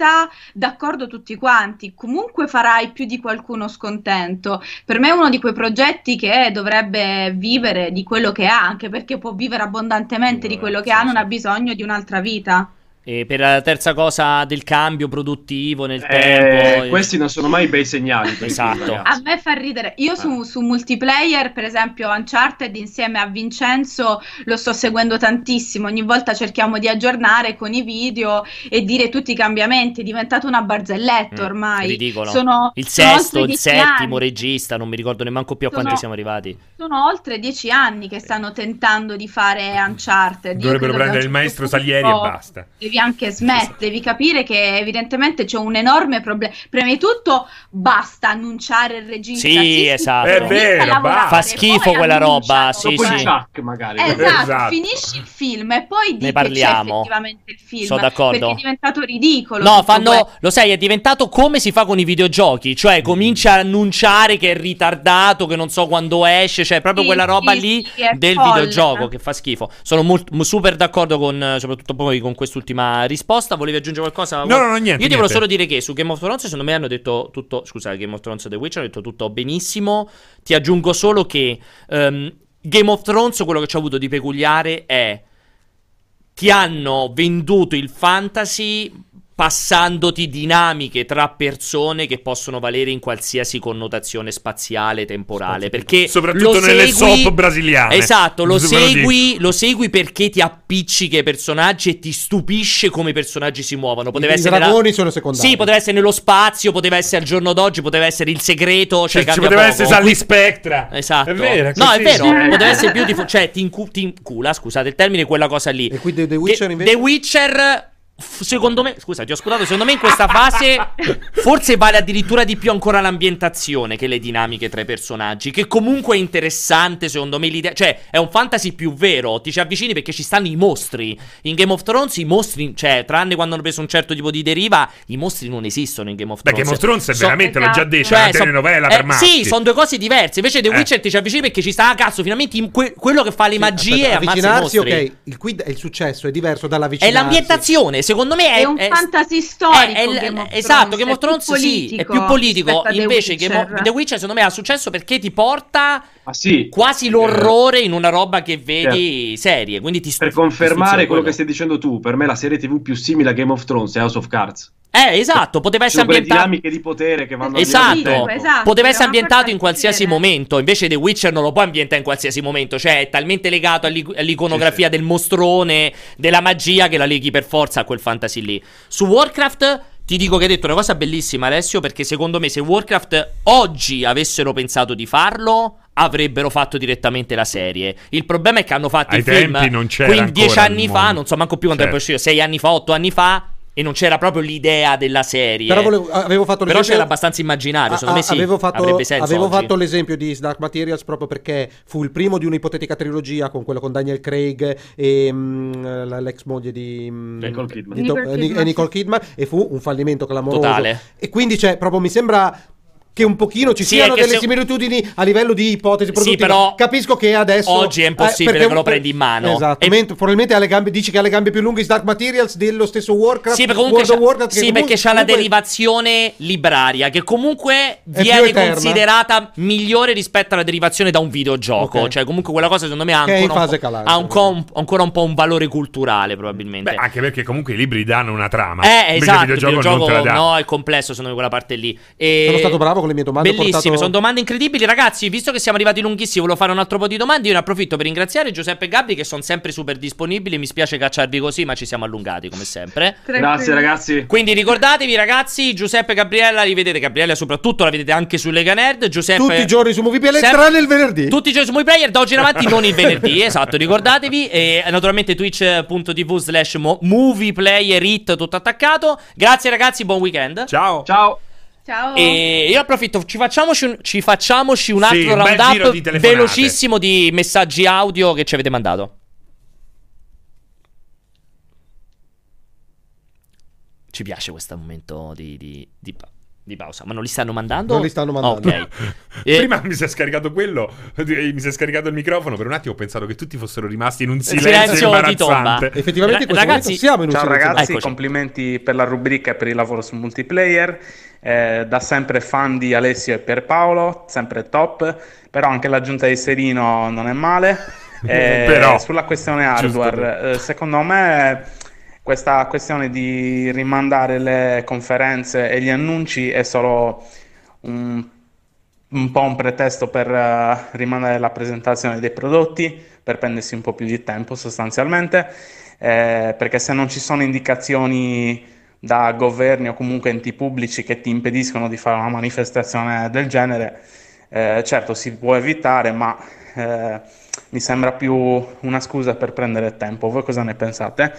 metta d'accordo tutti quanti. Comunque farai più di qualcuno scontento. Per me è uno di quei progetti che dovrebbe vivere di quello che ha, anche perché può vivere abbondantemente di quello che ha, non ha bisogno di un'altra vita. E per la terza cosa del cambio produttivo nel Eh, tempo. questi non sono mai bei segnali. Esatto. ragazzi. A me fa ridere. Io su, su multiplayer, per esempio, Uncharted insieme a Vincenzo lo sto seguendo tantissimo. Ogni volta cerchiamo di aggiornare con i video e dire tutti i cambiamenti. È diventato una barzelletta ormai. Ridicolo. Sono, il sono sesto, oltre il settimo anni. regista, non mi ricordo nemmeno più a Sono- quanti siamo arrivati. Sono oltre dieci anni che stanno tentando di fare Uncharted. Dovrebbero prendere il maestro certo Salieri e basta. Devi anche smettere, devi capire che evidentemente c'è un enorme problema. Prima di tutto, basta annunciare il regista. Sì, esatto. È vero, Fa schifo quella roba. Sì, sì. Chuck, magari. Esatto, Esatto. finisci il film e poi Ne che parliamo. c'è effettivamente il film. Sono d'accordo. Perché è diventato ridicolo. No, fanno. questo. Lo sai, è diventato come si fa con i videogiochi. Cioè, comincia a annunciare che è ritardato, che non so quando esce. Cioè, proprio Sì, quella roba sì, lì sì, del folle. videogioco che fa schifo. Sono molt- m- super d'accordo con. Soprattutto poi con quest'ultima risposta. Volevi aggiungere qualcosa? No, no, no, niente, Io ti volevo solo dire che su Game of Thrones, secondo me, hanno detto tutto. Scusate, Game of Thrones e The Witcher hanno detto tutto benissimo. Ti aggiungo solo che. ehm, Game of Thrones, quello che ci ha avuto di peculiare è ti hanno venduto il fantasy passandoti dinamiche tra persone che possono valere in qualsiasi connotazione spaziale, temporale. Perché Soprattutto nelle segui- soap brasiliane. Esatto, lo segui, lo segui perché ti appiccica i personaggi e ti stupisce come i personaggi si muovono. Poteva I essere dragoni sono secondari. Sì, poteva essere nello spazio, poteva essere al giorno d'oggi, poteva essere il segreto. Cioè, Ci cambia poteva poco. essere Sally Spectra. Esatto. È vero, no, è vero. Poteva essere beautiful. Cioè, ti, incu- ti incula, scusate il termine, quella cosa lì. E quindi The Witcher Che- invece? The Witcher. Secondo me, scusa, ti ho sputato. Secondo me in questa fase forse vale addirittura di più ancora l'ambientazione che le dinamiche tra i personaggi. Che comunque è interessante, secondo me, l'idea. Cioè, è un fantasy più vero. Ti ci avvicini perché ci stanno i mostri. In Game of Thrones i mostri, cioè, tranne quando hanno preso un certo tipo di deriva, i mostri non esistono in Game of Beh, Thrones. Game of Thrones è So- veramente, l'ho già detto, Cioè, è una so- telenovela eh, per matti. Sì, sono due cose diverse. Invece The Eh. Witcher ti ci avvicini perché ci sta a cazzo. Finalmente in que- quello che fa le magie Aspetta, e ammazza i avvicinarsi, mostri. ok, il quid è il successo, è diverso dalla È l'ambientazione, secondo me è, È un è- fantasy storico. è il- Game of esatto, Game of è più Thrones sì, è più politico. a The Invece Game of- Witcher. The Witcher secondo me ha successo perché ti porta Ma sì, quasi l'orrore in una roba che vedi serie. Quindi ti per ti confermare quello che stai dicendo tu, per me la serie TV più simile a Game of Thrones è House of Cards. Eh, esatto, poteva essere ambientato. dinamiche di potere che vanno Esatto, esatto, poteva essere ambientato in qualsiasi momento. Invece The Witcher non lo puoi ambientare in qualsiasi momento. Cioè, è talmente legato all'ic- all'iconografia del mostrone, della magia, che la leghi per forza a quel fantasy lì. Su Warcraft. Ti dico che hai detto una cosa bellissima, Alessio, perché secondo me se Warcraft oggi avessero pensato di farlo, avrebbero fatto direttamente la serie. Il problema è che hanno fatto Ai il film tempi non c'era quindi dieci anni fa, non so manco più quando è Certo. uscito, sei anni fa, otto anni fa, e non c'era proprio l'idea della serie. Però volevo- avevo fatto Però c'era abbastanza immaginario, secondo me Ah, sì, avevo fatto, avrebbe senso avevo oggi. fatto l'esempio di Dark Materials proprio perché fu il primo di un'ipotetica trilogia con quello con Daniel Craig e mm, la- l'ex moglie di, mm, Nicole Kidman. di Nicole eh, Kidman, e Nicole Kidman e fu un fallimento clamoroso. Totale. E quindi c'è proprio mi sembra che un pochino ci Sì, siano delle se- similitudini a livello di ipotesi produttive. però Capisco che adesso oggi è impossibile perché- che lo prendi in mano. Esatto, E- mentre probabilmente ha le gambe dici che ha le gambe più lunghe di Dark Materials dello stesso Warcraft. Sì, perché comunque, World of c'ha, Warcraft, sì, comunque- perché c'ha la derivazione libraria, che comunque viene considerata migliore rispetto alla derivazione da un videogioco. Ok. Cioè, comunque quella cosa secondo me ha ancora, un calante, ha un co- ancora un po' un valore culturale, probabilmente. Beh, anche perché comunque i libri danno una trama. Eh, esatto, il il videogioco, videogioco, non te la dà. no, è complesso secondo me quella parte lì. E... Sono stato bravo con le mie domande, Bellissime, portato- sono domande incredibili. Ragazzi, visto che siamo arrivati lunghissimi, volevo fare un altro po' di domande. Io ne approfitto per ringraziare Giuseppe e Gabri che sono sempre super disponibili. Mi spiace cacciarvi così, ma ci siamo allungati come sempre. Grazie ragazzi. Quindi ricordatevi, ragazzi, Giuseppe e Gabriella, li vedete. Gabriella, soprattutto, la vedete anche su Lega Nerd. Giuseppe. Tutti i giorni su Movie Player, Sempre- tranne il venerdì. Tutti i giorni su Movie Player, da oggi in avanti, non il venerdì. esatto, ricordatevi. E naturalmente twitch.tv slash mo- Movie Player Hit, tutto attaccato. Grazie, ragazzi, buon weekend. Ciao. Ciao. Ciao. E io approfitto, ci facciamoci un, ci facciamoci un Sì, altro giro roundup di velocissimo di messaggi audio che ci avete mandato. Ci piace questo momento di, di- di di pausa, ma non li stanno mandando? Non li stanno mandando. Ok. E- Prima mi si è scaricato quello, mi si è scaricato il microfono. Per un attimo ho pensato che tutti fossero rimasti in un silenzio, silenzio di tomba. imbarazzante. Effettivamente questo Ragazzi- siamo in un Ciao silenzio. ragazzi, Eccoci. complimenti per la rubrica e per il lavoro su multiplayer. Eh, da sempre fan di Alessio e Pierpaolo, sempre top, però anche l'aggiunta di Serino non è male. Eh, Però. sulla questione hardware, eh, secondo me questa questione di rimandare le conferenze e gli annunci è solo un, un po' un pretesto per eh, rimandare la presentazione dei prodotti, per prendersi un po' più di tempo sostanzialmente, eh, perché se non ci sono indicazioni da governi o comunque enti pubblici che ti impediscono di fare una manifestazione del genere, eh, certo si può evitare, ma eh, mi sembra più una scusa per prendere tempo. Voi cosa ne pensate?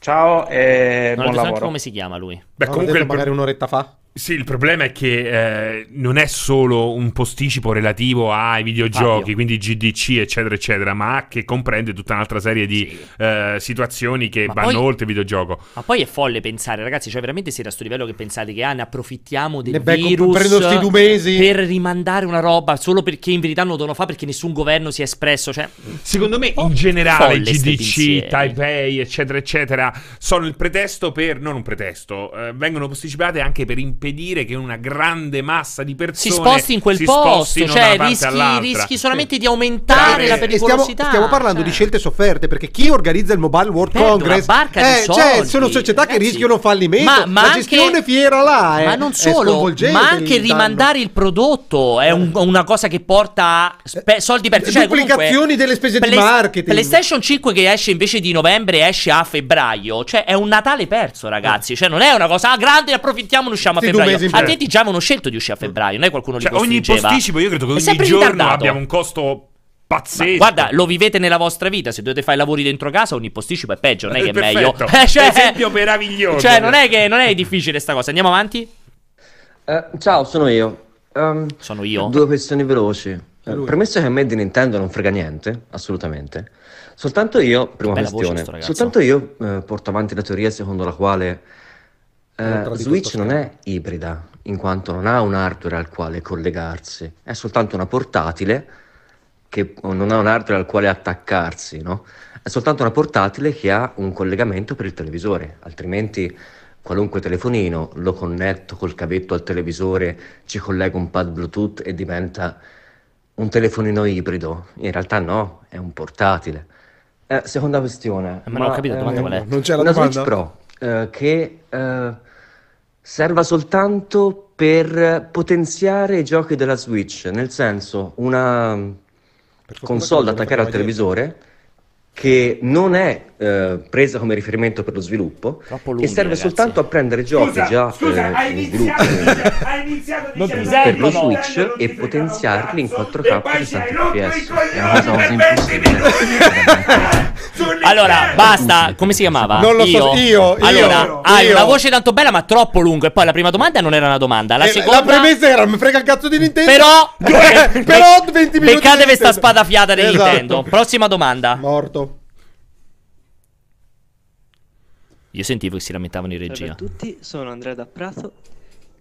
Ciao e Non ho buon lavoro. come si chiama lui. Beh, comunque il magari un'oretta fa. Sì, il problema è che eh, non è solo un posticipo relativo ai videogiochi, quindi GDC, eccetera, eccetera, ma che comprende tutta un'altra serie di eh, situazioni che Ma vanno poi- oltre il videogioco. Ma poi è folle pensare, ragazzi, cioè veramente siete a sto livello che pensate che ah, ne approfittiamo del Ne virus sti due mesi. per rimandare una roba solo perché in verità non lo devono fare perché nessun governo si è espresso, cioè Secondo me, Oh, in generale, GDC. Taipei, eccetera, eccetera, sono il pretesto per, non un pretesto, eh, vengono posticipate anche per impedire che una grande massa di persone si sposti in quel si posto, cioè rischi, rischi solamente di aumentare Eh, la e stiamo, pericolosità. stiamo parlando di cioè. scelte sofferte perché chi organizza il Mobile World Perde una Congress barca di eh, cioè, soldi, sono società che ragazzi. rischiano fallimento Ma- ma la anche- gestione fiera là è, Ma non solo, ma il anche danno. rimandare il prodotto è un- una cosa che porta spe- soldi persi. Cioè, Duplicazioni comunque, delle spese di Play- marketing. PlayStation 5 che esce invece di novembre esce a febbraio. Cioè, è un Natale perso, ragazzi. Cioè, non è una cosa ah, grande, approfittiamo e usciamo a due febbraio. A te già avevano scelto di uscire a febbraio, non è qualcuno Cioè, li ogni posticipo, io credo che È ogni giorno ritardato. abbia un costo pazzesco. Ma guarda, lo vivete nella vostra vita. Se dovete fare i lavori dentro casa, ogni posticipo è peggio. Non è che è meglio. Eh, cioè, Esempio meraviglioso. Cioè, non è che non è difficile sta cosa. Andiamo avanti. Eh, ciao, sono io. Ehm, Sono io. Due questioni veloci. Eh, lui. premesso che a me di Nintendo non frega niente, assolutamente. Soltanto io, prima bella voce questione, ragazzo. soltanto io eh, porto avanti la teoria secondo la quale eh, tradito Switch non è ibrida, in quanto non ha un hardware al quale collegarsi, è soltanto una portatile che non ha un hardware al quale attaccarsi, no? È soltanto una portatile che ha un collegamento per il televisore, altrimenti qualunque telefonino lo connetto col cavetto al televisore, ci collego un pad Bluetooth e diventa un telefonino ibrido. In realtà no, è un portatile. Eh, seconda questione. Eh, ma non ho capito la domanda qual è. Non c'è la una domanda? Switch Pro eh, che eh, serva soltanto per potenziare i giochi della Switch, nel senso una console da attaccare al televisore che non è eh, presa come riferimento per lo sviluppo lunghi, serve ragazzi. soltanto a prendere giochi Scusa, già scusa, eh, hai iniziato, hai iniziato Non ti dicendo per lo. Switch e potenziarli in 4K poi e ci hai 60 rotto i fps. È una cosa quasi impossibile. Allora, basta. Come si chiamava? Non lo so, io, io, Allora, io. hai una voce tanto bella, ma troppo lunga. E poi la prima domanda non era una domanda. La Eh, seconda. la premessa era: mi frega il cazzo di Nintendo. Però. Però 20 minuti. Beccate di questa Nintendo. spada fiata di Esatto. Nintendo. Prossima domanda. Morto. Io sentivo che si lamentavano in Salve regia. a tutti, sono Andrea da Prato.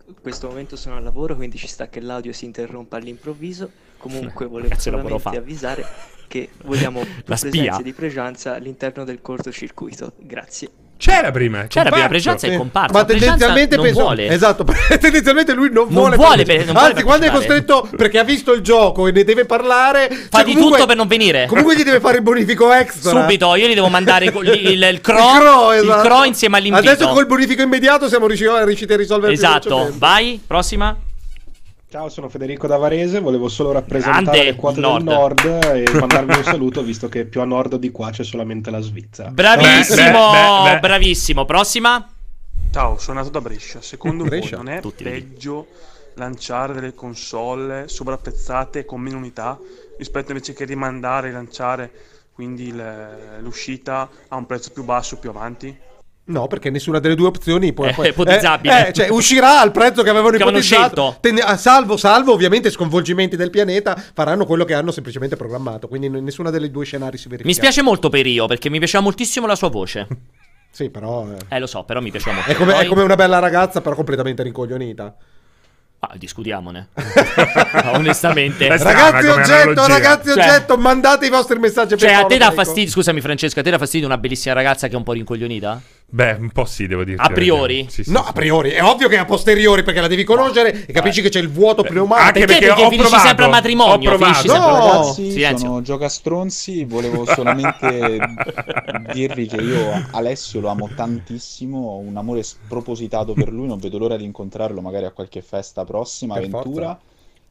In questo momento sono al lavoro, quindi ci sta che l'audio si interrompa all'improvviso. Comunque volevo lavoro solamente avvisare che vogliamo La spia? presenze di Pregianza all'interno del cortocircuito. Grazie. C'era prima. è C'era prima. Pregianza è Sì. comparso. Ma tendenzialmente non penso vuole. Esatto, tendenzialmente lui non, Non vuole vuole per- non vuole Anzi, quando è costretto perché ha visto il gioco e ne deve parlare, Fa cioè, di comunque- tutto per non venire. Comunque gli deve fare il bonifico extra. Subito, io gli devo mandare il, il, il cro, Il cro, il esatto. cro insieme all'invito. Adesso col bonifico immediato siamo riusciti, riusciti a risolvere più Esatto, velocemente. vai, prossima. Ciao, sono Federico da Varese, volevo solo rappresentare Grande le quote nord. del nord e mandarvi un saluto visto che più a nord di qua c'è solamente la Svizzera. Bravissimo, Beh, beh, beh. bravissimo. Prossima. Ciao, sono nato da Brescia. Secondo Brescia? voi non è Tutti lì. peggio lanciare delle console sovrapprezzate con meno unità rispetto invece che rimandare e lanciare quindi le- l'uscita a un prezzo più basso più avanti? No, perché nessuna delle due opzioni può, È può- ipotizzabile. eh, cioè, uscirà al prezzo che avevano Che ipotizzato. Tende- a salvo, salvo ovviamente sconvolgimenti del pianeta, faranno quello che hanno semplicemente programmato. Quindi n- nessuna delle due scenari si verifica. Mi spiace molto per Io perché mi piaceva moltissimo la sua voce. Sì, però. eh, Eh, lo so, però mi piaceva molto. È come, è come una bella ragazza, però completamente rincoglionita. Ah, discutiamone. Onestamente. È Ragazzi oggetto, ragazzi Cioè- oggetto, mandate i vostri messaggi per Cioè, a te dà fastidio, scusami Francesco, a te dà fastidio una bellissima ragazza che è un po' rincoglionita? Beh, un po' sì, devo dire. A priori? Sì, sì, No, sì. a priori, è ovvio che è a posteriori perché la devi conoscere e capisci che c'è il vuoto pneumatico. anche Perché? perché ho finisci provato, sempre al matrimonio, ho provato. sempre- No! Ragazzi, Silenzio. sono Giocastronzi, volevo solamente dirvi che io Alessio lo amo tantissimo, ho un amore spropositato per lui, non vedo l'ora di incontrarlo magari a qualche festa prossima, Per avventura. forza.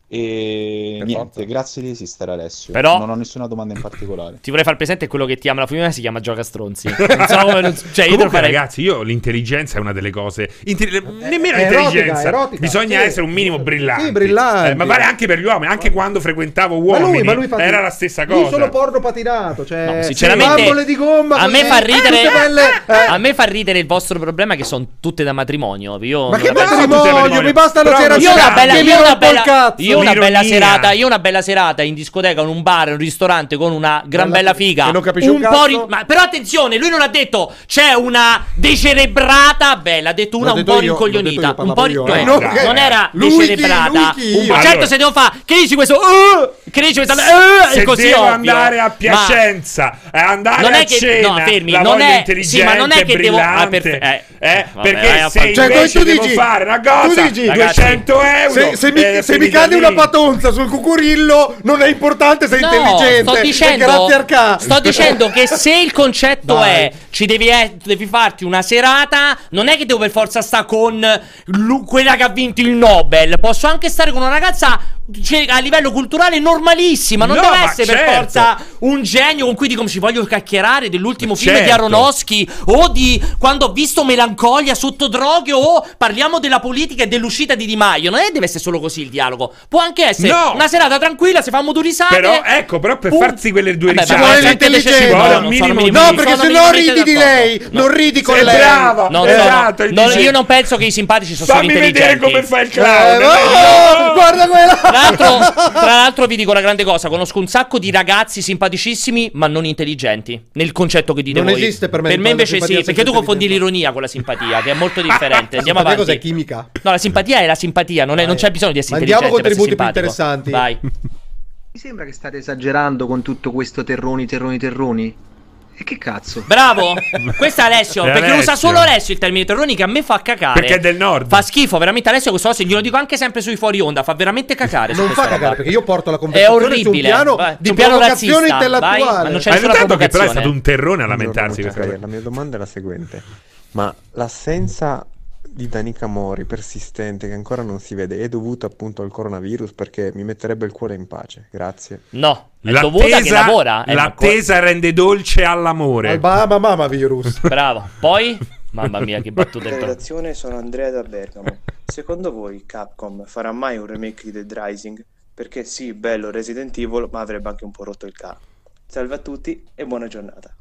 E Per niente, forza. grazie di esistere Alessio. Però- Non ho nessuna domanda in particolare. Ti vorrei far presente quello che ti ama la famiglia si chiama Gioca Stronzi. Non so come. non- Cioè, io Comunque, farei. ragazzi, io l'intelligenza è una delle cose. Inter- nemmeno è erotica, l'intelligenza. erotica. Bisogna Sì. essere un minimo brillanti. Sì, brillanti. Eh, ma vale anche per gli uomini. Anche quando frequentavo Ma uomini, lui, ma lui era la stessa cosa. solo porno patinato, cioè No, sinceramente, bambole di gomma a me fa ridere. tutte belle, eh. A me fa ridere il vostro problema che sono tutte da matrimonio. Io Ma non che matrimonio, mi basta la sera Io una bella, che mi io una rompo il bella, cazzo. Io una bella serata, io una bella serata in discoteca, in un bar, in un ristorante con una gran Bella- bella figa. che non capisci un po' cazzo. ri- ma però attenzione, lui non ha detto c'è una decerebrata bella, ha detto una L'ho un detto po' rincoglionita, io, un po' io, eh. non, No, che- era lui chi, decerebrata. lui chi? Un po'- Allora. certo se devo fare che dici questo uh, che dici questa uh, Se è così devo ovvio. andare a Ma- Piacenza, e andare non a è che cena, no, fermi, la non è intelligente, sì, ma non è che devo ah, perfe- eh, eh, vabbè, perché se Cioè, invece tu devo dici- fare una tu cosa, dici, 200 euro, Se, se mi, eh, se mi cade lì. Una patonza sul cucurillo, non è importante, sei No, intelligente. sto dicendo, sto dicendo che se il concetto Dai. è ci devi, eh, devi farti una serata, non è che devo per forza stare con quella che ha vinto il Nobel. Posso anche stare con una ragazza cioè, a livello culturale normalissima. Non No, deve essere per certo. forza un genio con cui dico ci voglio chiacchierare dell'ultimo film di Certo. Aronofsky o di quando ho visto Melancolia sotto droghe o parliamo della politica e dell'uscita di Di Maio. Non è che deve essere solo così il dialogo. Può anche essere No! una serata tranquilla, si fa motorisate. Però, ecco, però per farsi quelle due Vabbè, risate ma vuole l'intelligenza. ci no, un non minimo No, perché se no ridi di lei, No. non ridi con Sei lei. brava. Non Esatto, non- dici- io non penso che i simpatici sono solo Fammi vedere intelligenti. come fai il Eh, clown. oh, guarda quella. Tra l'altro, tra l'altro vi dico la grande cosa, conosco un sacco di ragazzi simpaticissimi ma non intelligenti, nel concetto che dite Non voi. esiste per me Per me invece sì, perché tu confondi l'ironia con la simpatia, che è molto differente. Andiamo avanti. cos'è? Chimica? No, la simpatia è la simpatia, non, è- non c'è bisogno di essere intelligente contributi più interessanti. Vai. Mi sembra che state esagerando con tutto questo terroni, terroni, terroni. E che cazzo? Bravo! Questo è Alessio, È perché lo usa Alessio. solo Alessio il termine terroni che a me fa cacare. Perché è del nord. Fa schifo, veramente Alessio questo cosa, glielo dico anche sempre sui fuori onda, fa veramente cacare. Non fa cagare roba. perché io porto la È conversazione su un orribile. piano Vai, di piano provocazione. Vai, intellettuale. ma non c'è Hai nessuna notato che però è provocazione. stato un terrone a lamentarsi Buongiorno. La mia domanda è la seguente: ma l'assenza di Danica Mori persistente che ancora non si vede è dovuta appunto al coronavirus? Perché mi metterebbe il cuore in pace. Grazie. No, è dovuta che L'attesa, lavora. ma l'attesa rende dolce all'amore. Al Bahama Mama virus. Bravo. Poi? Mamma mia, che battuta del redazione sono Andrea da Bergamo. Secondo voi Capcom farà mai un remake di Dead Rising? Perché sì, bello Resident Evil, ma avrebbe anche un po' rotto il cavo. Salve a tutti e buona giornata.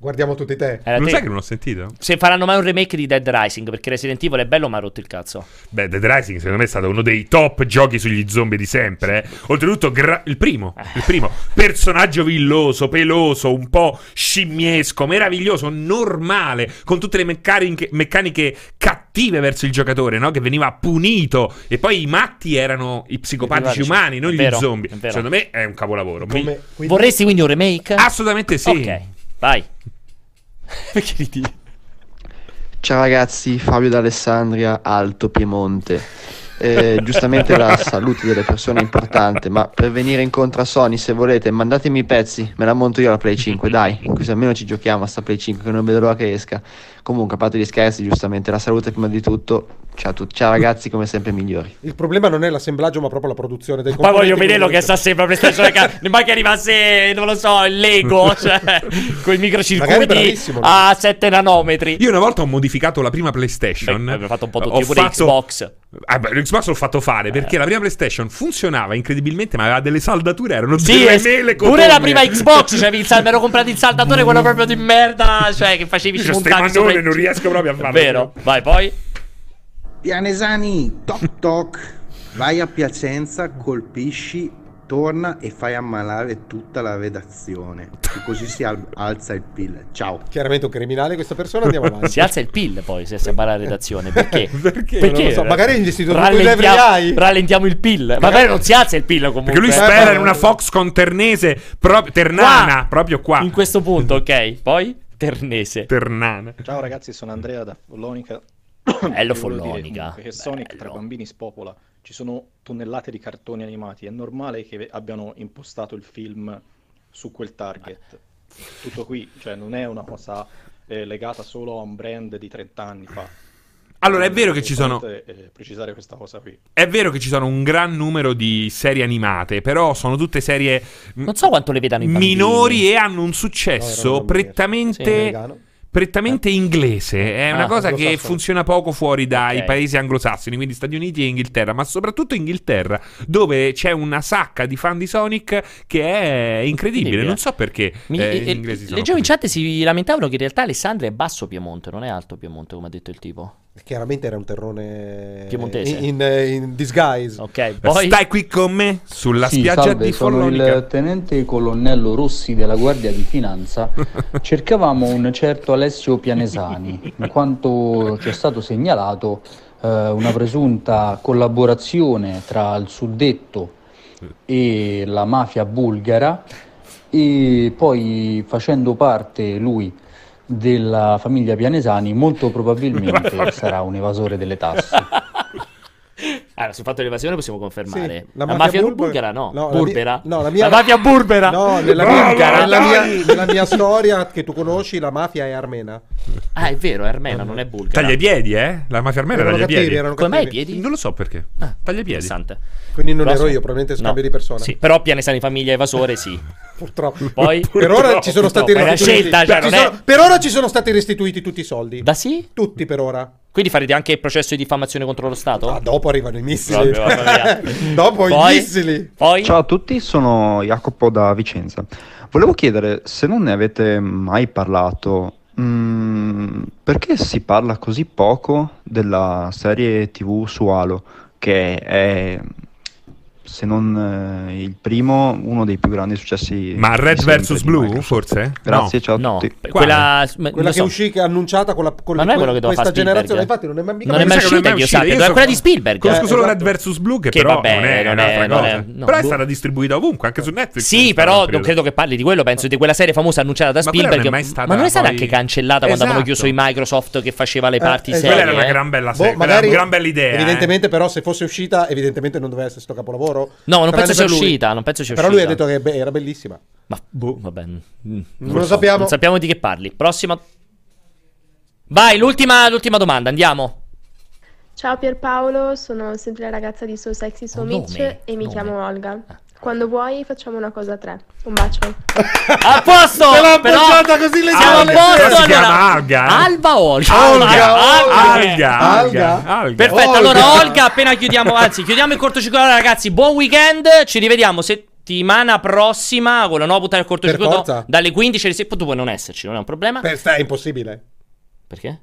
Guardiamo tutti te. Era Lo te. sai che non ho sentito? Se faranno mai un remake di Dead Rising, perché Resident Evil è bello, ma ha rotto il cazzo. Beh, Dead Rising secondo me è stato uno dei top giochi sugli zombie di sempre. eh. Oltretutto, gra- il primo, il primo personaggio villoso, peloso, un po' scimmiesco, meraviglioso, normale, con tutte le meccaniche, meccaniche cattive verso il giocatore, no? Che veniva punito. E poi i matti erano i psicopatici umani, non È gli vero, zombie. vero. Secondo me è un capolavoro. Come- quindi- Vorresti quindi un remake? Assolutamente sì. Ok, vai. Perché ridi? Ciao ragazzi, Fabio d'Alessandria, Alto Piemonte. Eh, giustamente la salute delle persone è importante, ma per venire incontro a Sony, se volete, mandatemi i pezzi, me la monto io la Play 5, dai, così almeno ci giochiamo a sta Play 5 che non vedo l'ora che esca. Comunque, a parte gli scherzi, giustamente la salute prima di tutto. Ciao a tutti, ciao ragazzi, come sempre migliori. Il problema non è l'assemblaggio, ma proprio la produzione dei Poi voglio componenti vederlo che sta sempre PlayStation ne ma che arrivasse, non lo so, il Lego, cioè, con i microcircuiti a 7 nanometri. Io una volta ho modificato la prima PlayStation. Beh, abbiamo fatto un po' tutti, Ho pure fatto- Xbox. Ah, beh, l'Xbox l'ho fatto fare perché la prima PlayStation funzionava incredibilmente, ma aveva delle saldature, erano Sì, delle es- mele pure la prima Xbox, cioè, mi ero comprato il saldatore, quello proprio di merda, cioè che facevi sopra manone il- non riesco proprio a È farlo. Vero, vai poi. Pianesani, toc toc, vai a Piacenza, colpisci, torna e fai ammalare tutta la redazione. E così si al- alza il PIL. Ciao. Chiaramente un criminale questa persona, andiamo avanti. Si alza il PIL poi se si parla la redazione. Perché? Perché? Non lo so, magari gli istituti cui rallentiamo, rallentiamo il PIL. Magari non si alza il PIL comunque. Perché lui eh. spera in una Foxconn ternese, proprio ternana, Qua. proprio qua. In questo punto, ok. Poi Ternese. Ternana. Ciao ragazzi, sono Andrea da Follonica. Bello volevo dire Follonica, Che Sonic tra bambini spopola. Ci sono tonnellate di cartoni animati. È normale che abbiano impostato il film su quel target. Tutto qui, cioè non è una cosa eh, legata solo a un brand di 30 anni fa. Allora, è vero che ci sono- eh, precisare questa cosa qui. È vero che ci sono un gran numero di serie animate, però sono tutte serie Non so quanto le vedano i bambini. minori e hanno un No, successo bambini. prettamente. Prettamente inglese. È una Ah, cosa che funziona poco fuori dai Ok. paesi anglosassoni, quindi Stati Uniti e Inghilterra, ma soprattutto Inghilterra, dove c'è una sacca di fan di Sonic che è incredibile. Non so perché Mi- eh, eh, gli inglesi sono leggevo in chat si lamentavano che in realtà Alessandria è basso Piemonte, non è alto Piemonte, come ha detto il tipo. Chiaramente era un terrone Piemontese. in, in- in disguise. Ok, poi Stai qui con me sulla Sì, spiaggia salve, di sono Follonica. il tenente colonnello Rossi della Guardia di Finanza. Cercavamo un certo Alessio Pianesani, in quanto ci è stato segnalato eh, una presunta collaborazione tra il suddetto e la mafia bulgara e poi facendo parte lui della famiglia Pianesani molto probabilmente sarà un evasore delle tasse. Allora, sul fatto dell'evasione possiamo confermare. Sì, la, mafia, bulgara no. no, la burbera? mia- no, la mia- mafia burbera? No, nella, mia, nella, mia, nella mia storia che tu conosci, la mafia è armena. Ah, è vero, è armena, non è bulgara. Taglia i piedi, eh? La mafia armena Erano taglia i piedi. erano Come mai i piedi? Non lo so perché. taglia i piedi. Interessante. Quindi non Però ero io, probabilmente scambio no. di persone. Sì, però Pianesani famiglia evasore sì. Purtroppo. Poi Per ora ci sono stati Purtroppo, restituiti. scelta, cioè, Ci è- sono- Per ora ci sono stati restituiti tutti i soldi. Da sì? Tutti per ora. Quindi farete anche il processo di diffamazione contro lo Stato? Ah, dopo arrivano i missili. Proprio, dopo Poi? i missili. Poi? Ciao a tutti, sono Jacopo da Vicenza. Volevo chiedere se non ne avete mai parlato, mm, perché si parla così poco della serie TV su Halo, che è, se non eh, il primo, uno dei più grandi successi. Ma Red vs Blue, forse? Grazie, No. ciao a No, tutti. quella, Quella che uscì, che è annunciata con, la, con Ma non è quello che questa generazione. Infatti, non è mai mica Non è mai Mi sa che uscita, io sappia, so- è quella di Spielberg. Conosco Eh, solo esatto. Red vs Blue, che, Che però vabbè, non è non un'altra è- non cosa. è- no. però è Boh. stata distribuita ovunque, anche su Netflix. Sì, però non credo che parli di quello. Penso di quella serie famosa annunciata da Ma quella Spielberg. non è mai stata ma non è stata anche cancellata quando avevano Esatto. chiuso i Microsoft che faceva le parti Eh, serie? Quella era una eh? gran bella Boh, serie, quella una gran bella idea. eh. Evidentemente, però, se fosse uscita, evidentemente non doveva essere sto capolavoro. No, non Tranne penso sia uscita, non penso sia Però lui ha detto che beh, era bellissima. Ma boh, vabbè. mm, Non lo lo so. sappiamo. Non sappiamo di che parli. Prossima. Vai, l'ultima, l'ultima domanda, andiamo. Ciao Pierpaolo, sono sempre la ragazza di So Sexy So Oh, Mitch nome, e mi nome. chiamo Olga. Quando vuoi facciamo una cosa a tre. Un bacio. A posto! Me l'ha però appoggiata così le siamo a posto allora. chiama Alga, eh? Alba o Olga? Alga, Alga. Alga, Alga, Alga. Perfetto, Olga. allora Olga, appena chiudiamo, anzi, chiudiamo il cortocircuito. Ragazzi, buon weekend. Ci rivediamo settimana prossima con la nuova puntata del cortocircuito dalle 15 alle 6. Tu puoi non esserci, non è un problema. Per è impossibile. Perché?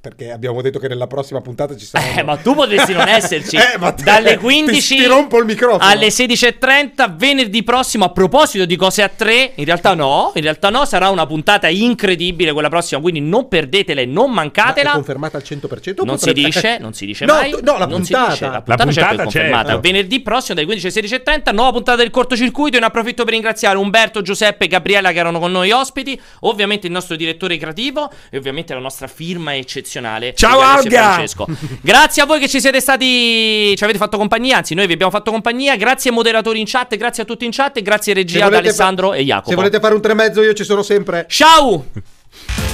Perché abbiamo detto che nella prossima puntata ci sarà. Eh, ma tu potresti non esserci. Eh, ma te- Dalle ti- 15 ti rompo il microfono. alle 16.30 venerdì prossimo. A proposito di cose a tre, in realtà no. In realtà no, sarà una puntata incredibile quella prossima. Quindi non perdetela e non Ma è mancatela. confermata al 100%. Non si potrebbe- dice, non si dice No, mai. tu- no, la non si puntata. dice. La La puntata, certo è puntata, confermata. certo. Venerdì prossimo dalle 15 alle 16.30, nuova puntata del cortocircuito. E ne approfitto per ringraziare Umberto, Giuseppe e Gabriella che erano con noi ospiti. Ovviamente il nostro direttore creativo e ovviamente la nostra firma eccezionale. Ciao! Francesco. Grazie a voi che ci siete stati. Ci avete fatto compagnia. Anzi, noi vi abbiamo fatto compagnia. Grazie ai moderatori in chat, grazie a tutti in chat e grazie regia ad Alessandro fa- e Jacopo. Se volete fare un tre e mezzo, io ci sono sempre. Ciao!